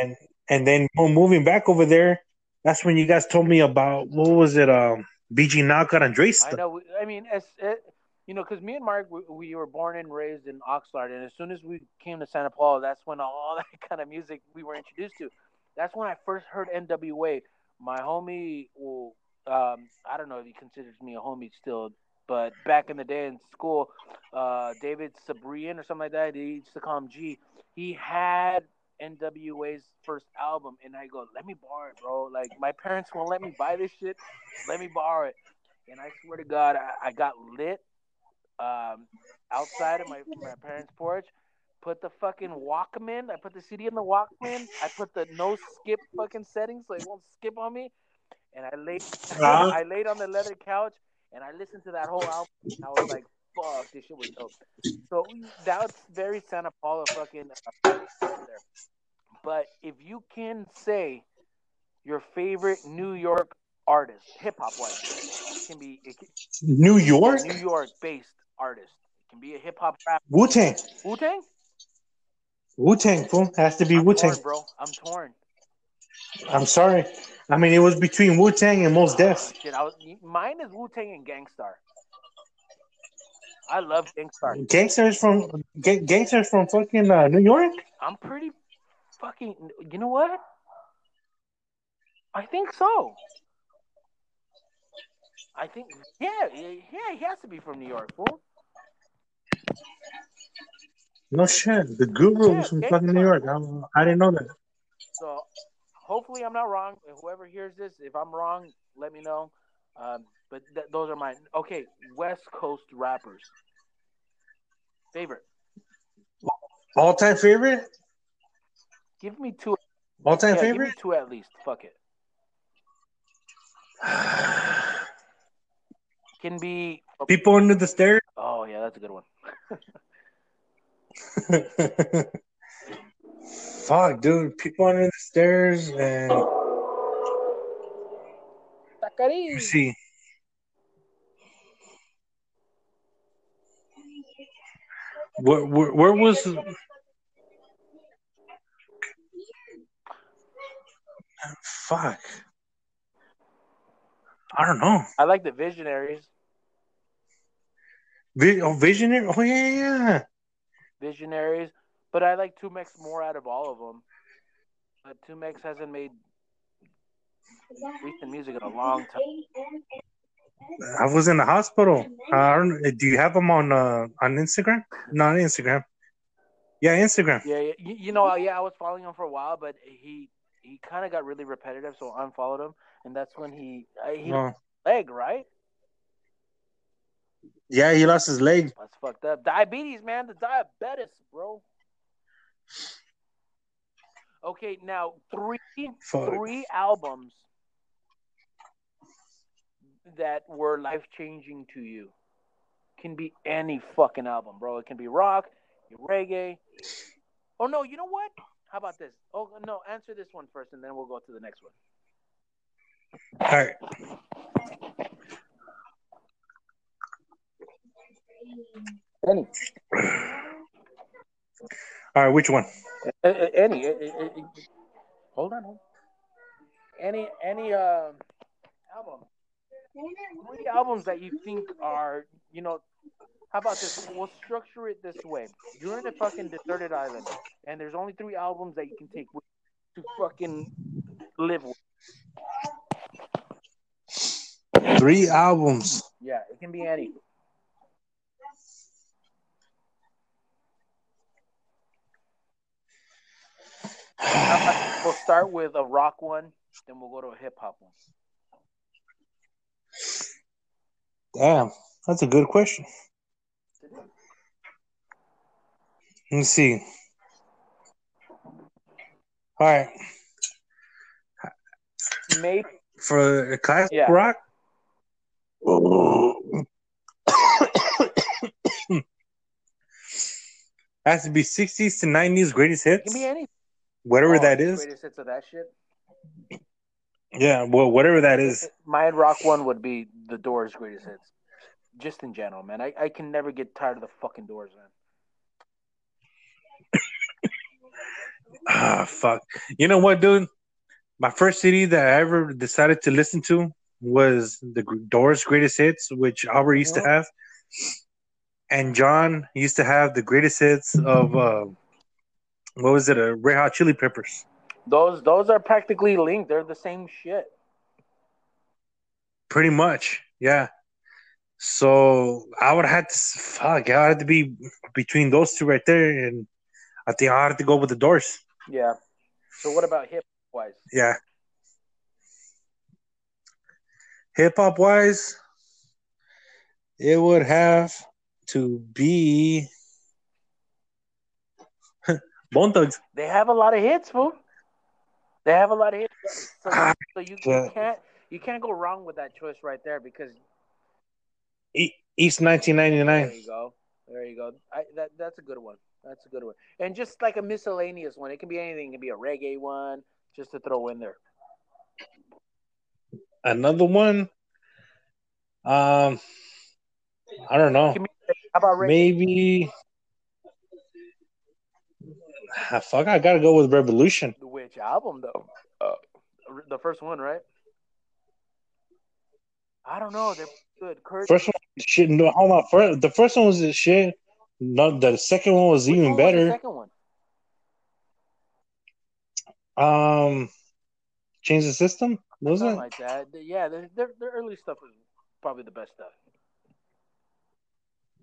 And and then mo- moving back over there, that's when you guys told me about what was it? Um, B.G. Knocc Out and Dre I know. I mean, as it, you know, because me and Mark, we, we were born and raised in Oxnard, and as soon as we came to Santa Paula, that's when all that kind of music we were introduced to. That's when I first heard NWA. My homie, well, um, I don't know if he considers me a homie still, but back in the day in school, uh, David Sabrian or something like that, he used to call him G. He had NWA's first album, and I go, "Let me borrow it, bro." Like my parents won't let me buy this shit. Let me borrow it. And I swear to God, I, I got lit um, outside of my my parents' porch. Put the fucking Walkman. I put the CD in the Walkman. I put the no skip fucking settings so it won't skip on me. And I laid Uh-huh. I laid on the leather couch and I listened to that whole album. I was like, "Fuck, this shit was dope." So that's very Santa Paula fucking uh. But if you can say your favorite New York artist, hip hop wise, can be it can, New York, New York based artist. It can be a hip hop rap. Wu Tang, Wu Tang? Wu Tang, fool has to be Wu Tang. bro. I'm torn. I'm sorry. I mean, it was between Wu Tang and Mos Def. Oh, shit, I was, mine is Wu Tang and Gang Starr. I love Gang Starr. Gangsters from ga- gangsters from fucking uh, New York. I'm pretty fucking. You know what? I think so. I think yeah, yeah, yeah, he has to be from New York, fool. No shit. The Guru Yeah, was from fucking New York. I, I didn't know that. So hopefully I'm not wrong. Whoever hears this, if I'm wrong, let me know. Um, but th- those are mine. Okay, West Coast rappers. Favorite. All time favorite. Give me two. All time yeah, favorite. two at least. Fuck it. Can be. People under the stairs. Oh yeah, that's a good one. Fuck, dude. People under the stairs and let's see. Where, where, where was fuck? I don't know. I like the Visionaries. Vi- oh, Visionary. Oh yeah, yeah, yeah. Visionaries, but I like 2Mex more out of all of them. But 2Mex hasn't made recent music in a long time. I was in the hospital. Uh, I don't. Do you have him on uh, on Instagram? Not Instagram. Yeah, Instagram. Yeah, yeah. You, you know, yeah, I was following him for a while, but he he kind of got really repetitive, so I unfollowed him, and that's when he uh, he Oh. leg right. Yeah, he lost his leg. That's fucked up. Diabetes, man. The diabetes, bro. Okay, now three Fuck. three albums that were life changing to you. Can be any fucking album, bro. It can be rock, reggae. Oh no, you know what? How about this? Oh no, answer this one first, and then we'll go to the next one. All right. Any, All right, which one? any, hold on, hold on. Any, any uh, album. Three albums that you think are, you know, how about this? We'll structure it this way. You're in a fucking deserted island, and there's only three albums that you can take with to fucking live with. Three albums. Yeah, it can be any. We'll start with a rock one, then we'll go to a hip hop one. Damn, that's a good question. Let me see. All right, Maybe for a classic Yeah. rock. Has to be 60s to 90s greatest it hits, can be any. Whatever Oh, that is. Greatest hits of that shit. Yeah, well, whatever that is. My rock one would be the Doors' greatest hits. Just in general, man. I, I can never get tired of the fucking Doors, man. Ah, fuck. You know what, dude? My first CD that I ever decided to listen to was the Doors' greatest hits, which Albert used to Mhm. have, and John used to have the greatest hits of uh, what was it? A Red Hot Chili Peppers. Those those are practically linked. They're the same shit. Pretty much, yeah. So I would have to fuck. I had to be between those two right there, and I think I had to go with the Doors. Yeah. So what about hip hop wise? Yeah. Hip hop wise, it would have to be Bone Thugs. They have a lot of hits, fool. They have a lot of hits. So, Ah, so you, you can't you can't go wrong with that choice right there because E- East there 1999. you go. There you go. I, that that's a good one. That's a good one. And just like a miscellaneous one, it can be anything. It can be a reggae one, just to throw in there. Another one. Um, I don't know. How about reggae? Maybe. Ah, fuck, I gotta go with Rebelution. Which album though? Uh, the first one, right? I don't know. They're good. Kurt, First one, shit. No, hold on. First, the first one was the shit. No, the second one was which even one was the better. second one. Um, change the system, was Something it? like that. Yeah, their, their their early stuff was probably the best stuff.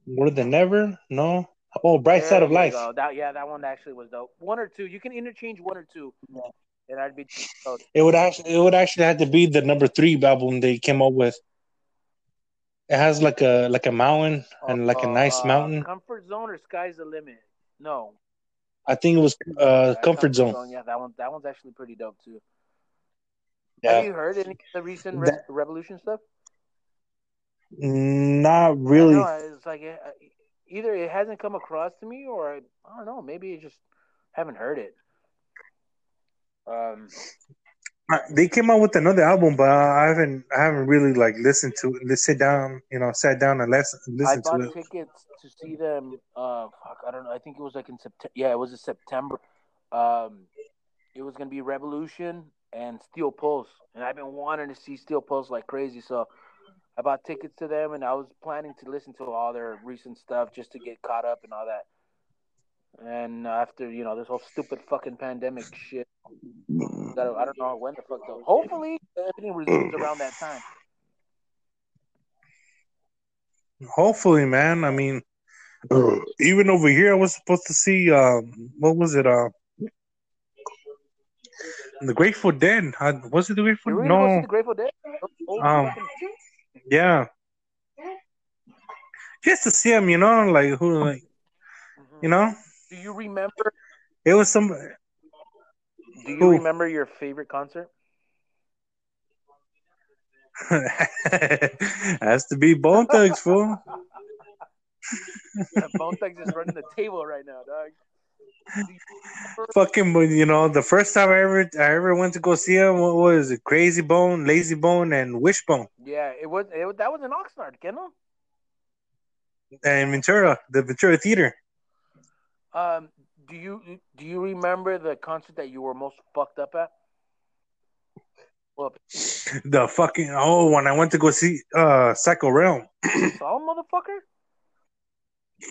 More than never? No. Oh, Bright There Side of Life. go. That yeah, that one actually was dope. One or two. You can interchange one or two, and I'd be. Oh, It would actually, it would actually have to be the number three album they came up with. It has like a like a mountain and like a nice uh, mountain. Comfort zone or sky's the limit. No. I think it was uh, Uh, Comfort Zone. Yeah, that one. That one's actually pretty dope too. Yeah, Have you heard any of the recent Re- That- Rebelution stuff? not really. No, it's like uh, either it hasn't come across to me, or I, I don't know. Maybe I just haven't heard it. Um, Uh, They came out with another album, but I haven't I haven't really like listened to it. Let's sit down, you know, sat down and listen I listen bought to it. tickets to see them. Uh, fuck, I don't know. I think it was like in September. Yeah, it was in September. Um, it was gonna be Rebelution and Steel Pulse, and I've been wanting to see Steel Pulse like crazy. So I bought tickets to them, and I was planning to listen to all their recent stuff just to get caught up and all that. And after you know this whole stupid fucking pandemic shit, gotta, I don't know when the fuck though. Hopefully everything resumes around that time. Hopefully, man. I mean, even over here, I was supposed to see. Um, what was it? Uh, The Grateful Dead. Was it the Grateful? Gonna No. the Grateful Dead? Um, Yeah. Just to see him, you know, like who, like Mhm. you know, Do you remember? it was some. Do you Who? remember your favorite concert? Has to be Bone Thugs, fool. Bone Thugs is running the table right now, dog. You Fucking, but you know, the first time I ever, I ever went to go see him, what was it? Krayzie Bone, Layzie Bone, and Wishbone, Yeah, it was. It, was- that was in Oxnard, Kendall. and Ventura, the Ventura Theater. Um, do you do you remember the concert that you were most fucked up at? Well, The fucking oh, when I went to go see uh Psycho Realm. saw motherfucker.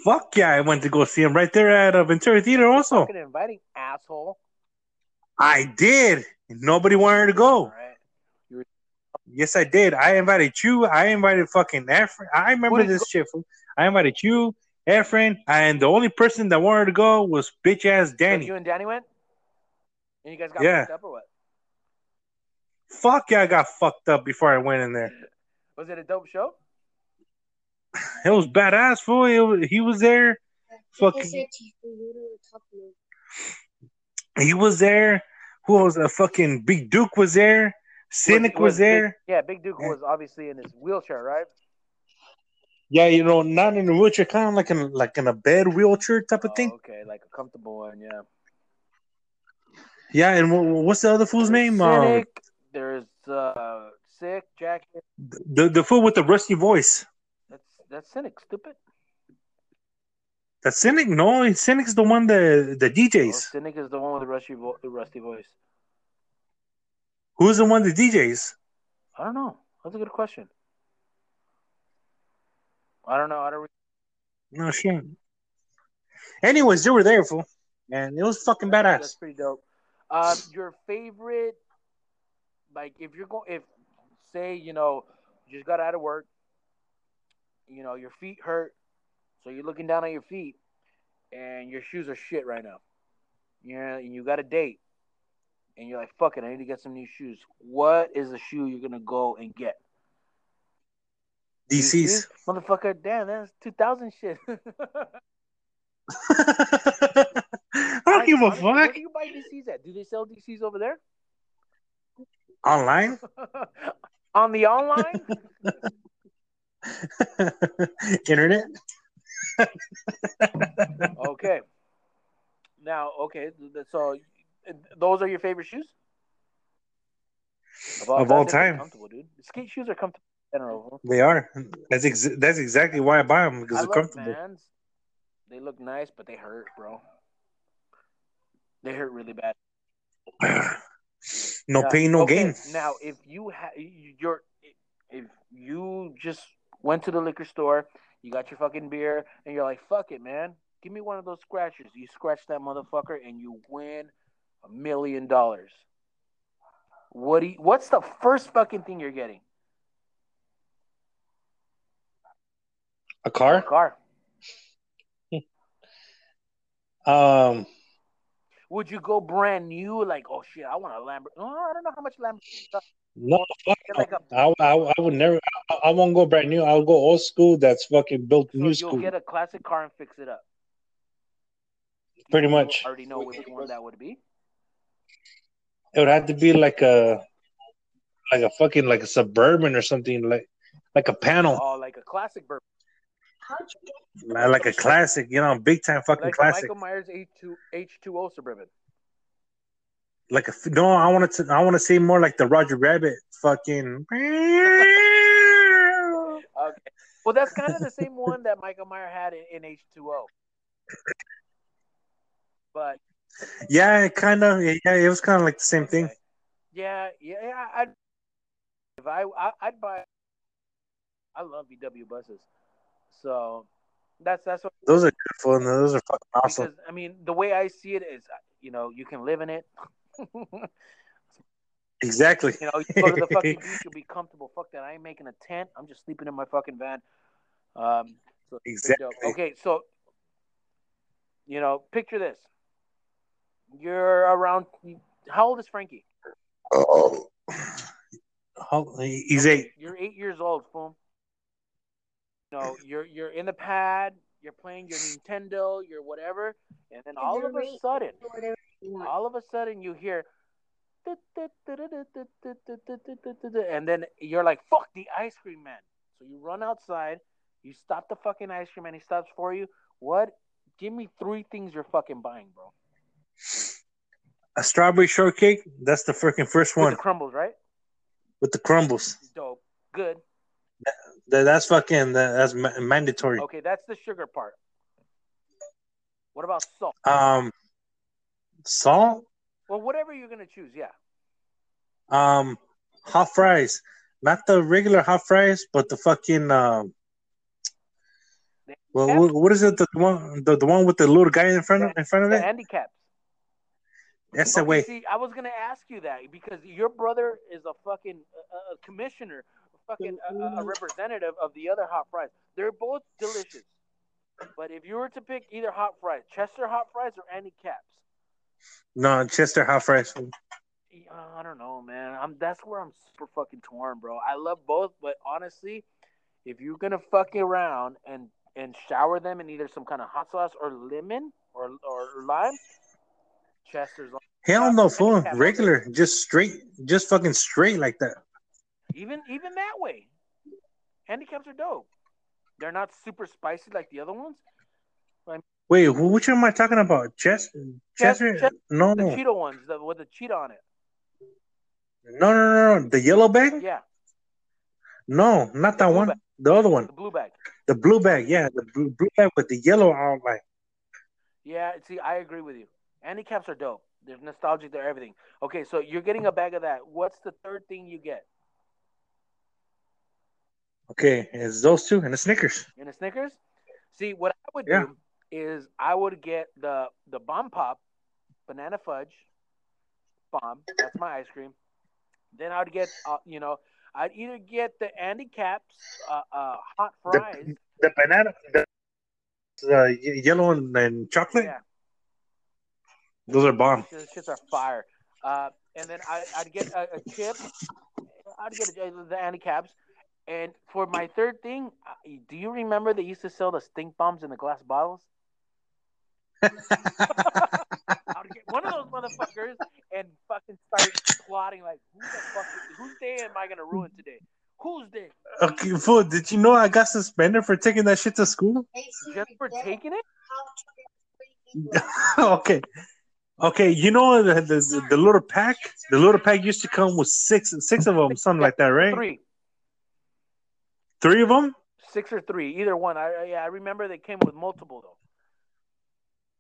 Fuck yeah, I went to go see him right there at uh, Ventura Theater. Also, Fucking inviting asshole. I did. Nobody wanted to go. right. Yes, I did. I invited you. I invited fucking Efren. I remember Who did you this shit. fool. I invited you, Efren, and the only person that wanted to go was bitch ass So Danny. you and Danny went, and you guys got Yeah. fucked up or what? Fuck yeah, I got fucked up before I went in there. Was it a dope show? It was badass, fool. It was- he was there. Fucking, he was there. Who was a fucking Big Duke was there. Cynic was, Big- there. yeah, Big Duke was obviously in his wheelchair, right? Yeah, you know, not in a wheelchair, kind of like in like in a bed wheelchair type of Oh, thing. okay, like a comfortable one, yeah. Yeah, and wh- what's the other fool's name? Um, there's uh, Sick Jacken. the the fool with the rusty voice. That's that's cynic, stupid. That Cynic? No, Cynic's the one that the Oh, DJs. cynic is the one with the rusty, vo- the rusty voice. Who's the one that DJs? I don't know. That's a good question. I don't know. I don't. Re- No shit. Anyways, you were there, fool, and it was fucking badass. That's pretty dope. Um, your favorite, like, if you're going, if say you know, you just got out of work, you know, your feet hurt, so you're looking down on your feet, and your shoes are shit right now. Yeah, and you got a date, and you're like, "Fuck it, I need to get some new shoes." What is the shoe you're gonna go and get? DC's. motherfucker. Damn, that's 2000 shit. I don't give a Honestly, Where fuck. do you buy DCs at? Do they sell DCs over there? Online? On the online? Internet? okay. Now, okay, so those are your favorite shoes? Of all they're time. Comfortable, dude. Skate shoes are comfortable in general. They are. That's ex- that's exactly why I buy them because I they're comfortable. Vans. They look nice, but they hurt, bro. They hurt really bad. no Now- pain, no okay, gain. Now, if you ha- you're if you just went to the liquor store, you got your fucking beer, and you're like, "Fuck it, man, give me one of those scratchers." You scratch that motherfucker, and you win a million dollars. What do you, What's the first fucking thing you're getting? A car? A car? Um, Would you go brand new? Like, oh shit, I want a Lamborghini. Oh, I don't know how much Lamborghini. No, fuck. Get like a, I, I, I would never. I, I won't go brand new. I'll go old school. That's fucking built so new you'll school. get a classic car and fix it up. Pretty You much. Already know which one that would be. It would have to be like a, like a fucking like a suburban or something like, like a panel, Oh, like a classic bourbon. like a classic. You know, big time fucking like classic. Michael Myers H two H two O suburban. Like a no, I want to. I want to say more like the Roger Rabbit fucking. Okay. Well, that's kind of the same one that Michael Meyer had in, H two O. But Yeah, it kind of. Yeah, it was kind of like the same thing. Yeah, yeah, yeah. I'd, if I, I I'd buy. I love VW buses, so that's that's what Those are good fun. Those are fucking awesome. because I mean the way I see it is, you know, you can live in it. Exactly. You know, you go to the fucking beach, you'll be comfortable. Fuck that. I ain't making a tent. I'm just sleeping in my fucking van. Um, so it's pretty dope. Exactly. Okay, so you know, picture this. You're around. How old is Frankie? Oh, he's eight. You're eight years old, fool. You know, you're you're in the pad, you're playing your Nintendo, your whatever, and then all of a sudden, Whatever all of a sudden you hear and then you're like fuck the ice cream man so you run outside you stop the fucking ice cream man he stops for you what give me three things you're fucking buying bro A strawberry shortcake. That's the freaking first With one the crumbles right with the crumbles. dope good That, that's fucking that, that's mandatory. okay that's the sugar part what about salt Um, salt. well whatever you're gonna choose yeah Um, hot fries. Not the regular hot fries, but the fucking um. Well, what, what is it? The one, the, the one with the little guy in front of in front of the it. handicaps That's the way. See, I was gonna ask you that because your brother is a fucking uh, a commissioner, a fucking uh, a representative of the other hot fries. They're both delicious, but if you were to pick either hot fries, Chester hot fries or Andy Caps, No, Chester how fries. uh, I don't know, man. I'm that's where I'm super fucking torn, bro. I love both, but honestly, if you're gonna fuck around and and shower them in either some kind of hot sauce or lemon or or lime, Chester's Hell no, fool. Regular, just straight, just fucking straight like that. Even even that way, handicaps are dope. They're not super spicy like the other ones. Wait, wh- which one am I talking about? Chester? Chester? Chester- No, The Cheeto ones, the, with the cheetah on it. no, no, no, no. The yellow bag? Yeah, No, not that one. bag. The other one, the blue bag. the blue bag. Yeah, the blue, blue bag with the yellow outline. Yeah, see, I agree with you. Handicaps are dope. They're nostalgic. They're everything. Okay, so you're getting a bag of that. What's the third thing you get Okay, it's those two and the Snickers. in a Snickers? See, what I would Yeah. do is I would get the the bomb pop, banana fudge, bomb. That's my ice cream. Then I'd get, uh, you know, I'd either get the Andy Caps, uh, uh, hot The- fries. The banana, the, the yellow and, and chocolate. Yeah, Those are bomb. Those shits are fire. Uh, and then I, I'd get a, a chip. I'd get a, the caps. And for my third thing, uh, do you remember they used to sell the stink bombs in the glass bottles? I would get one of those motherfuckers and fucking start plotting like, who the fuck, whose day am I gonna ruin today? Whose day? Okay, fool. Did you know I got suspended for taking that shit to school? Just for taking it? okay. Okay, you know the, the the little pack. The little pack used to come with six six of them, something like that, right? Three, Three of them? six or three, either one. I- yeah, I remember they came with multiple though.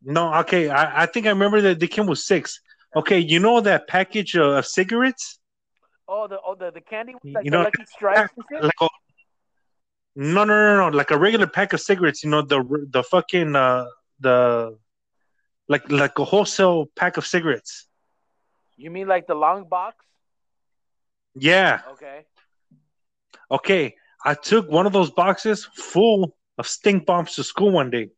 No, okay. I, I think I remember that they came with six. Okay, you know that package of, of cigarettes? Oh, the oh the, the candy, You like know, the Lucky Strikes. Like a, no, no, no, no, like a regular pack of cigarettes. You know the the fucking uh the like like a wholesale pack of cigarettes. You mean like the long box? Yeah. Okay. Okay, I took one of those boxes full of stink bombs to school one day.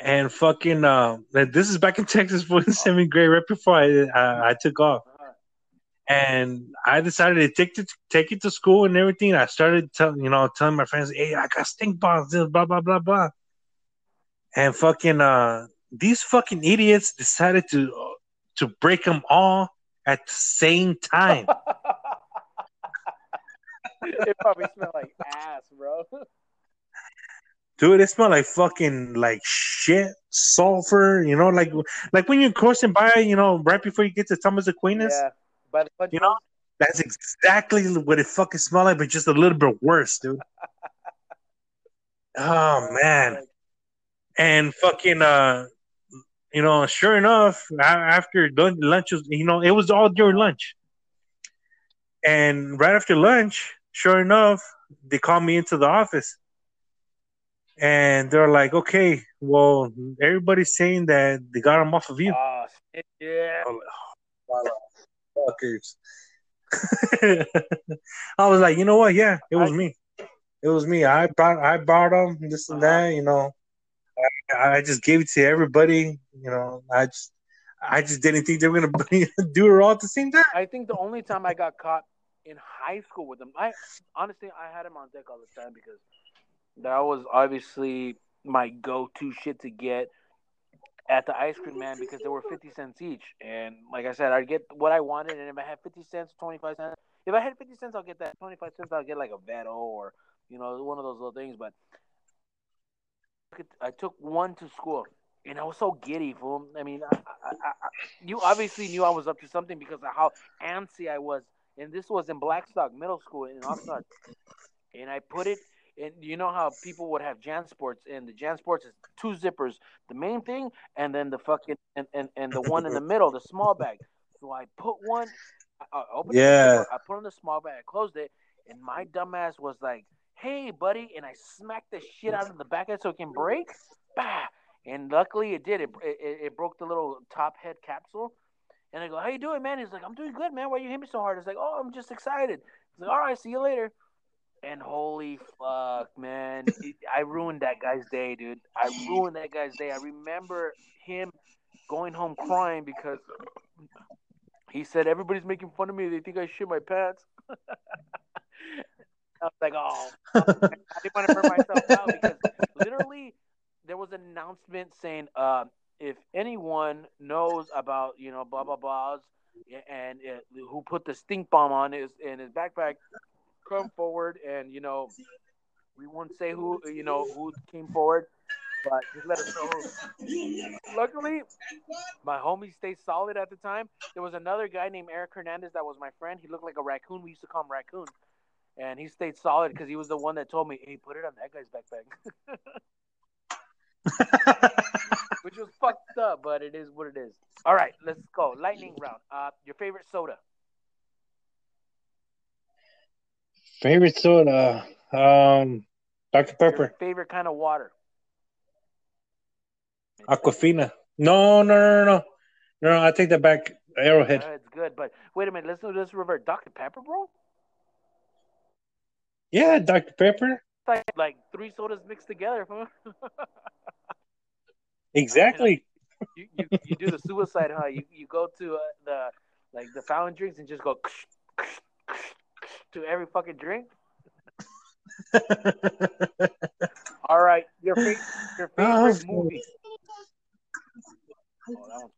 And fucking, uh, this is back in Texas for seventh grade, right before I, I took off. And I decided to take it take it to school and everything. I started telling you know telling my friends, "Hey, I got stink bombs." This blah blah blah blah. And fucking, uh, these fucking idiots decided to to break them all at the same time. it probably smelled like ass, bro. Dude, it smelled like fucking like shit, sulfur. You know, like like when you're coursing by, you know, right before you get to Thomas Aquinas. yeah. By the You know? That's exactly what it fucking smelled like, but just a little bit worse, dude. Oh man, and fucking uh, you know, sure enough, after lunch was, you know, it was all during lunch, and right after lunch, sure enough, they called me into the office, and they're like, "Okay, well, everybody's saying that they got them off of you." Oh, shit, yeah. I'm like, oh, fuckers. I was like, you know what? Yeah, it was I- me. It was me. I brought, I bought them. This and Uh-huh. that. You know, I, I just gave it to everybody. You know, I just, I just didn't think they were gonna do it all at the same time. I think the only time I got caught in high school with them, I honestly I had him on deck all the time because that was obviously my go-to shit to get at the ice cream man because they were 50 cents each. And like i said i'd get what i wanted and if i had 50 cents 25 cents if i had 50 cents i'll get that. 25 cents i'll get like a veto or you know one of those little things. But i took one to school and i was so giddy fool. I mean I, I, I, you obviously knew i was up to something because of how antsy i was. And this was in blackstock middle school in oxnard and i put it and you know how people would have JanSports, and the JanSports is two zippers, the main thing, and then the fucking and, and, and the one in the middle, the small bag. So I put one, I, I opened Yeah. it, I put on the small bag, I closed it, and my dumbass was like, "Hey, buddy," and I smacked the shit out of the back end so it can break. Bah! And luckily it did. It, it it broke the little top head capsule. And I go, "How you doing, man?" He's like, "I'm doing good, man. Why you hit me so hard?" It's like, "Oh, I'm just excited." He's like, "All right, see you later." And holy fuck, man. I ruined that guy's day, dude. I ruined that guy's day. I remember him going home crying because he said, Everybody's making fun of me. They think I shit my pants. I was like, Oh. I didn't want to burn myself out because literally there was an announcement saying, uh, if anyone knows about, you know, blah, blah, blahs, and uh, who put the stink bomb on his in his backpack, come forward and you know we won't say who you know who came forward but just let us know luckily my homie stayed solid at the time. There was another guy named eric hernandez that was my friend. He looked like a raccoon. We used to call him raccoon. And he stayed solid because he was the one that told me hey put it on that guy's backpack. Which was fucked up but it is what it is. All right let's go. Lightning round. Uh your favorite soda Favorite soda, um, Dr your Pepper, favorite kind of water Aquafina. No, no, no, no, no, no. I take that back. Arrowhead. Yeah, it's good, but wait a minute. Let's let's revert. Dr Pepper, bro. Yeah, Dr Pepper. Like like three sodas mixed together. Huh? Exactly. you, you you do the suicide, huh? You you go to uh, the like the fountain drinks and just go to every fucking drink. All right, your your Oh, favorite movie. Oh, that one's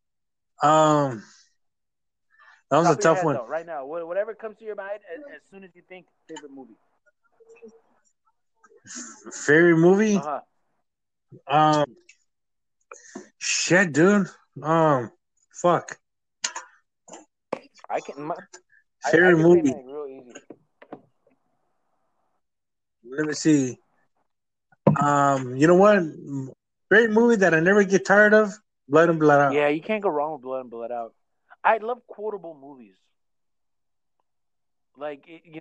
um, that was a top of your tough head, one. though, right now. Whatever comes to your mind as, as soon as you think favorite movie. Favorite movie? Uh huh. Um, shit, dude. Um, fuck. I can. My, I- I, Favorite can movie. Mine real easy. Let me see. Um, you know what? Great movie that I never get tired of. Blood and Blood Out. Yeah, you can't go wrong with Blood and Blood Out. I love quotable movies. Like, it, you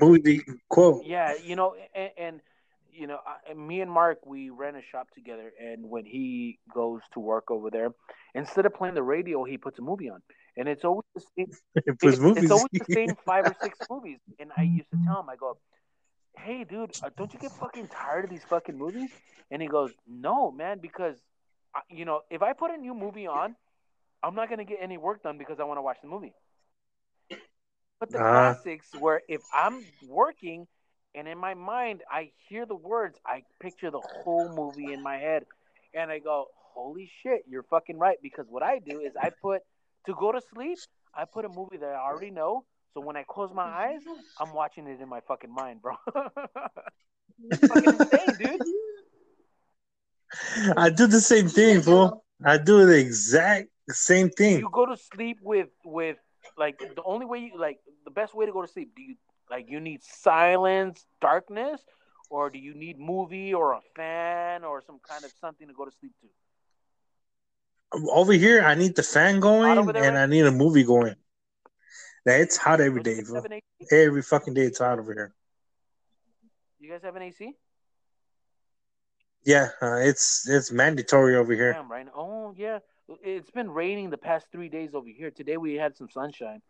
Movie quote. yeah, you know, and, and you know, I, and me and Mark, we ran a shop together, and when he goes to work over there, instead of playing the radio, he puts a movie on, and it's always the same. It it's, it's always the same five or six movies. And I used to tell him, I go, "Hey, dude, uh, don't you get fucking tired of these fucking movies?" And he goes, "No, man, because you know, if I put a new movie on, I'm not gonna get any work done because I want to watch the movie." But the Uh-huh. classics, where if I'm working and in my mind I hear the words, I picture the whole movie in my head, and I go, "Holy shit, you're fucking right!" Because what I do is I put to go to sleep, I put a movie that I already know. So when I close my oh eyes, I'm watching it in my fucking mind, bro. Fucking insane, dude. I do the same thing, bro. I do the exact same thing. You go to sleep with with like the only way you like the best way to go to sleep. Do you like you need silence, darkness, or do you need movie or a fan or some kind of something to go to sleep to? Over here, I need the fan going there, and right? I need a movie going. Now, it's hot every day, Don't you day, guys fool. have an AC? Every fucking day it's hot over here. You guys have an AC? Yeah, uh, it's it's mandatory over here. Damn, right? Oh yeah, it's been raining the past three days over here. Today we had some sunshine.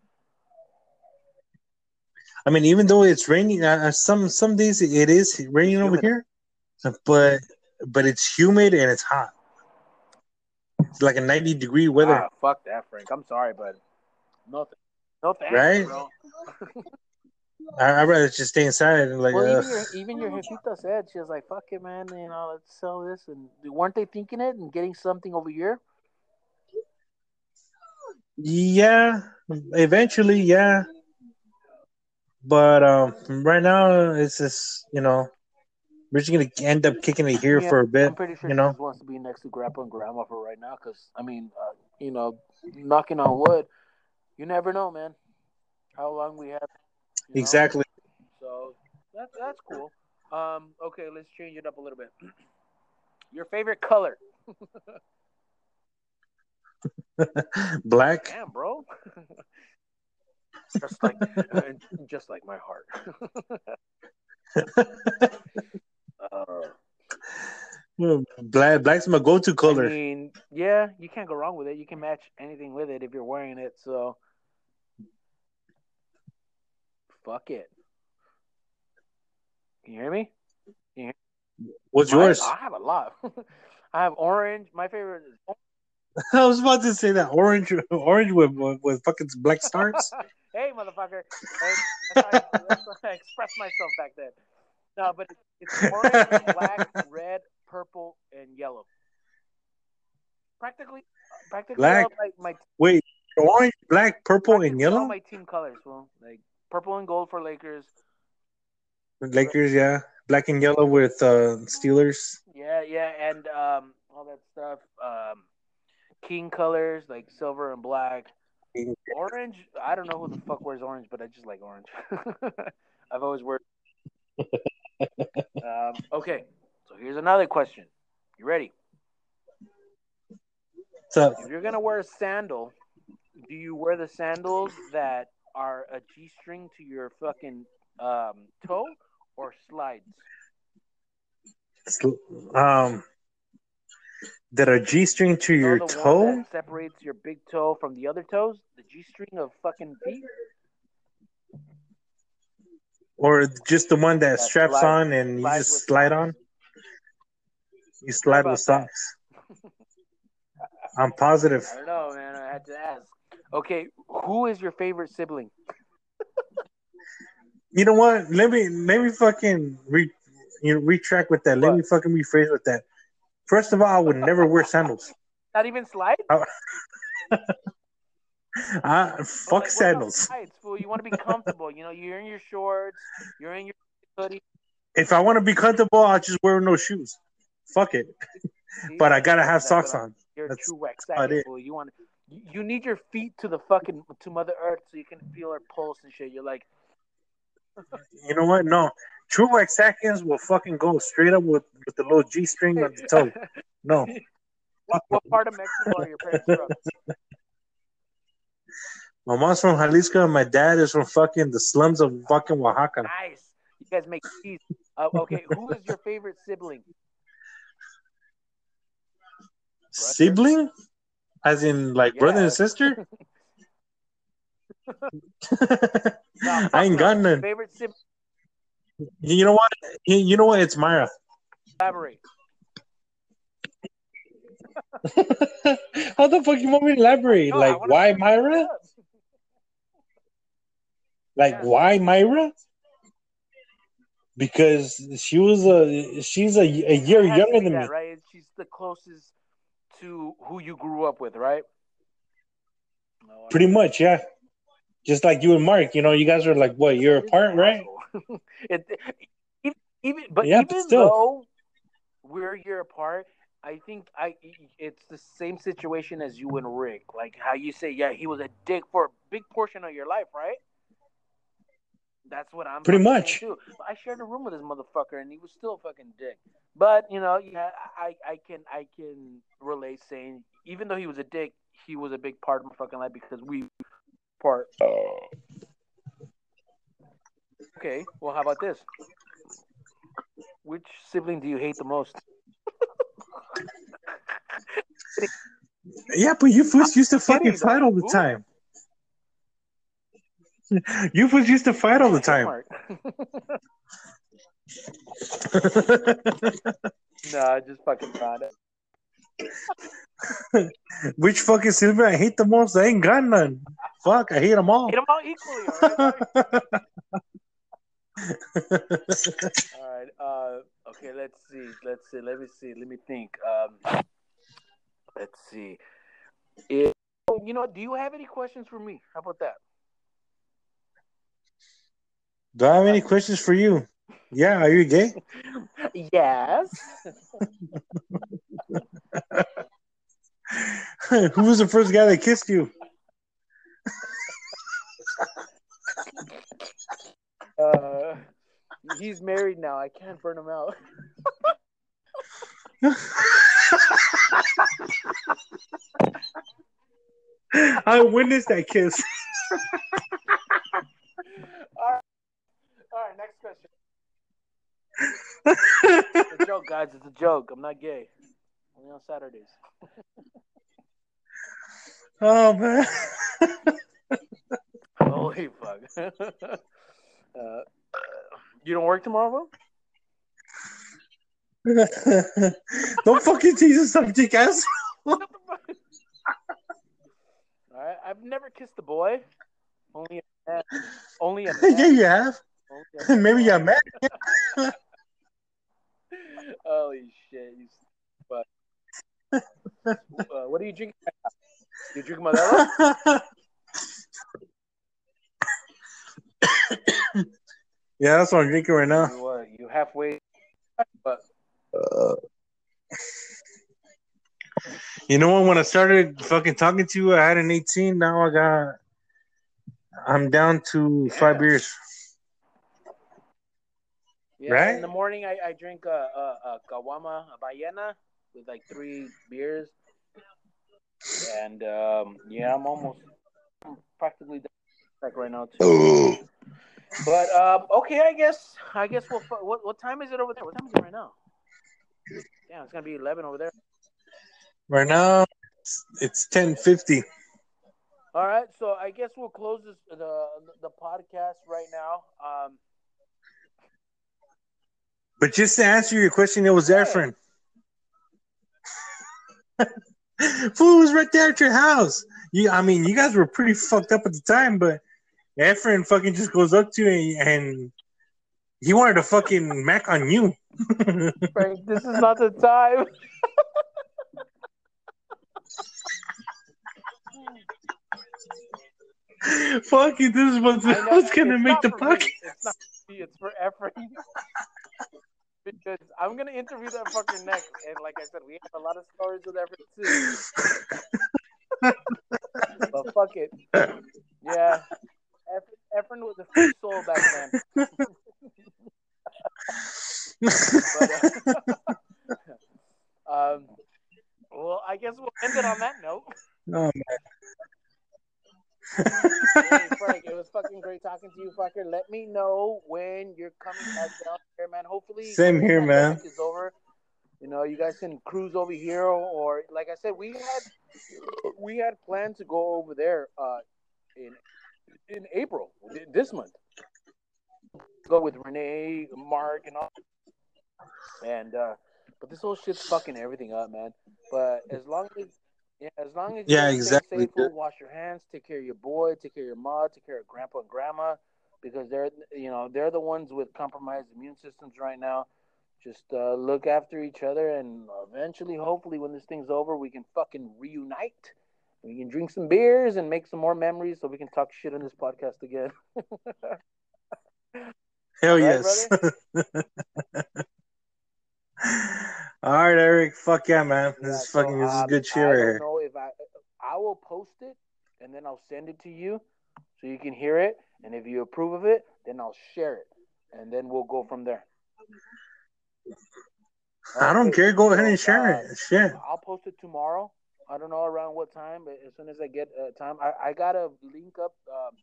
I mean, even though it's raining, uh, uh, some some days it is raining over here, but but it's humid and it's hot. It's like a 90 degree weather. Ah, fuck that, Frank. I'm sorry, but no, th- no thanks, Right? bro. I, I'd rather just stay inside and like, Well, even your, even your jefita said she was like, "Fuck it, man. You know, let's sell this." And weren't they thinking it and getting something over here? yeah, eventually, yeah. But um, right now, it's just you know, we're just gonna end up kicking it here Yeah, for a bit. I'm pretty sure you she know? just wants to be next to Grandpa and Grandma for right now. Because I mean, uh, you know, knocking on wood, you never know, man. How long we have? you know? Exactly. So that, that's cool. Um, okay, let's change it up a little bit. Your favorite color? Black. Damn, bro. just like, just like my heart. uh, Black. Black's my go-to color. I mean, yeah, you can't go wrong with it. You can match anything with it if you're wearing it. So, fuck it. Can you hear me? What's Mine- yours? I have a lot. I have orange. My favorite is I was about to say that orange, orange with with, with fucking black stars. hey, motherfucker. Hey, that's, how I, that's how I expressed myself back then. No, but it's orange, black, red, purple, and yellow. Practically, practically Black. all my, my Wait, orange, black, purple, and practically all yellow. my team colors, well, like purple and gold for Lakers. Lakers, yeah. Black and yellow with uh, Steelers. Yeah, yeah, and um, all that stuff. Um, king colors like silver and black. Orange, I don't know who the fuck wears orange, but I just like orange. I've always worn. um, okay, so here's another question. You ready? So If you're gonna wear a sandal, do you wear the sandals that are a g-string to your fucking um, toe or slides? um, that are G string to You know your the one toe, that separates your big toe from the other toes, the g-string of fucking feet. or just the one that That straps slides- on and you just slide on? You slide with socks. I'm positive. I don't know, man. I had to ask. Okay, who is your favorite sibling? You know what? Let me let me fucking re, you know, retract with that. Let What? me fucking rephrase with that. First of all, I would never wear sandals. Not even slides? I Like, fuck about sandals. Slides, fool? You want to be comfortable. You know, you're in your shorts, you're in your hoodie. If I want to be comfortable, I'll just wear no shoes. Fuck it. But I gotta have socks on. You're a true wax fool. You want you, you need your feet to the fucking to Mother Earth so you can feel her pulse and shit. You're like, You know what? No. True wax seconds will fucking go straight up with, with the little G string on the toe. No. what, what part of Mexico are your parents from? My mom's from Jalisco and my dad is from fucking the slums of fucking Oaxaca. Nice. You guys make cheese. Uh, okay, who is your favorite sibling? Sibling? As in like brother and sister? No, I ain't got none. Favorite sibling? You know what? You you know what? It's Myra. Elaborate. How the fuck you want me to elaborate? No, like why Myra? Like Yeah. why Myra? Because she was a she's a, a year It has to younger than that, me. right? She's the closest to who you grew up with, right? No, Pretty much, yeah. Just like you and Mark, you know, you guys are like what you're apart, right? it, even, even, but Yeah, but even still. though we're year apart, I think I it's the same situation as you and Rick. Like how you say, yeah, he was a dick for a big portion of your life, right? That's what I'm Pretty much. too. I shared a room with this motherfucker, and he was still a fucking dick. But you know, yeah, I I can I can relate saying even though he was a dick, he was a big part of my fucking life because we part. Oh. Okay, well, how about this? Which sibling do you hate the most? Yeah, but you fools used to fucking kidding, fight all the time. You fools used to fight all the time. No, I just fucking found it. Which fucking silver I hate the most? I ain't got none. Fuck, I hate them all. Hit them all equally, all right? all right. Uh, okay, let's see. Let's see. Let me see. Let me think. Um, let's see. Oh, you know, do you have any questions for me? How about that? Do I have any questions for you? Yeah, are you gay? Yes. Who was the first guy that kissed you? Uh, he's married now. I can't burn him out. I witnessed that kiss. All right, next question. It's a joke, guys. It's a joke. I'm not gay. Only on Saturdays. oh man. Holy fuck. uh, you don't work tomorrow, bro? Don't fucking tease the subject, ass. All right. I've never kissed a boy. Only a man. Only a man. yeah, you have. Only a man. Maybe you're mad. Holy shit! You but uh, what are you drinking? You drinking Modelo? yeah, that's what I'm drinking right now. You what? You halfway? But You know what? When I started fucking talking to you, I had an 18. Now I got. I'm down to five Yeah. beers. Yeah, Right? in the morning I, I drink a, a, a Caguama a Ballena with like three beers, and um, yeah, I'm almost I'm practically done like right now too. But um, okay, I guess I guess we'll, what what time is it over there? What time is it right now? Yeah, it's gonna be eleven over there. Right now, it's, it's 10:50. All right, so I guess we'll close this the the podcast right now. Um, But just to answer your question, it was. Efren. Fool was right there at your house. You, I mean, you guys were pretty fucked up at the time, but Efren fucking just goes up to you and, and he wanted to fucking mac on you. Frank, this is not the time. Fuck you, this is what's, know, what's gonna make the podcast. It's not me. It's for Efren. Because I'm gonna interview that fucker next, and like I said, we have a lot of stories with Efren too. but fuck it. Yeah, Efren, was a free soul back then. But, uh, um, well, I guess we'll end it on that note. oh, Hey, Frank, it was fucking great talking to you, fucker. Let me know when you're coming back down here, man. Hopefully, Same here, man. Is over. You know, you guys can cruise over here, or like I said, we had we had planned to go over there uh, in in April this month. Go with Renee, Mark, and all. And uh, but this whole shit's fucking everything up, man. But as long as yeah, as long as you Yeah, exactly, safe, wash your hands, take care of your boy, take care of your mom, take care of grandpa and grandma, because they're you know they're the ones with compromised immune systems right now. Just uh, look after each other, and eventually, hopefully, when this thing's over, we can fucking reunite. We can drink some beers and make some more memories, so we can talk shit on this podcast again. Hell Right, yes. All right, Eric. Fuck yeah, man. This Yeah, is fucking. this is um, good shit I right here. I will post it and then I'll send it to you so you can hear it. And if you approve of it, then I'll share it, and then we'll go from there. I don't Okay, care. Go ahead and share uh, it. Shit. I'll post it tomorrow. I don't know around what time, but as soon as I get uh, time, I, I gotta link up um,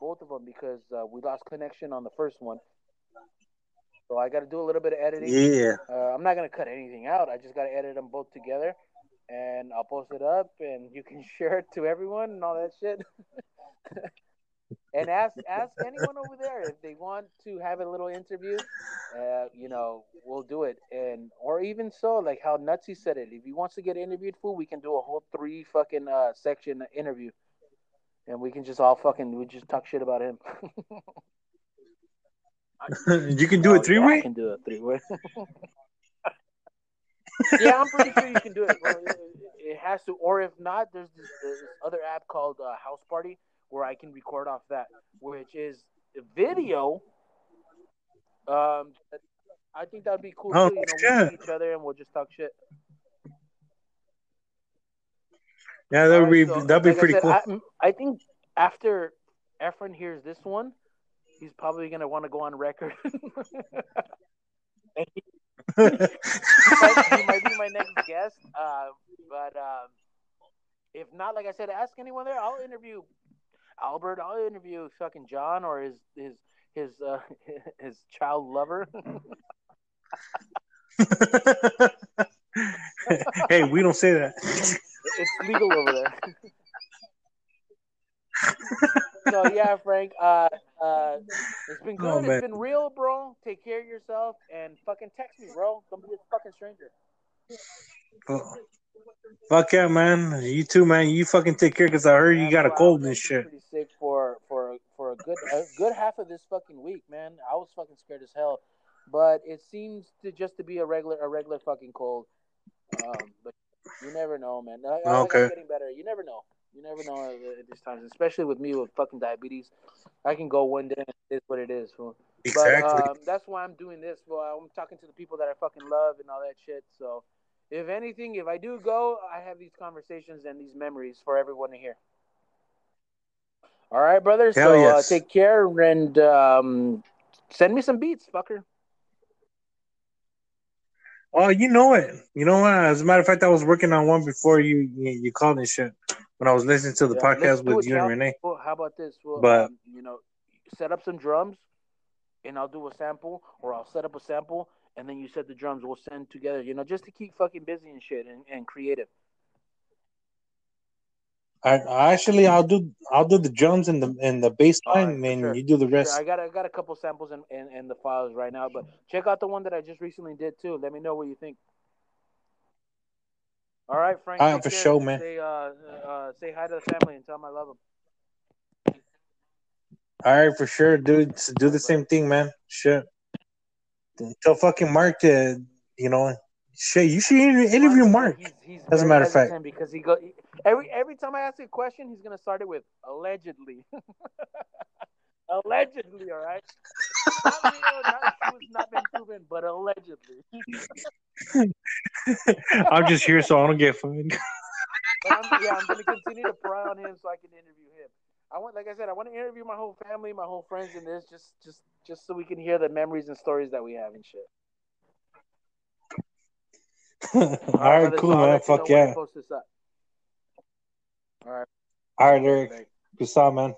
both of them because uh, we lost connection on the first one. So I got to do a little bit of editing. Yeah. Uh, I'm not gonna cut anything out. I just gotta edit them both together, and I'll post it up, and you can share it to everyone and all that shit. and ask ask anyone over there if they want to have a little interview. Uh, you know, we'll do it, and or even so, like how Nutsy said it. If he wants to get interviewed, fool, we can do a whole three fucking uh, section interview, and we can just all fucking we just talk shit about him. you can do Oh, a three yeah, I can do a three way. Yeah, I'm pretty sure you can do it. It. It has to, or if not, there's this, this other app called uh, Houseparty where I can record off that, which is video. Um, I think that'd be cool Oh, too. You know, we shit. see each other and we'll just talk shit. Yeah, that would be so, that'd be like pretty said, cool. I, I think after Efren hears this one, he's probably gonna want to go on record. He, might, he might be my next guest. Uh, but um, if not, like I said, ask anyone there. I'll interview Albert. I'll interview fucking John or his his his uh, his child lover. hey, we don't say that. it's legal over there. So yeah, Frank. Uh, uh, it's been good. Oh, it's been real, bro. Take care of yourself and fucking text me, bro. Don't be a fucking stranger. Fuck yeah, man. You too, man. You fucking take care because I heard you got a cold and shit. Pretty sick for for for a good a good half of this fucking week, man. I was fucking scared as hell, but it seems to just to be a regular a regular fucking cold. Um, but you never know, man. I Okay. I'm getting better. You never know. You never know at, at these times, especially with me with fucking diabetes. I can go one day and it is what it is. fool. Exactly. But um, that's why I'm doing this. Well, I'm talking to the people that I fucking love and all that shit. So, if anything, if I do go, I have these conversations and these memories for everyone to hear. All right, brother. Hell so uh, yes. take care and um, send me some beats, fucker. Oh, you know it. You know what? As a matter of fact, I was working on one before you you, you called and shit. When I was listening to the Yeah, podcast with you and Renee. Well, how about this? Well, But- um, you know, set up some drums, and I'll do a sample, or I'll set up a sample, and then you set the drums. We'll send together, you know, just to keep fucking busy and shit and, and creative. I, I actually I'll do I'll do the drums and the and the bass line, for and sure. you do the Sure, rest. I got I got a couple samples in, in the files right now, but check out the one that I just recently did too. Let me know what you think. All right, Frank. Right, take for sure, man. Say uh, uh say hi to the family and tell them I love them. All right, for sure, dude. Do the same thing, man. Shit. Tell fucking Mark to, you know, shit. You should inter- interview Mark. He's, he's As a matter of fact. because he go every every time I ask a question, he's gonna start it with allegedly. allegedly, all right. Not real, uh, not true, not been proven, but allegedly. I'm just here so I don't get fined. I'm, yeah, I'm gonna continue to pry on him so I can interview him. I want, like I said, I want to interview my whole family, my whole friends and this, just, just, just so we can hear the memories and stories that we have and shit. All right, brother, cool, so man. Fuck yeah. Post this up. All right. All right, Eric. Peace out, man.